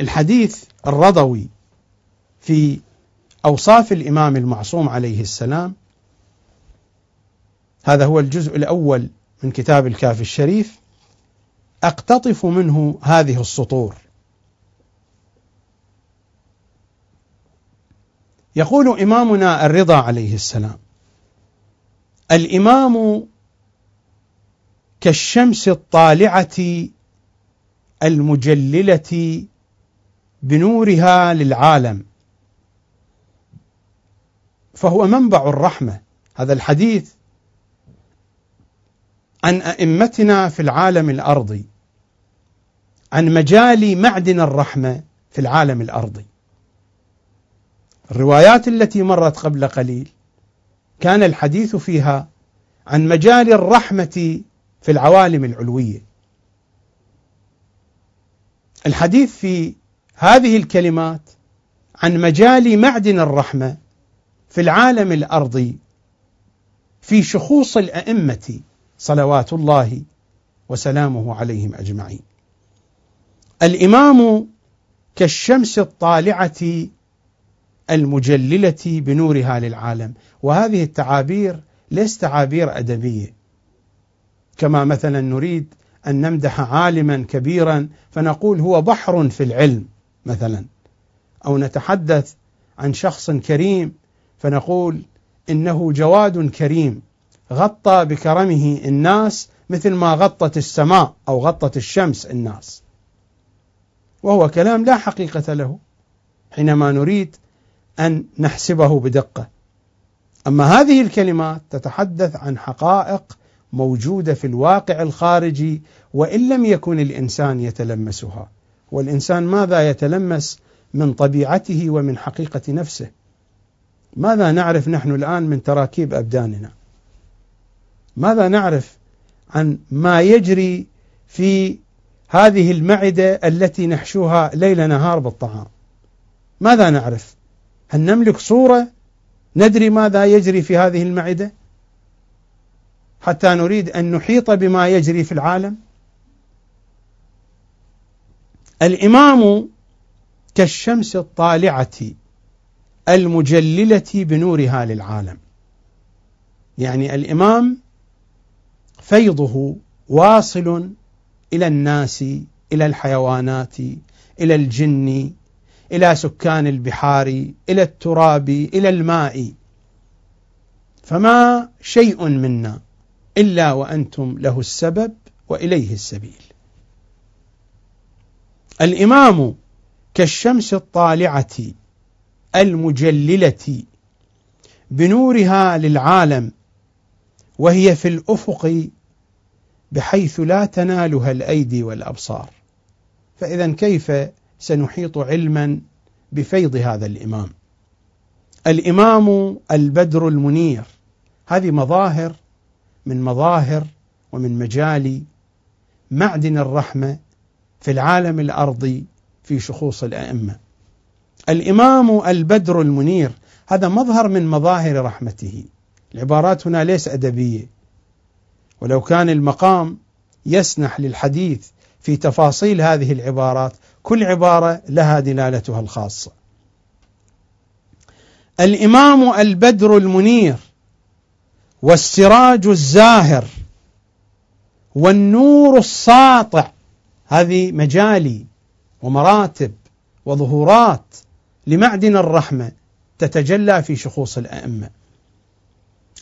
Speaker 1: الحديث الرضوي في أوصاف الإمام المعصوم عليه السلام هذا هو الجزء الأول من كتاب الكافي الشريف أقتطف منه هذه السطور. يقول إمامنا الرضا عليه السلام الإمام كالشمس الطالعة المجللة بنورها للعالم. فهو منبع الرحمة. هذا الحديث عن أئمتنا في العالم الأرضي عن مجال معدن الرحمة في العالم الأرضي. الروايات التي مرت قبل قليل كان الحديث فيها عن مجال الرحمة في العوالم العلوية. الحديث في هذه الكلمات عن مجال معدن الرحمة في العالم الأرضي في شخوص الأئمة صلوات الله وسلامه عليهم أجمعين. الإمام كالشمس الطالعة المجللة بنورها للعالم، وهذه التعابير ليست تعابير أدبية. كما مثلا نريد أن نمدح عالما كبيرا فنقول هو بحر في العلم مثلا، أو نتحدث عن شخص كريم فنقول إنه جواد كريم غطى بكرمه الناس مثل ما غطت السماء أو غطت الشمس الناس. وهو كلام لا حقيقة له حينما نريد أن نحسبه بدقة. أما هذه الكلمات تتحدث عن حقائق موجودة في الواقع الخارجي وإن لم يكن الإنسان يتلمسها. والإنسان ماذا يتلمس من طبيعته ومن حقيقة نفسه؟ ماذا نعرف نحن الآن من تراكيب أبداننا؟ ماذا نعرف عن ما يجري في هذه المعدة التي نحشوها ليل نهار بالطعام ماذا نعرف هل نملك صورة ندري ماذا يجري في هذه المعدة حتى نريد أن نحيط بما يجري في العالم الإمام كالشمس الطالعة المجللة بنورها للعالم. يعني الإمام فيضه واصل إلى الناس إلى الحيوانات إلى الجن إلى سكان البحار إلى التراب إلى الماء. فما شيء منا إلا وأنتم له السبب وإليه السبيل. الإمام كالشمس الطالعة المجللة بنورها للعالم وهي في الأفق بحيث لا تنالها الأيدي والأبصار. فإذا كيف سنحيط علما بفيض هذا الإمام؟ الإمام البدر المنير. هذه مظاهر من مظاهر ومن مجال معدن الرحمة في العالم الأرضي في شخوص الأئمة. الإمام البدر المنير هذا مظهر من مظاهر رحمته. العبارات هنا ليس أدبية. ولو كان المقام يسنح للحديث في تفاصيل هذه العبارات كل عبارة لها دلالتها الخاصة. الإمام البدر المنير والسراج الزاهر والنور الساطع هذه مجالي ومراتب وظهورات لمعدن الرحمة تتجلى في شخوص الأئمة.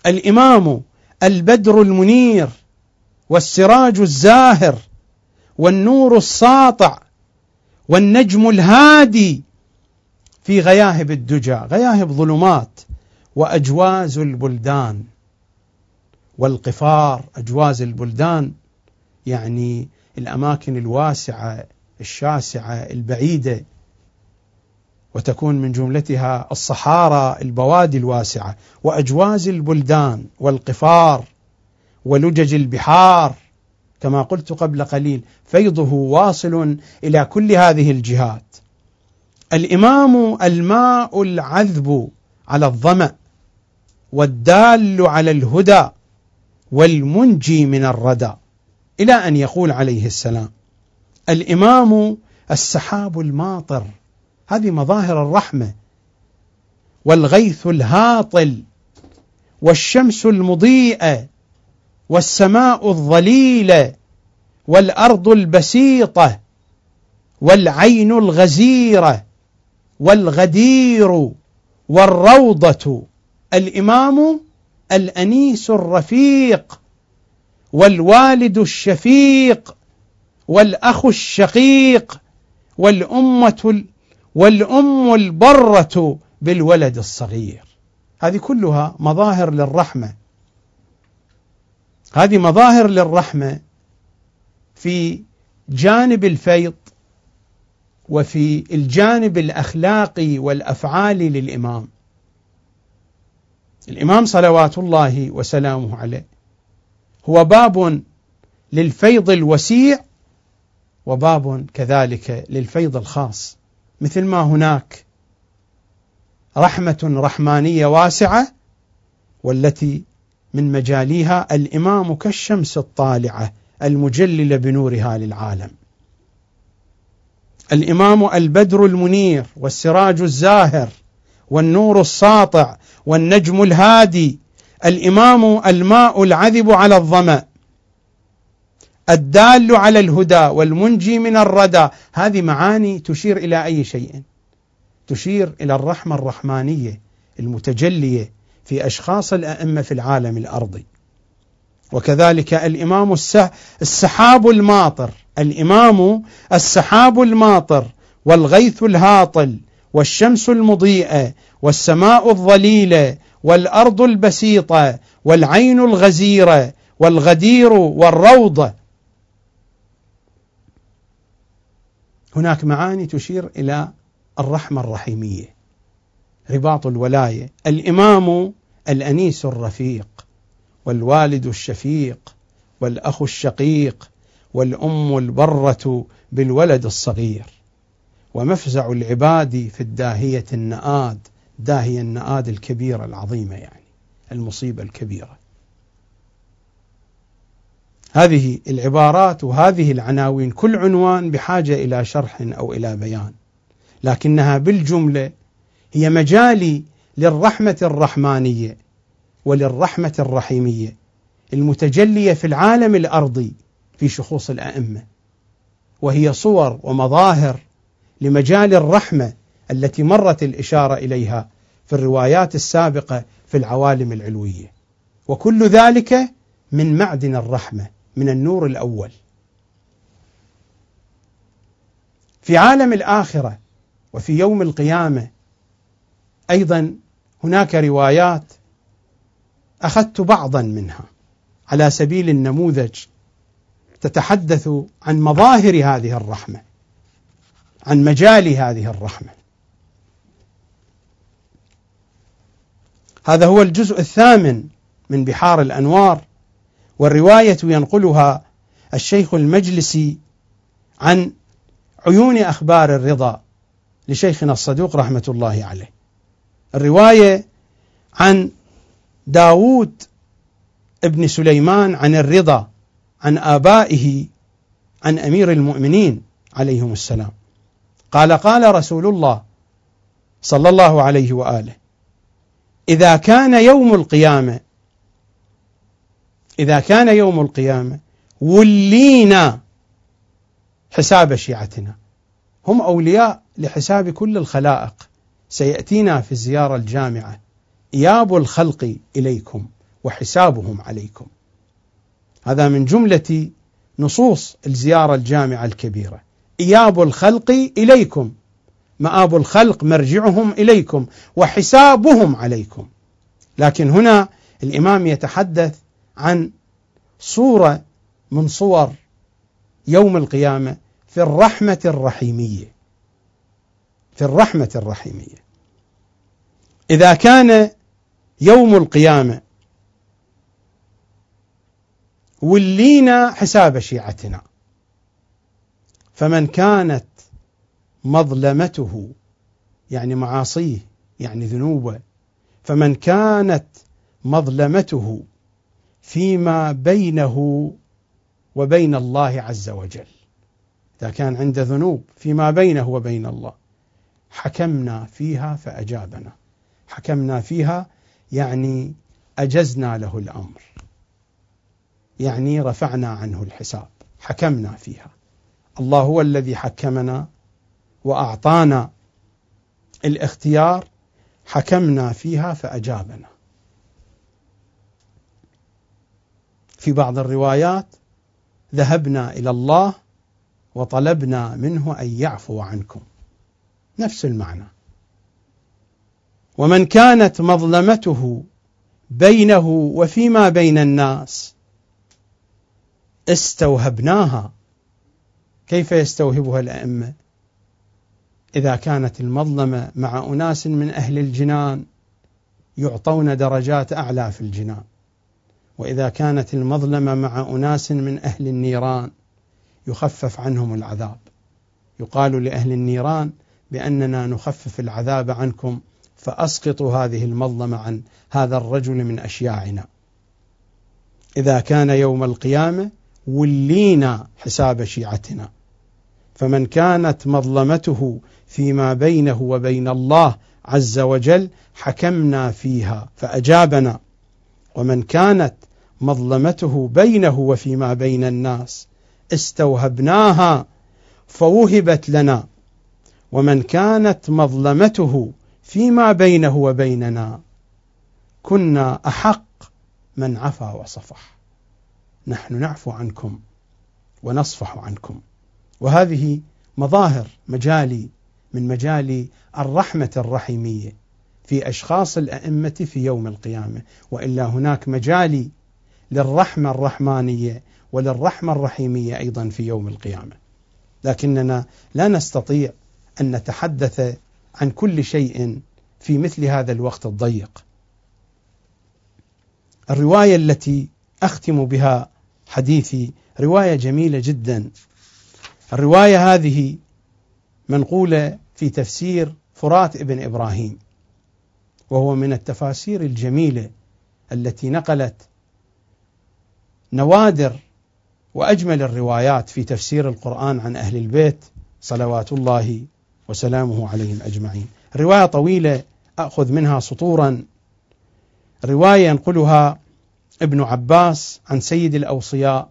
Speaker 1: الإمام البدر المنير والسراج الزاهر والنور الساطع والنجم الهادي في غياهب الدجى غياهب ظلمات وأجواز البلدان والقفار أجواز البلدان يعني الأماكن الواسعة الشاسعة البعيدة وتكون من جملتها الصحارى البوادي الواسعة وأجواز البلدان والقفار ولجج البحار. كما قلت قبل قليل فيضه واصل إلى كل هذه الجهات. الإمام الماء العذب على الظمأ والدال على الهدى والمنجي من الردى. إلى أن يقول عليه السلام الإمام السحاب الماطر هذه مظاهر الرحمة والغيث الهاطل والشمس المضيئة والسماء الظليلة والأرض البسيطة والعين الغزيرة والغدير والروضة. الإمام الأنيس الرفيق. والوالد الشفيق والأخ الشقيق والأمة والأم البرة بالولد الصغير. هذه كلها مظاهر للرحمة. هذه مظاهر للرحمة في جانب الفيض وفي الجانب الاخلاقي والافعالي للإمام. الإمام صلوات الله وسلامه عليه. هو باب للفيض الوسيع وباب كذلك للفيض الخاص مثل ما هناك رحمة رحمانية واسعة والتي من مجاليها الإمام كالشمس الطالعة المجلله بنورها للعالم. الإمام البدر المنير والسراج الزاهر والنور الساطع والنجم الهادي الإمام الماء العذب على الظمأ الدال على الهدى والمنجي من الردى. هذه معاني تشير إلى أي شيء؟ تشير إلى الرحمة الرحمانية المتجلية في أشخاص الأئمة في العالم الأرضي. وكذلك الإمام السحاب الماطر الإمام السحاب الماطر والغيث الهاطل والشمس المضيئة والسماء الظليلة والأرض البسيطة والعين الغزيرة والغدير والروضه هناك معاني تشير إلى الرحمة الرحيمية. رباط الولاية الإمام الأنيس الرفيق والوالد الشفيق والأخ الشقيق والأم البرة بالولد الصغير. ومفزع العباد في الداهية النآد داهيه النآد الكبيره العظيمه يعني المصيبة الكبيرة. هذه العبارات وهذه العناوين كل عنوان بحاجة إلى شرح أو إلى بيان لكنها بالجملة هي مجالي للرحمة الرحمانية وللرحمة الرحيمية المتجلية في العالم الأرضي في شخوص الأئمة وهي صور ومظاهر لمجال الرحمة التي مرت الإشارة إليها في الروايات السابقة في العوالم العلوية. وكل ذلك من معدن الرحمة من النور الأول. في عالم الآخرة وفي يوم القيامة أيضا هناك روايات أخذت بعضا منها على سبيل النموذج تتحدث عن مظاهر هذه الرحمة عن مجال هذه الرحمة. هذا هو الجزء الثامن من بحار الأنوار والرواية ينقلها الشيخ المجلسي عن عيون أخبار الرضا لشيخنا الصدوق رحمة الله عليه. الرواية عن داوود ابن سليمان عن الرضا عن آبائه عن أمير المؤمنين عليهم السلام. قال قال رسول الله صلى الله عليه وآله إذا كان يوم القيامة إذا كان يوم القيامة ولينا حساب شيعتنا. هم أولياء لحساب كل الخلائق. سيأتينا في الزيارة الجامعة. إياب الخلق إليكم وحسابهم عليكم. هذا من جملة نصوص الزيارة الجامعة الكبيرة. إياب الخلق إليكم مآب الخلق مرجعهم إليكم وحسابهم عليكم. لكن هنا الإمام يتحدث عن صورة من صور يوم القيامة في الرحمة الرحيمية. في الرحمة الرحيمية. إذا كان يوم القيامة ولينا حساب شيعتنا فمن كانت مظلمته يعني معاصيه يعني ذنوبه. فمن كانت مظلمته فيما بينه وبين الله عز وجل. إذا كان عنده ذنوب فيما بينه وبين الله. حكمنا فيها فأجابنا. حكمنا فيها يعني أجزنا له الأمر. يعني رفعنا عنه الحساب. حكمنا فيها. الله هو الذي حكمنا وأعطانا الاختيار حكمنا فيها فأجابنا. في بعض الروايات ذهبنا إلى الله وطلبنا منه أن يعفو عنكم. نفس المعنى. ومن كانت مظلمته بينه وفيما بين الناس استوهبناها. كيف يستوهبها الأئمة؟ إذا كانت المظلمة مع أناس من أهل الجنان يعطون درجات أعلى في الجنان. وإذا كانت المظلمة مع أناس من أهل النيران يخفف عنهم العذاب. يقال لأهل النيران بأننا نخفف العذاب عنكم فأسقطوا هذه المظلمة عن هذا الرجل من أشياعنا. إذا كان يوم القيامة ولينا حساب شيعتنا. فمن كانت مظلمته فيما بينه وبين الله عز وجل حكمنا فيها فأجابنا. ومن كانت مظلمته بينه وفيما بين الناس استوهبناها فوهبت لنا. ومن كانت مظلمته فيما بينه وبيننا كنا أحق من عفا وصفح. نحن نعفو عنكم ونصفح عنكم. وهذه مظاهر مجالي من مجال الرحمة الرحيمية في أشخاص الأئمة في يوم القيامة وإلا هناك مجالي للرحمة الرحمانية وللرحمة الرحيمية أيضا في يوم القيامة. لكننا لا نستطيع أن نتحدث عن كل شيء في مثل هذا الوقت الضيق. الرواية التي أختم بها حديثي رواية جميلة جدا. الرواية هذه منقولة في تفسير فرات ابن إبراهيم وهو من التفاسير الجميلة التي نقلت نوادر وأجمل الروايات في تفسير القرآن عن أهل البيت صلوات الله وسلامه عليهم أجمعين. رواية طويلة أخذ منها سطورا رواية ينقلها ابن عباس عن سيد الأوصياء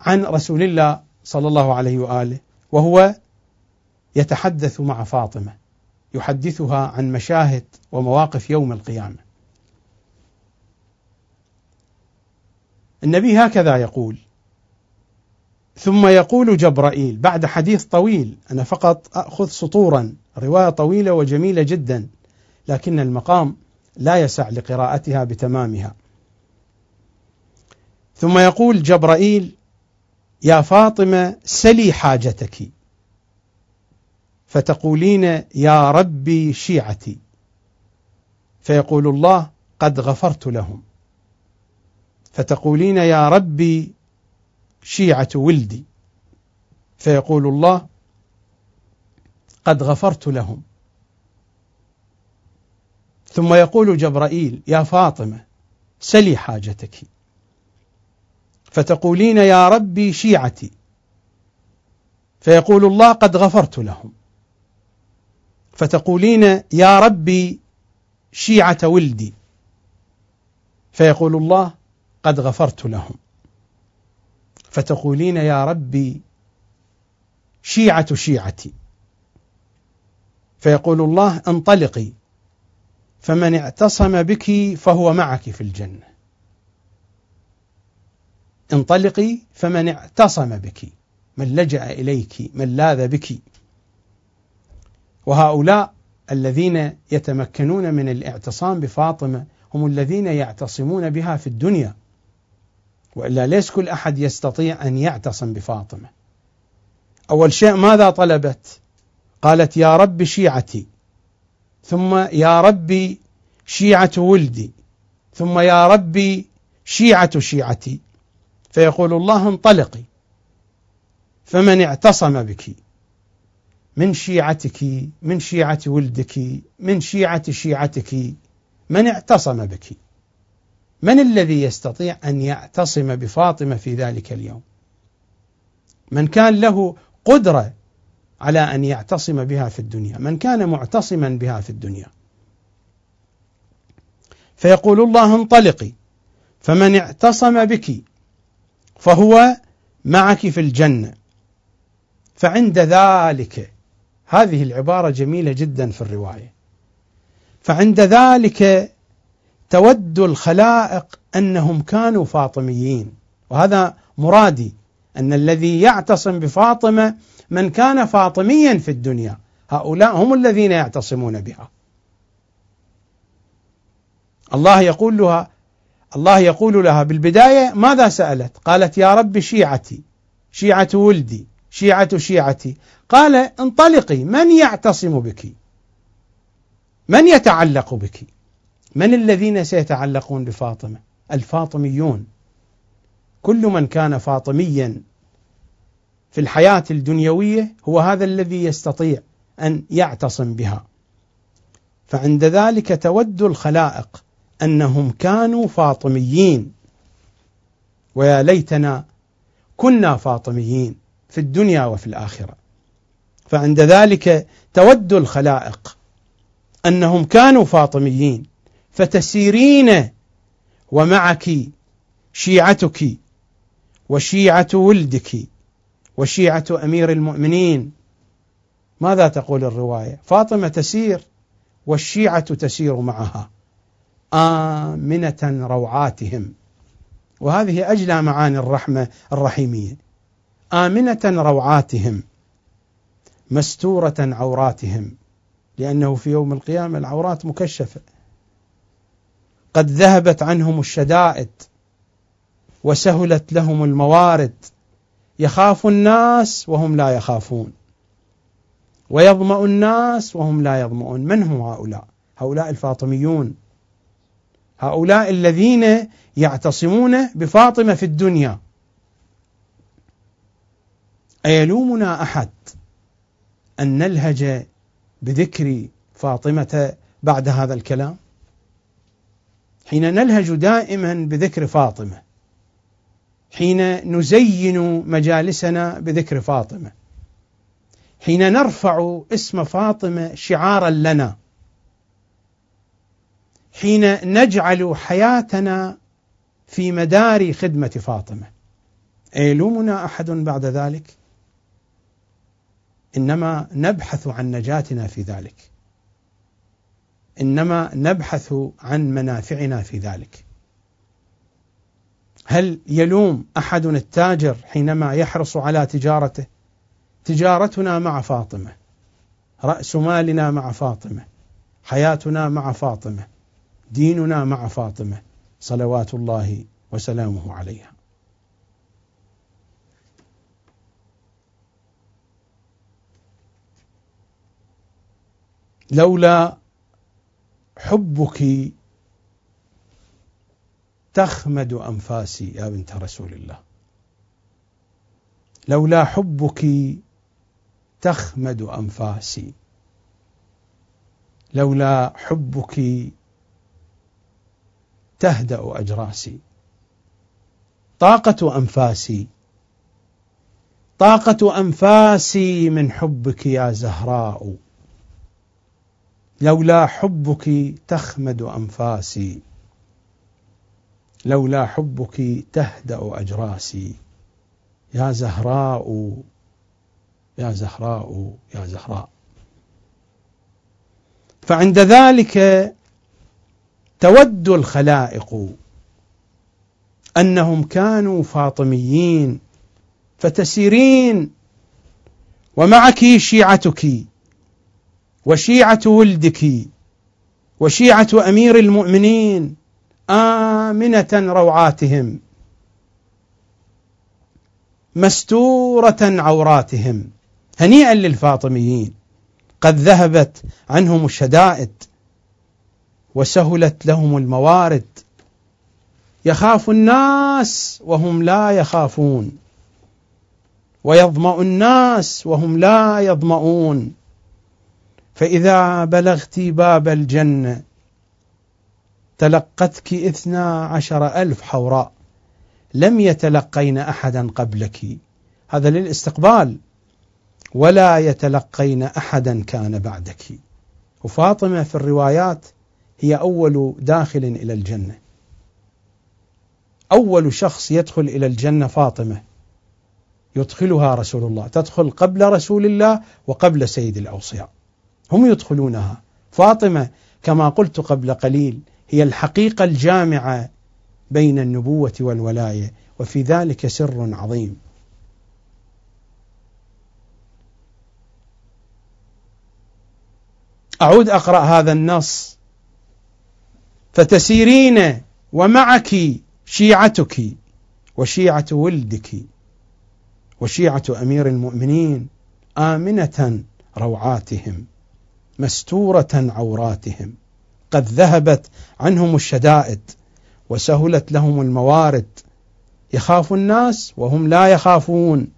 Speaker 1: عن رسول الله صلى الله عليه وآله وهو يتحدث مع فاطمة يحدثها عن مشاهد ومواقف يوم القيامة. النبي هكذا يقول ثم يقول جبرائيل بعد حديث طويل أنا فقط أخذ سطورا رواية طويلة وجميلة جدا لكن المقام لا يسع لقراءتها بتمامها ثم يقول جبرائيل يا فاطمة سلي حاجتك. فتقولين يا ربي شيعتي. فيقول الله قد غفرت لهم. فتقولين يا ربي شيعة ولدي. فيقول الله قد غفرت لهم. ثم يقول جبرائيل يا فاطمة سلي حاجتك. فتقولين يا ربي شيعتي. فيقول الله قد غفرت لهم. فتقولين يا ربي شيعة ولدي. فيقول الله قد غفرت لهم. فتقولين يا ربي شيعة شيعتي. فيقول الله انطلقي. فمن اعتصم بك فهو معك في الجنة. انطلقي فمن اعتصم بك من لجأ إليك من لاذ بك. وهؤلاء الذين يتمكنون من الاعتصام بفاطمة هم الذين يعتصمون بها في الدنيا. وإلا ليس كل أحد يستطيع أن يعتصم بفاطمة. أول شيء ماذا طلبت؟ قالت يا رب شيعتي. ثم يا ربي شيعة ولدي. ثم يا ربي شيعة شيعتي. فيقول الله انطلقي فمن اعتصم بك من شيعتك من شيعة ولدك من شيعة شيعتك من اعتصم بك من الذي يستطيع أن يعتصم بفاطمة في ذلك اليوم؟ من كان له قدرة على أن يعتصم بها في الدنيا من كان معتصما بها في الدنيا؟ فيقول الله انطلقي فمن اعتصم بك فهو معك في الجنة. فعند ذلك هذه العبارة جميلة جدا في الرواية. فعند ذلك تود الخلائق أنهم كانوا فاطميين. وهذا مرادي أن الذي يعتصم بفاطمة من كان فاطميا في الدنيا هؤلاء هم الذين يعتصمون بها. الله يقول لها الله يقول لها بالبداية ماذا سألت؟ قالت يا رب شيعتي شيعة ولدي شيعة شيعتي. قال انطلقي من يعتصم بك؟ من يتعلق بك؟ من الذين سيتعلقون بفاطمة؟ الفاطميون. كل من كان فاطميا في الحياة الدنيوية هو هذا الذي يستطيع أن يعتصم بها. فعند ذلك تود الخلائق أنهم كانوا فاطميين. ويا ليتنا كنا فاطميين في الدنيا وفي الآخرة. فعند ذلك تود الخلائق أنهم كانوا فاطميين. فتسيرين ومعك شيعتك وشيعة ولدك وشيعة أمير المؤمنين. ماذا تقول الرواية؟ فاطمة تسير والشيعة تسير معها. آمنة روعاتهم. وهذه أجلى معاني الرحمة الرحيمية. آمنة روعاتهم مستورة عوراتهم. لأنه في يوم القيامة العورات مكشفة. قد ذهبت عنهم الشدائد وسهلت لهم الموارد. يخاف الناس وهم لا يخافون. ويظمأ الناس وهم لا يظمؤون. من هم هؤلاء؟ هؤلاء الفاطميون. هؤلاء الذين يعتصمون بفاطمة في الدنيا. أيلومنا أحد أن نلهج بذكر فاطمة بعد هذا الكلام؟ حين نلهج دائما بذكر فاطمة. حين نزين مجالسنا بذكر فاطمة. حين نرفع اسم فاطمة شعارا لنا. حين نجعل حياتنا في مدار خدمة فاطمة. أيلومنا أحد بعد ذلك؟ إنما نبحث عن نجاتنا في ذلك. إنما نبحث عن منافعنا في ذلك. هل يلوم أحد التاجر حينما يحرص على تجارته؟ تجارتنا مع فاطمة رأس مالنا مع فاطمة حياتنا مع فاطمة. ديننا مع فاطمة صلوات الله وسلامه عليها. لولا حبك تخمد أنفاسي يا بنت رسول الله. لولا حبك تخمد أنفاسي. لولا حبك تهدأ أجراسي. طاقة أنفاسي. طاقة أنفاسي من حبك يا زهراء. لولا حبك تخمد أنفاسي. لولا حبك تهدأ أجراسي. يا زهراء يا زهراء يا زهراء. فعند ذلك تود الخلائق أنهم كانوا فاطميين فتسيرين ومعك شيعتك وشيعة ولدك وشيعة أمير المؤمنين آمنة روعاتهم مستورة عوراتهم هنيئا للفاطميين. قد ذهبت عنهم الشدائد. وسهلت لهم الموارد. يخاف الناس وهم لا يخافون. ويظمأ الناس وهم لا يظمؤون فإذا بلغت باب الجنة تلقتك اثنا عشر ألف حوراء. لم يتلقين أحدا قبلك. هذا للاستقبال. ولا يتلقين أحدا كان بعدك. وفاطمة في الروايات هي أول داخل إلى الجنة. أول شخص يدخل إلى الجنة فاطمة. يدخلها رسول الله. تدخل قبل رسول الله وقبل سيد الأوصياء. هم يدخلونها. فاطمة كما قلت قبل قليل هي الحقيقة الجامعة بين النبوة والولاية وفي ذلك سر عظيم. أعود أقرأ هذا النص فتسيرين ومعك شيعتك وشيعة ولدك وشيعة أمير المؤمنين آمنة روعاتهم مستورة عوراتهم قد ذهبت عنهم الشدائد وسهلت لهم الموارد. يخاف الناس وهم لا يخافون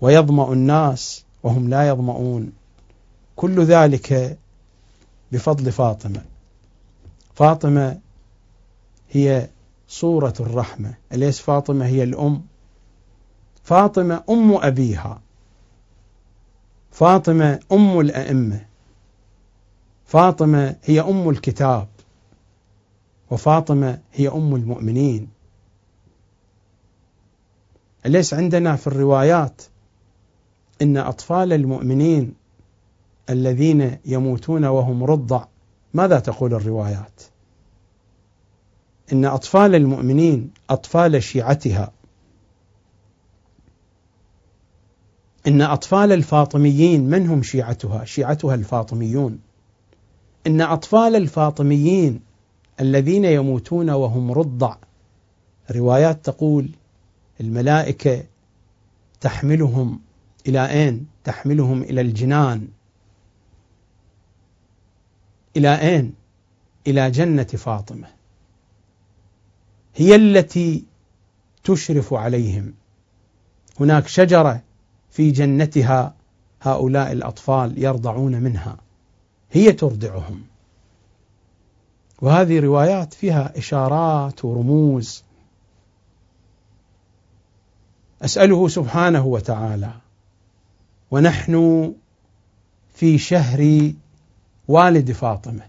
Speaker 1: ويظمأ الناس وهم لا يظمؤون. كل ذلك بفضل فاطمة. فاطمة هي صورة الرحمة. اليس فاطمة هي الأم؟ فاطمة أم أبيها. فاطمة أم الأئمة. فاطمة هي أم الكتاب. وفاطمة هي أم المؤمنين. اليس عندنا في الروايات إن أطفال المؤمنين الذين يموتون وهم رضع؟ ماذا تقول الروايات؟ إن أطفال المؤمنين أطفال شيعتها. إن أطفال الفاطميين من هم شيعتها؟ شيعتها الفاطميون. إن أطفال الفاطميين الذين يموتون وهم رضع. روايات تقول الملائكة تحملهم إلى أين؟ تحملهم إلى الجنان. إلى أين؟ إلى جنة فاطمة. هي التي تشرف عليهم. هناك شجرة في جنتها هؤلاء الأطفال يرضعون منها. هي ترضعهم. وهذه روايات فيها إشارات ورموز. أسأله سبحانه وتعالى ونحن في شهر والد فاطمة.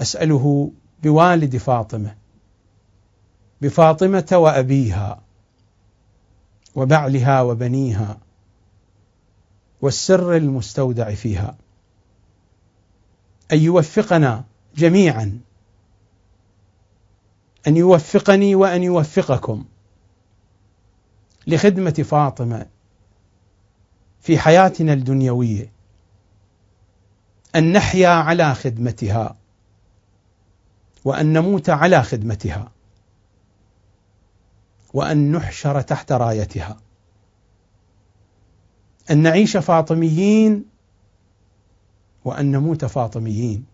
Speaker 1: أسأله بوالد فاطمة بفاطمة وأبيها وبعلها وبنيها والسر المستودع فيها أن يوفقنا جميعا أن يوفقني وأن يوفقكم لخدمة فاطمة في حياتنا الدنيوية أن نحيا على خدمتها وأن نموت على خدمتها. وأن نحشر تحت رايتها. أن نعيش فاطميين وأن نموت فاطميين.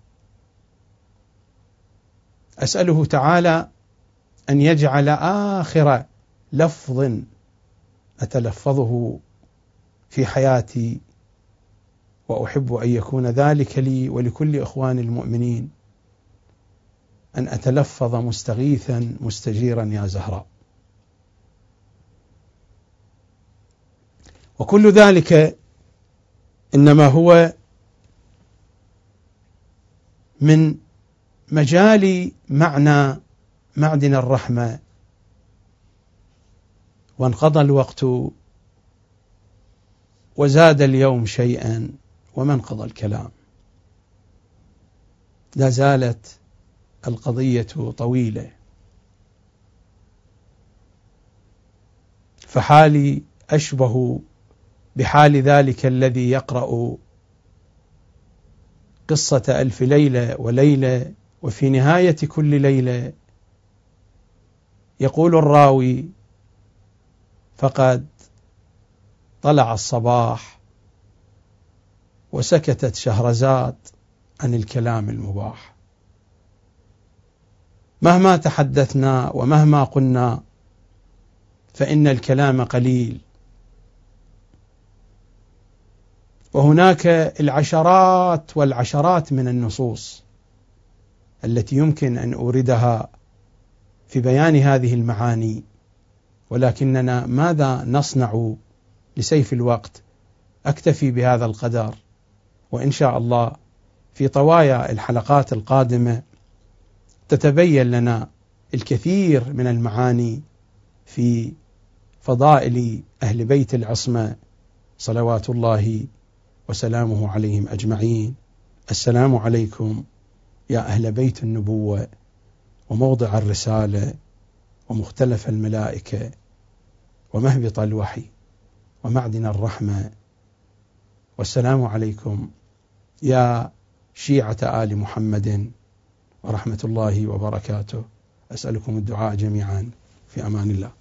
Speaker 1: أسأله تعالى أن يجعل آخر لفظ أتلفظه في حياتي وأحب أن يكون ذلك لي ولكل اخواني المؤمنين. أن أتلفظ مستغيثا مستجيرا يا زهراء. وكل ذلك إنما هو من مجال معنى معدن الرحمة. وانقضى الوقت وزاد اليوم شيئا ومن قضى الكلام. لا زالت القضية طويلة. فحالي أشبه بحال ذلك الذي يقرأ قصة ألف ليلة وليلة وفي نهاية كل ليلة. يقول الراوي فقد طلع الصباح وسكتت شهرزاد عن الكلام المباح. مهما تحدثنا ومهما قلنا فإن الكلام قليل وهناك العشرات والعشرات من النصوص التي يمكن أن أوردها في بيان هذه المعاني ولكننا ماذا نصنع لسيف الوقت أكتفي بهذا القدر؟ وإن شاء الله في طوايا الحلقات القادمة تتبين لنا الكثير من المعاني في فضائل أهل بيت العصمة صلوات الله وسلامه عليهم أجمعين. السلام عليكم يا أهل بيت النبوة وموضع الرسالة ومختلف الملائكة ومهبط الوحي ومعدن الرحمة. والسلام عليكم يا شيعة آل محمد ورحمة الله وبركاته. أسألكم الدعاء جميعا في أمان الله.